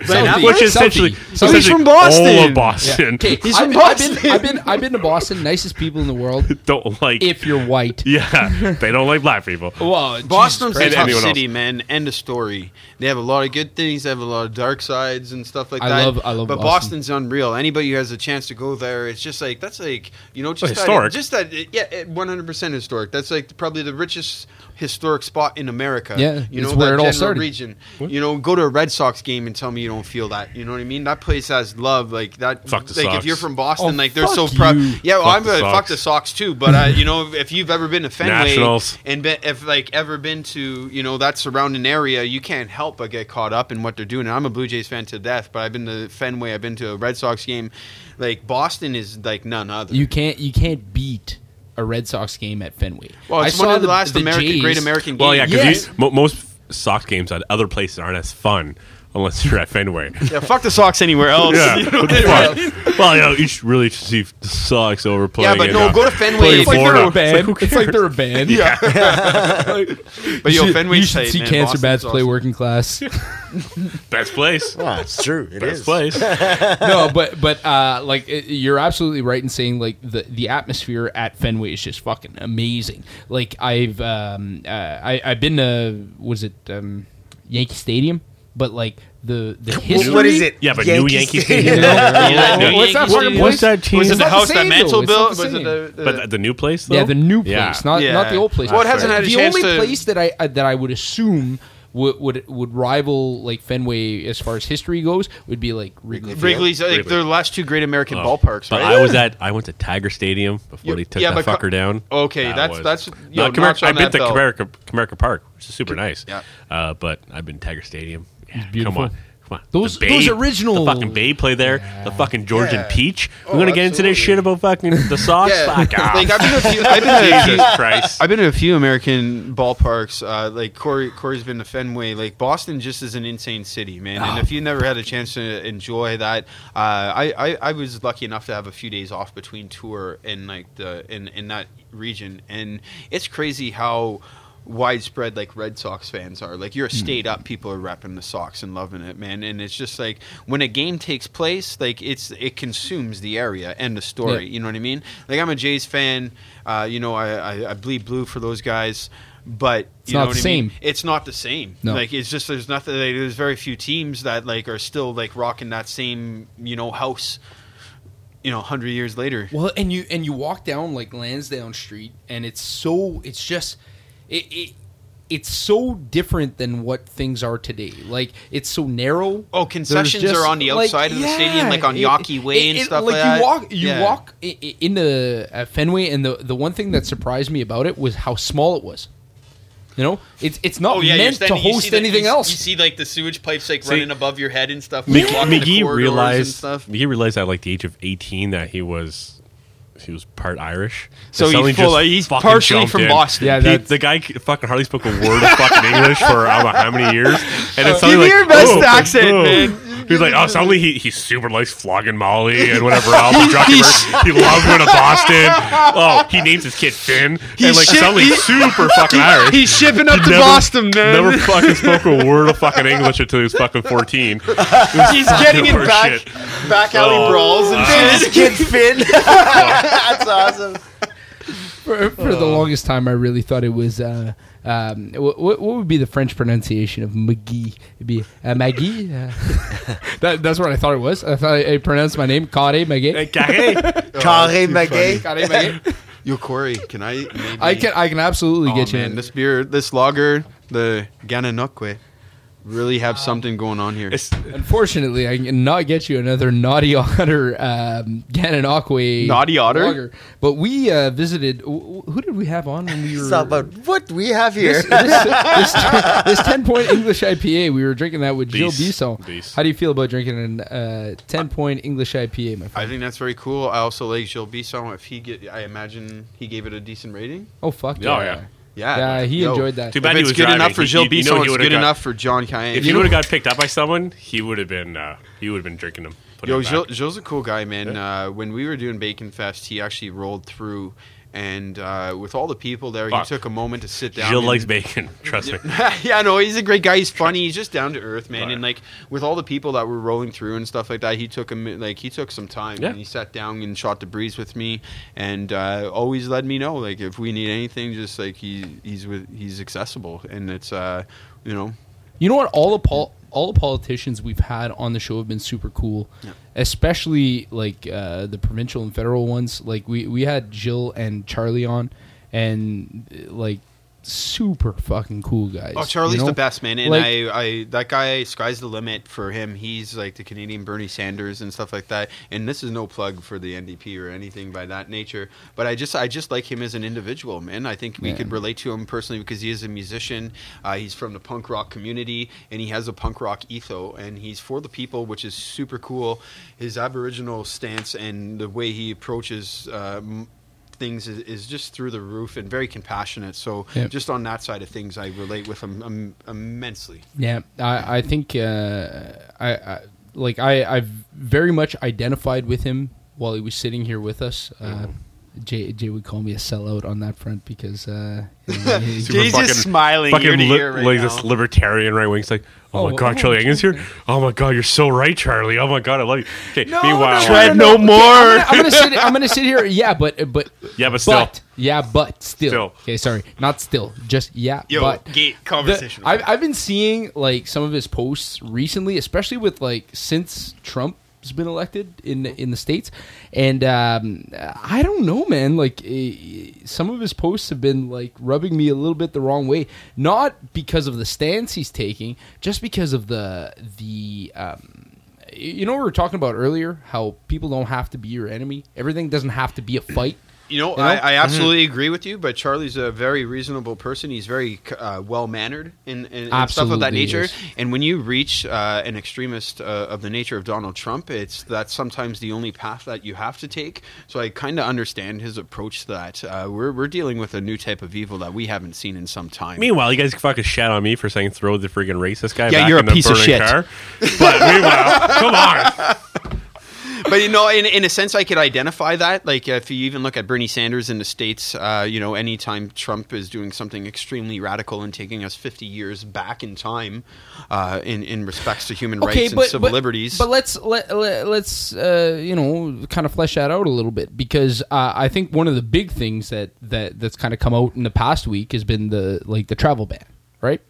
Southie. Affleck? which is Southie. essentially, Southie's essentially from Boston. all of Yeah. Boston. Okay, He's I've, from been- I've been, Boston. I've been, I've been to Boston. Nicest people in the world. don't like. If you're white. yeah, they don't like black people. Well, Boston's a And tough anyone else. city, man. End of story. They have a lot of good things. They have a lot of dark sides and stuff like I that. love- I love But Boston. Boston's unreal. Anybody who has a chance to go there, it's just like that's like you know just that, historic. Just that, yeah, one hundred percent historic. That's like probably the richest historic spot in America. Yeah, you it's know where that it all started. region. You know, go to a Red Sox game and tell me you don't feel that. You know what I mean? That place has love. Like that. Fuck the like Sox. if you're from Boston, Oh, like they're so proud. Yeah, well, Fuck I'm the uh, fuck the Sox too. But uh, you know, if you've ever been to Fenway Nationals. and been, if like ever been to you know that surrounding area, you can't help but get caught up in what they're doing. And I'm a Blue Jays fan to death, but I've been to Fenway, I've been to a Red Sox game. Like Boston is like none other. You can't you can't beat a Red Sox game at Fenway. well, it's I one saw of the, last American, Jays- great American games. Well, yeah, because Yes. most Sox games at other places aren't as fun unless you're at Fenway. Yeah, fuck the Sox anywhere else. Yeah. You know What what the fuck? well, you know, you should really see the Sox over playing. Yeah, but in, no, uh, go to Fenway. playing It's like They're a band. It's like, It's like they're a band. Yeah. but yo, You should- Fenway's you should tight, see man. cancer Boston's bats play working class. Best place. Wow, it's true. It Best is. place. no, but but uh, like it, you're absolutely right in saying like the the atmosphere at Fenway is just fucking amazing. Like I've um, uh, I I've been to was it um, Yankee Stadium, but like the the history. What is it? Yeah, but new Yankee Stadium. Stadium. Yeah, What's New that Yankee fucking Stadium. What's that team? Was it the house that same. Mantle built? the Was it the, the But the, the new place, though. Yeah, the new place, Yeah. not Yeah. not the old place. Well, it hasn't had a the chance only to- place that I uh, that I would assume would, would would rival like Fenway as far as history goes would be like Wrigley. Wrigley's like Wrigley. their last two great American Oh. ballparks, But? I was at I went to Tiger Stadium before Yeah, they took yeah, that but co- fucker down. Okay, That that's- was- that's- No, yo, Comerica- I've been to belt. Comerica, Comerica Park, which is super nice. Yeah. Uh, but I've been to Tiger Stadium. Yeah, beautiful. Come on. Come on. Those- The those original- The fucking Bay play there. The fucking Georgian Yeah. Peach. We're Oh, going to get into this absolutely. shit about fucking the Sox? Yeah. Fuck off. like I've been to a few. I've been to a few. Jesus Christ. I've been to a few American ballparks. Uh, like Corey, Corey's been to Fenway. Like Boston, just is an insane city, man. And if you never had a chance to enjoy that, uh, I, I I was lucky enough to have a few days off between tour and like the in in that region, and it's crazy how widespread like Red Sox fans are. Like you're a state up, people are repping the Sox and loving it, man. And it's just like when a game takes place, like it's it consumes the area. and the story. Yeah. You know what I mean? Like I'm a Jays fan. Uh, you know, I, I I bleed blue for those guys. but It's you know not what the I mean? same. It's not the same. No. Like it's just there's nothing. Like, there's very few teams that like are still like rocking that same you know house. You know, hundred years later. Well, and you and you walk down like Lansdowne Street, and it's so it's just it, it it's so different than what things are today. Like it's so narrow. Oh, There's concessions just, are on the like, outside of the stadium, like on it- Yawkey Way it- and it- stuff like like you that. walk, you Yeah. walk i- i- in the uh, Fenway, and the the one thing that surprised me about it was how small it was. You know, it's it's not Oh yeah, you're meant to standing- you host the- anything you, else. You see like the sewage pipes like See, running above your head and stuff. Mc- like, walking the McGee corridors and realized stuff. McGee realized at like the age of eighteen that he was he was part Irish. So he's suddenly full- just he's fucking partially from in. Boston. Yeah, He- the guy fucking hardly spoke a word of fucking English for I don't know how many years. And it's suddenly Give me like, your best oh, accent, oh. man. He's like, oh, suddenly he, he super likes flogging Molly and whatever else. and Druckenberg. he loves going to Boston. Oh, he names his kid Finn. and like shit- suddenly he- super fucking Irish. He's shipping up He to never- Boston, man. Never fucking spoke a word of fucking English until he was fucking 14. He's getting in back, shit. back alley Oh, brawls and Finn's shit. kid Finn. That's awesome. For, for the longest time, I really thought it was. Uh, um, what, what would be the French pronunciation of McGee? It'd be uh, Maggie. Uh, that, that's what I thought it was. I thought I pronounced my name Carré Maggie. Carré Magay. Carré Maggie. Yo, Corey, can I? Maybe? I can I can absolutely Oh, get you. man, this beer, this lager, the Gananoque, really have something going on here. It's, Unfortunately, I cannot get you another Naughty Otter um, Gananoque Naughty Otter? lager. But we uh, visited. wh- wh- Who did we have on when we were? It's all about what we have here. this, this, this 10 point English IPA, we were drinking that with Jill Beast. Bisson. Beast. How do you feel about drinking an uh, 10 point English IPA, my friend? I think that's very cool. I also like Gilles Bisson. If he get, I imagine he gave it a decent rating. Oh, fuck Oh, yeah. yeah. Yeah, Yeah, he Yo, enjoyed that. Too If bad he it's was good driving. enough for He- Gilles you- you Bisson, he it's would've good got- enough for John Cayenne. If he would have got picked up by someone, he would have been uh, he would have been drinking them. putting Yo, them Gilles, back. Gilles a cool guy, man. Uh, when we were doing Bacon Fest, he actually rolled through, and uh, with all the people there, Fuck. he took a moment to sit down. Gilles and- likes bacon. Trust me. yeah, no, he's a great guy. He's funny. He's just down to earth, man. Right. And like with all the people that were rolling through and stuff like that, he took him like he took some time Yeah. and he sat down and shot the breeze with me, and uh, always let me know like if we need anything, just like he he's with he's accessible, and it's uh you know You know what? All the pol- all the politicians we've had on the show have been super cool, especially like uh, the provincial and federal ones. Like we we had Gilles and Charlie on, and like super fucking cool guys. Oh, Charlie's you know? the best man, and Like- I, I, that guy, sky's the limit for him. He's like the Canadian Bernie Sanders and stuff like that. And this is no plug for the NDP or anything by that nature, but I just, I just like him as an individual, man. I think we Yeah. could relate to him personally because he is a musician. Uh, he's from the punk rock community, and he has a punk rock ethos, and he's for the people, which is super cool. His Aboriginal stance and the way he approaches. Uh, things is, is just through the roof and very compassionate so Yep. just on that side of things i relate with him um, immensely Yeah, I, I think uh, I, I like I I've very much identified with him while he was sitting here with us. Uh, Jay Jay would call me a sellout on that front because uh, you know, he- Super He's just fucking- smiling fucking ear to li- ear right like now. this libertarian right wing. It's like, oh, my Oh, god, oh, Charlie Angus's here. Oh my god, you're so right, Charlie. Oh my god, I love you. Okay, meanwhile, Tread no Okay, more. I'm gonna, I'm gonna sit. I'm gonna sit here. Yeah, but but yeah, but still, but yeah, but still. Still. Okay, sorry, not still. Just yeah, Yo, but gate the- conversation. I've, I've been seeing like some of his posts recently, especially with like since Trump's been elected in in the states, and um, I don't know, man. Like eh, some of his posts have been like rubbing me a little bit the wrong way, not because of the stance he's taking, just because of the the. Um, you know we were talking about earlier? How people don't have to be your enemy. Everything doesn't have to be a fight. You know, You know? I, I absolutely agree with you, but Charlie's a very reasonable person. He's very uh, well mannered and, and, and stuff of that nature. is. And when you reach uh, an extremist uh, of the nature of Donald Trump, it's that's sometimes the only path that you have to take. So I kind of understand his approach to that. Uh, we're, we're dealing with a new type of evil that we haven't seen in some time. Meanwhile, you guys can fucking shat on me for saying throw the freaking racist guy. Yeah, back you're a in the piece of shit. Car. But meanwhile, come on. But you know, in, in a sense, I could identify that. Like, if you even look at Bernie Sanders in the states, uh, you know, anytime Trump is doing something extremely radical and taking us 50 years back in time, uh, in in respects to human rights and civil liberties. But let's let, let let's uh, you know kind of flesh that out a little bit because uh, I think one of the big things that that that's kind of come out in the past week has been the like the travel ban, right?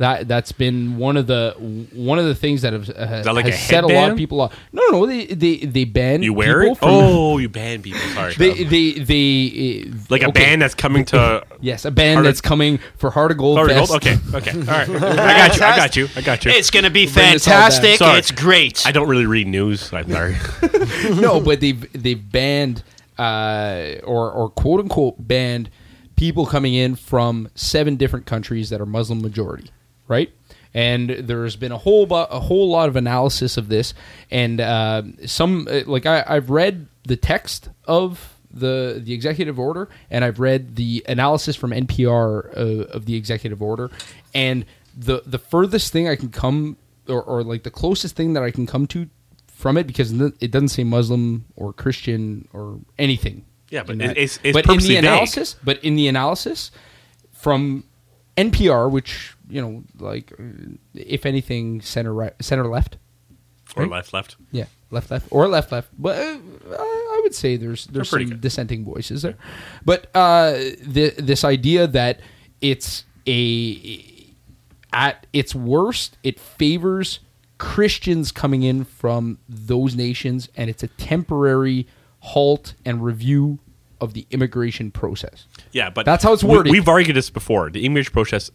That that's been one of the one of the things that have uh, that like has a set a lot of people off. No, no, they they they ban You wear people it? from- Oh, you ban people. Sorry. they they they uh, like a okay. band that's coming to. Yes, a band Heart of- that's coming for Heart of Gold. Sorry, Fest. hold- okay, okay, all right. I got you. I got you. I got you. it's going to be bring this all down. fantastic. Sorry. It's great. I don't really read news. I'm sorry. no, but they've they've banned uh, or or quote unquote banned people coming in from seven different countries that are Muslim majority, right? And there's been a whole bu- a whole lot of analysis of this, and uh, some uh, like I, I've read the text of the the executive order, and I've read the analysis from NPR uh, of the executive order, and the the furthest thing I can come, or, or like the closest thing that I can come to from it because it doesn't say Muslim or Christian or anything. Yeah, but in it's- it's but in the vague. analysis, but in the analysis from NPR, which you know, like uh, if anything, center right, center left, Or Right? left, left. yeah, left left or left left. But uh, I would say there's there's some good. dissenting voices there. But uh, the, this idea that it's a at its worst, it favors Christians coming in from those nations, and it's a temporary halt and review of the immigration process. Yeah, but That's how it's we- worded. we've argued this before. The immigration process.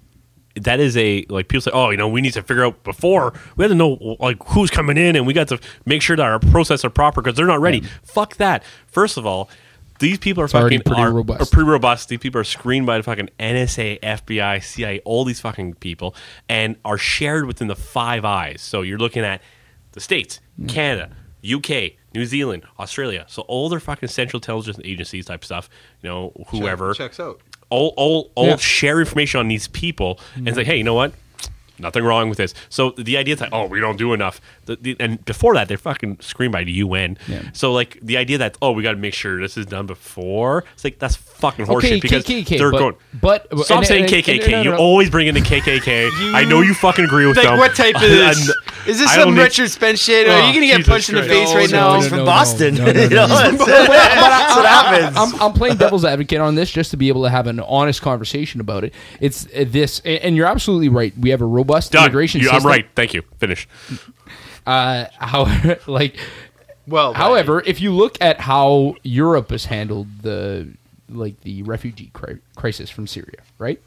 That is a like people say. Oh, you know, we need to figure out before we have to know like who's coming in, and we got to make sure that our process are proper because they're not ready. Fuck that. First of all, these people are already fucking pretty are, robust. are pretty robust. These people are screened by the fucking NSA, FBI, CIA, all these fucking people, and are shared within the Five Eyes. So you're looking at the states, mm. Canada, UK, New Zealand, Australia. So all their fucking central intelligence agencies type stuff. You know, whoever checks out. All all all Yeah. share information on these people and say, hey, you know what? Nothing wrong with this. So the idea is like, oh, we don't do enough. The, the, and before that, they're fucking screened by the UN. Yeah. So like the idea that oh, we got to make sure this is done before. It's like that's fucking horseshit Okay, because KKK, they're but- going. but- stop and- saying and- KKK. and- no, no, you no. always bring in the KKK. I know you fucking agree with Like, them. what type of this? Is this some don't need- Richard Spencer shit? Are Oh, you going to get Jesus punched in the face No, right no, now? he's from no, Boston. That's what happens. I'm, I'm playing devil's advocate on this just to be able to have an honest conversation about it. It's uh, this, and you're absolutely right. We have a robust Done. immigration You- system. I'm right. Thank you. Finish. Uh, however, like, Well, however, if you look at how Europe has handled the like the refugee cri- crisis from Syria, right?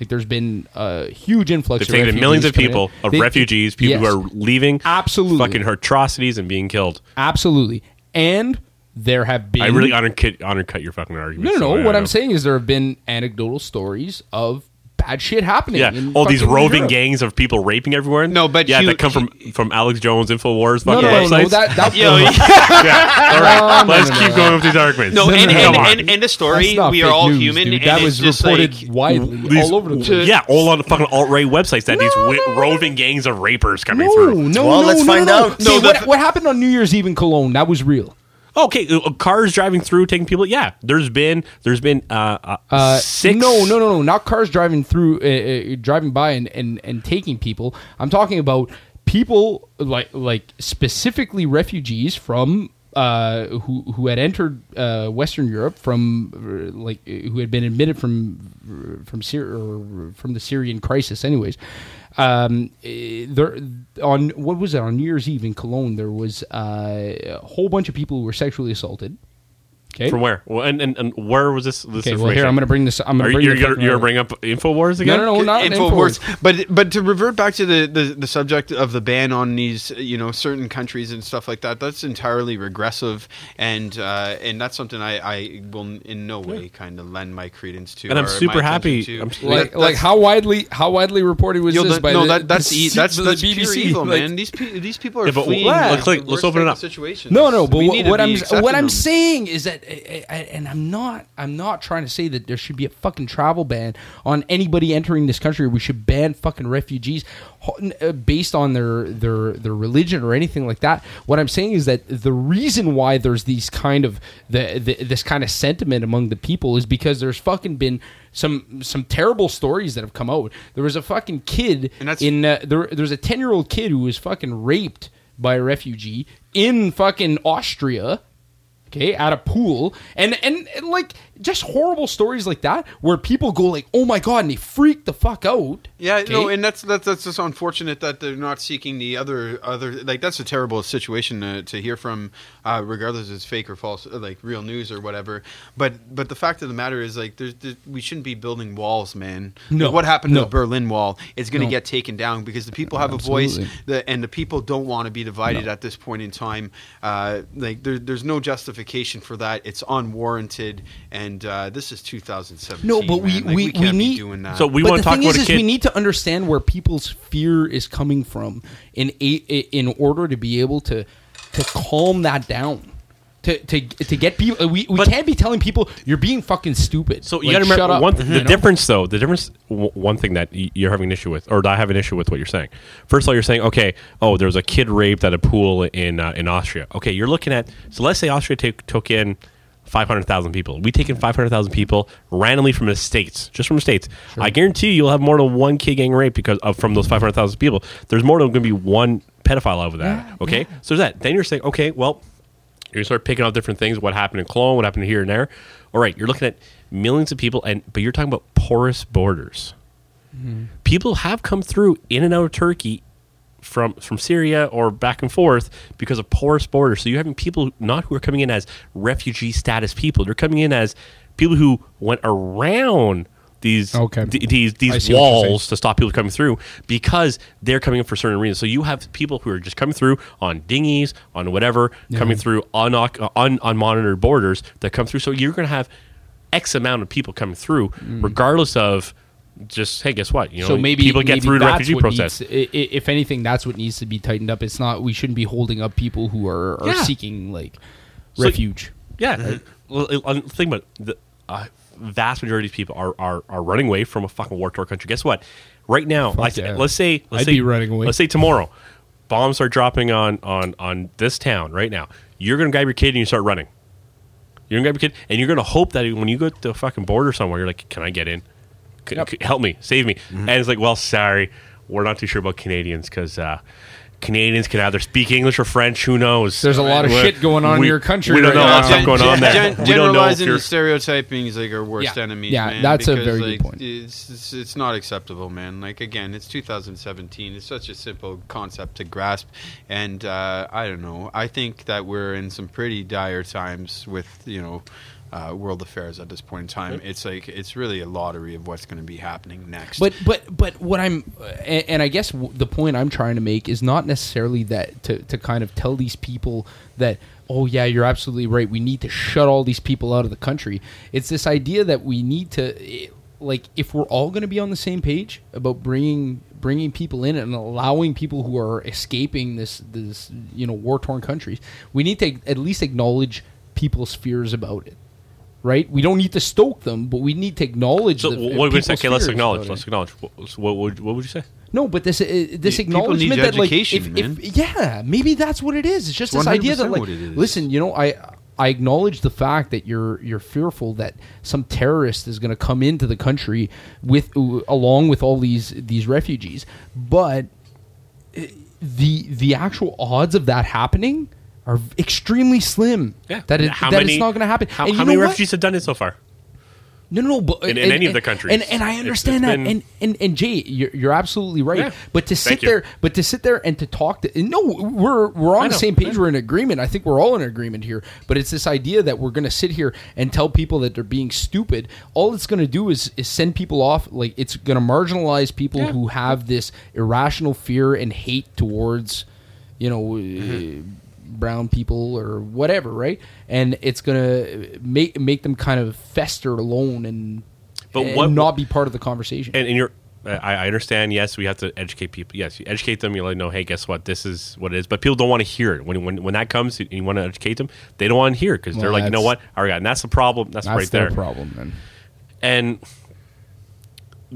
Like, there's been a huge influx. They've of taken millions of people, in. of They- refugees, people Yes. who are leaving, Absolutely. fucking atrocities and being killed. absolutely, and there have been. I really undercut, undercut your fucking argument. No, no, so no. What I'm know. saying is there have been anecdotal stories of bad shit happening. Yeah, all these roving Europe. gangs of people raping everywhere. No, but yeah, Hugh- that come from from Alex Jones, Infowars, fucking no, no, no. websites. That, that, Yo, yeah, all right. No, no, Let's no, keep no. going with these arguments. No, and, no, and, no. and, and the story, we are all news, human, dude. and That it's was reported like, widely These- all over the place. yeah, all on the fucking alt right websites that these wi- no, no. roving gangs of rapers coming No, through. no, Well, no, let's no, find no, no. out. See, No, what happened on New Year's Eve in Cologne? That was real. Okay, uh, cars driving through taking people. Yeah, there's been there's been uh, uh, Uh, six. No, no, no, no. Not cars driving through, uh, uh, driving by and, and, and taking people. I'm talking about people like like specifically refugees from uh, who who had entered uh, Western Europe from like who had been admitted from from Syria from the Syrian crisis. Anyways, um, eh, there on what was it on New Year's Eve in Cologne? There was uh, a whole bunch of people who were sexually assaulted. Okay. From where? Well, and, and, and where was this? this Okay, well here I'm going to bring this. I'm going to bring you're the gonna, you're bring up Infowars again? No, no, no, not Infowars. Infowars. But but to revert back to the, the, the subject of the ban on these you know certain countries and stuff like that, that's entirely regressive, and uh, and that's something I, I will in no way kind of lend my credence to. And I'm super happy- attention I'm- To. like That- like how widely how widely reported was Yo, this that- by no, the, that, that's the, e- that's the that's BBC? pure evil, Like, man. These pe- these people are Yeah, but fleeing. let's like, let's open it up. of Situations. No, no, but what, need to what be I'm what I'm saying is that I- I- and I'm not I'm not trying to say that there should be a fucking travel ban on anybody entering this country. We should ban fucking refugees uh, based on their their their religion or anything like that. What I'm saying is that the reason why there's these kind of the, the this kind of sentiment among the people is because there's fucking been some some terrible stories that have come out. There was a fucking kid in uh, there. There's a ten year old kid who was fucking raped by a refugee in fucking Austria. Okay, at a pool, and, and and like just horrible stories like that, where people go like, "Oh my god," and they freak the fuck out. Yeah, no, and that's that's that's just unfortunate that they're not seeking the other other like that's a terrible situation to, to hear from, uh, regardless if it's fake or false, uh, like real news or whatever. But but the fact of the matter is like there's, there, we shouldn't be building walls, man. No, Like, what happened no. to the Berlin Wall is going to No. get taken down because the people have a voice, the, and the people don't want to be divided No. at this point in time. Uh, like there, there's no justification for that. It's unwarranted, and uh, this is 2017. No, but we- man. Like, we- we can't need- be doing that. So we want to talk thing about is, a is we need to understand where people's fear is coming from in a, in order to be able to to calm that down. To, to, to get people, we, we But- can't be telling people you're being fucking stupid. So you Like, got to remember shut up, one you the know? difference though. The difference. w- One thing that you're having an issue with, or that I have an issue with what you're saying. First of all, you're saying, okay, oh, there was a kid raped at a pool in uh, in Austria. Okay, you're looking at. So let's say Austria take, took in. 500,000 people. We take in 500,000 people randomly from the states, just from the states. I guarantee you, you'll have more than one kid gang rape because of from those 500,000 people. There's more than going to be one pedophile over that. Yeah, okay, so there's that. Then you're saying, okay, well, you start picking out different things. What happened in Cologne? What happened here and there? All right, you're looking at millions of people, and but you're talking about porous borders. Mm-hmm. People have come through in and out of Turkey from from Syria or back and forth because of porous borders. So you're having people not who are coming in as refugee status people. They're coming in as people who went around these Okay. th- these these see what you're saying. walls to stop people coming through because they're coming in for certain reasons. So you have people who are just coming through on dinghies, on whatever, coming through un- un- unmonitored borders that come through. So you're going to have X amount of people coming through, mm. regardless of just hey, guess what? You know, so maybe people get maybe through the that's refugee process. needs- i- i- if anything, that's what needs to be tightened up. It's not. We shouldn't be holding up people who are, are Yeah. seeking like So- refuge. Yeah. uh, Well, uh, uh, think about it. the uh, vast majority of people are, are are running away from a fucking war torn country. Guess what? Right now, Fuck let's, yeah. let's say let's I'd say be running away. Let's say tomorrow, bombs are dropping on on on this town right now. You're gonna grab your kid and you start running. You're gonna grab your kid and you're gonna hope that when you go to the fucking border somewhere, you're like, "Can I get in? C- Yep. c- help me, save me." And it's like, "Well, sorry, we're not too sure about Canadians because." Uh, Canadians can either speak English or French. Who knows? There's a lot of We're- shit going on in your country We don't right know now. a lot stuff going on there. Gen- we don't know if generalizing you're and stereotyping is like our worst Yeah. enemies. Yeah, man, that's a because, very good point. It's, it's it's not acceptable, man. Like again, it's 2017. It's such a simple concept to grasp, and uh, I don't know. I think that we're in some pretty dire times with you know. Uh, world affairs at this point in time, it's like it's really a lottery of what's going to be happening next. But but but what I'm and, and I guess w- the point I'm trying to make is not necessarily that to to kind of tell these people that oh yeah you're absolutely right we need to shut all these people out of the country. It's this idea that we need to like if we're all going to be on the same page about bringing bringing people in and allowing people who are escaping this this you know war torn countries, we need to at least acknowledge people's fears about it. Right, we don't need to stoke them, but we need to acknowledge. So the, what would you say? Okay, let's acknowledge. Let's acknowledge. What, what would what would you say? No, but this uh, this people acknowledgement need that like education, if, man. if yeah, maybe that's what it is. It's just this idea that like what it is. listen, you know, I I acknowledge the fact that you're you're fearful that some terrorist is going to come into the country with uh, along with all these these refugees, but uh, the the actual odds of that happening are extremely slim. that it, How that many- it's not going to happen. How, And how you many what? refugees have done it so far? No, no, no, but In- in and- any of the countries. and and I understand it's that, been- and and and Jay, you're, you're absolutely right. Yeah. But to sit there, but to sit there and to talk to no, we're we're on I the know, same page. We're in agreement. I think we're all in agreement here. But it's this idea that we're going to sit here and tell people that they're being stupid. All it's going to do is is send people off. Like it's going to marginalize people Yeah. who have this irrational fear and hate towards, you know. Mm-hmm. uh, brown people or whatever right and it's gonna make make them kind of fester alone and But and what- not be part of the conversation. And, and you're I, I understand. Yes, we have to educate people. Yes, you educate them. You let them know, hey, guess what? This is what it is. But people don't want to hear it. When when when that comes, and you want to educate them. They don't want to hear it because they're like, you know what? All right, and that's the problem. That's, That's right there. problem, then. And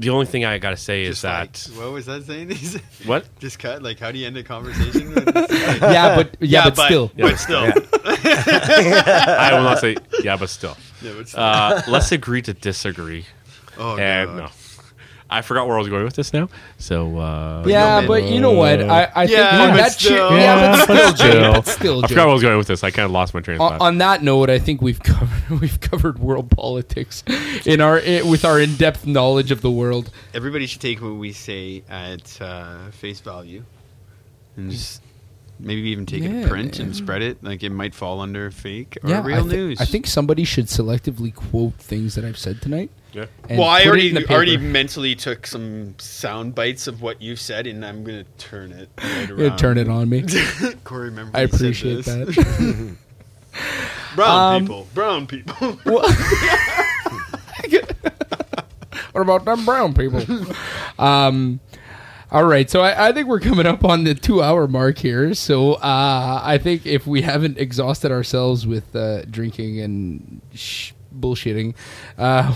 the only thing I gotta say is Just like, that what was that saying? What? Just cut. Like, how do you end a conversation? It's like- Yeah, but yeah, but, still. Yeah, but still, I will not say yeah, but still. Yeah, but still. Uh, let's agree to disagree. oh and God. no, I forgot where I was going with this now. So uh, Yeah, but you know what? I, I Yeah, think but that still. shit. Yeah, but still, Jay, but Still. still, I Jay. forgot where I was going with this. I kind of lost my train of on, thought. on that note, I think we've covered we've covered world politics in our i with our in depth knowledge of the world. Everybody should take what we say at uh, face value, and just maybe even take it Yeah, to print man. and spread it. Like it might fall under fake or yeah, real I, thi- news. I think somebody should selectively quote things that I've said tonight. Yeah. well, I already in already mentally took some sound bites of what you said, and I'm gonna turn it. Right around. turn it on me. Corey, remember? I when said appreciate this? that. Brown Um, people, brown people. What about them brown people? um, all right, so I, I think we're coming up on the two-hour mark here. So uh, I think if we haven't exhausted ourselves with uh, drinking and sh- bullshitting, uh,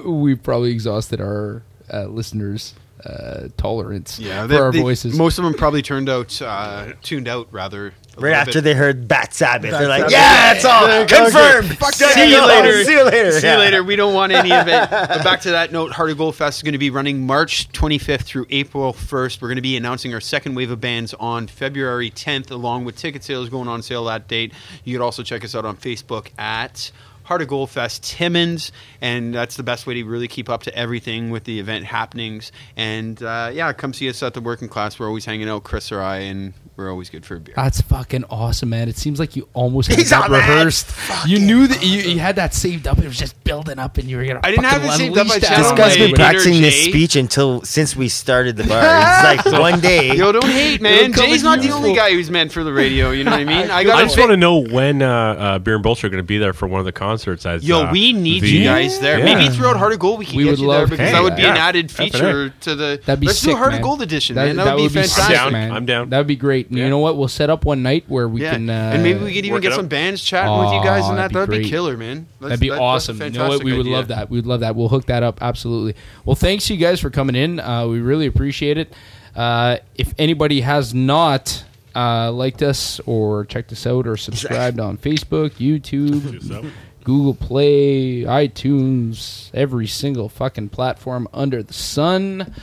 we've probably exhausted our uh, listeners' uh, tolerance yeah, for they- our they- voices. Most of them probably turned out, uh, tuned out rather. Right after bit. they heard Bat Sabbath, they're like, Sabbath. "Yeah, it's all Yeah, confirmed. okay. See you later. See you later. See Yeah. you later. We don't want any of it. But back to that note, Heart of Gold Fest is going to be running March 25th through April 1st. We're going to be announcing our second wave of bands on February 10th, along with ticket sales going on sale that date. You could also check us out on Facebook at Heart of Gold Fest Timmins, and that's the best way to really keep up to everything with the event happenings. And uh, yeah, come see us at the working class. We're always hanging out, Chris or I, and we're always good for a beer. That's fucking awesome, man. It seems like you almost had He's that rehearsed. You knew that you, you had that saved up. It was just building up, and you were gonna. I didn't have fucking it saved up. I unleash that This on guy's my been everybody. inner practicing this speech until since we started the bar. It's like one day. Yo, don't hate, man. It'll Jay's in not the only guy who's meant for the radio. You know what I mean? I. I just want to know when uh, uh, Beer and Bullshit are going to be there for one of the concerts. As Yo, uh, we need the- you guys there. Yeah. Maybe throughout Heart of Gold we can We get would you love there because that would be that. an added feature to the. That'd be Let's sick, do Heart man. of Gold edition, man. That, would be sick, fantastic. down. man. I'm down. That would be great. Yeah. You know what? We'll set up one night where we Yeah, can. Uh, and maybe we could even get some bands chatting with you guys Aw, and that. that'd be That'd be killer, man. That's- That'd be that- awesome. You know what? We would love that. We'd love that. We'll hook that up. Absolutely. Well, thanks you guys for coming in. Uh, we really appreciate it. Uh, if anybody has not uh, liked us or checked us out or subscribed on Facebook, YouTube, So, Google Play, iTunes, every single fucking platform under the sun.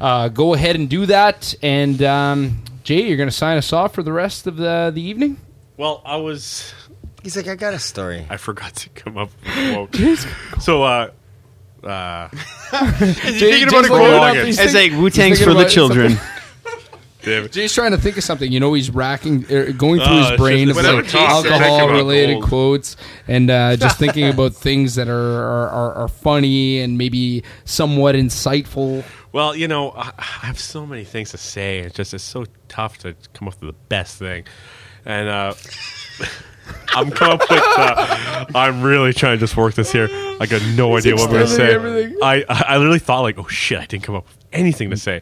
Uh, go ahead and do that. And um, Jay, you're going to sign us off for the rest of the, the evening. well, I was. He's like, I got a story. I forgot to come up with a quote. so, uh, uh, Is he Jay- thinking about Jay's a looking quote? it up. He's It's like Wu Tang's for the children. damn it. Jay's trying to think of something. You know, he's racking, er, going through Oh, his it's brain just- of whenever like Jay said it, alcohol-related gold. quotes, and uh, just thinking about things that are, are, are, are funny and maybe somewhat insightful. Well, you know, I, I have so many things to say. It's just it's so tough to come up with the best thing, and uh, I'm coming up with. Uh, I'm really trying to just work this here. I got no idea what I'm going to say. extending everything. I I I literally thought like, oh shit, I didn't come up with anything to say.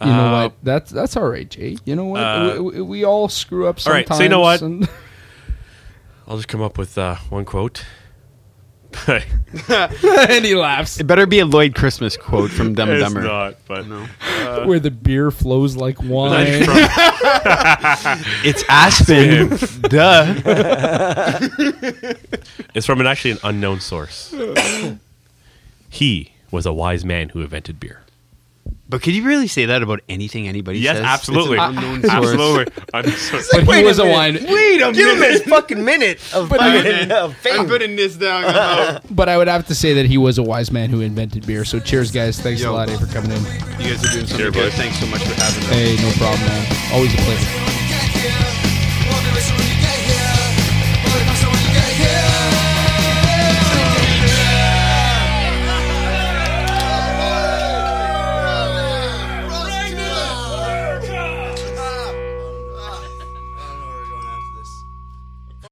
You know Uh, what? That's that's all right, Jay. You know what? uh, we, we, we all screw up sometimes. right, so you know what? and- I'll just come up with uh, one quote. and he laughs. It better be a Lloyd Christmas quote from Dumb and it's Dumber. not, but No. Where the beer flows like wine. It's Aspen. Duh. it's from an actually an unknown source. he was a wise man who invented beer. But could you really say that about anything anybody Yes, says? absolutely, It's an unknown source. absolutely. Unknown source. but he Wait a was a wine. Wait a Give him his fucking minute of fucking of I'm fame. putting this down. I'm. But I would have to say that he was a wise man who invented beer. So cheers, guys. Thanks Yo. a lot eh, for coming in. You guys are doing something Here, good. bud. Thanks so much for having us. Hey, no problem, man. Always a pleasure.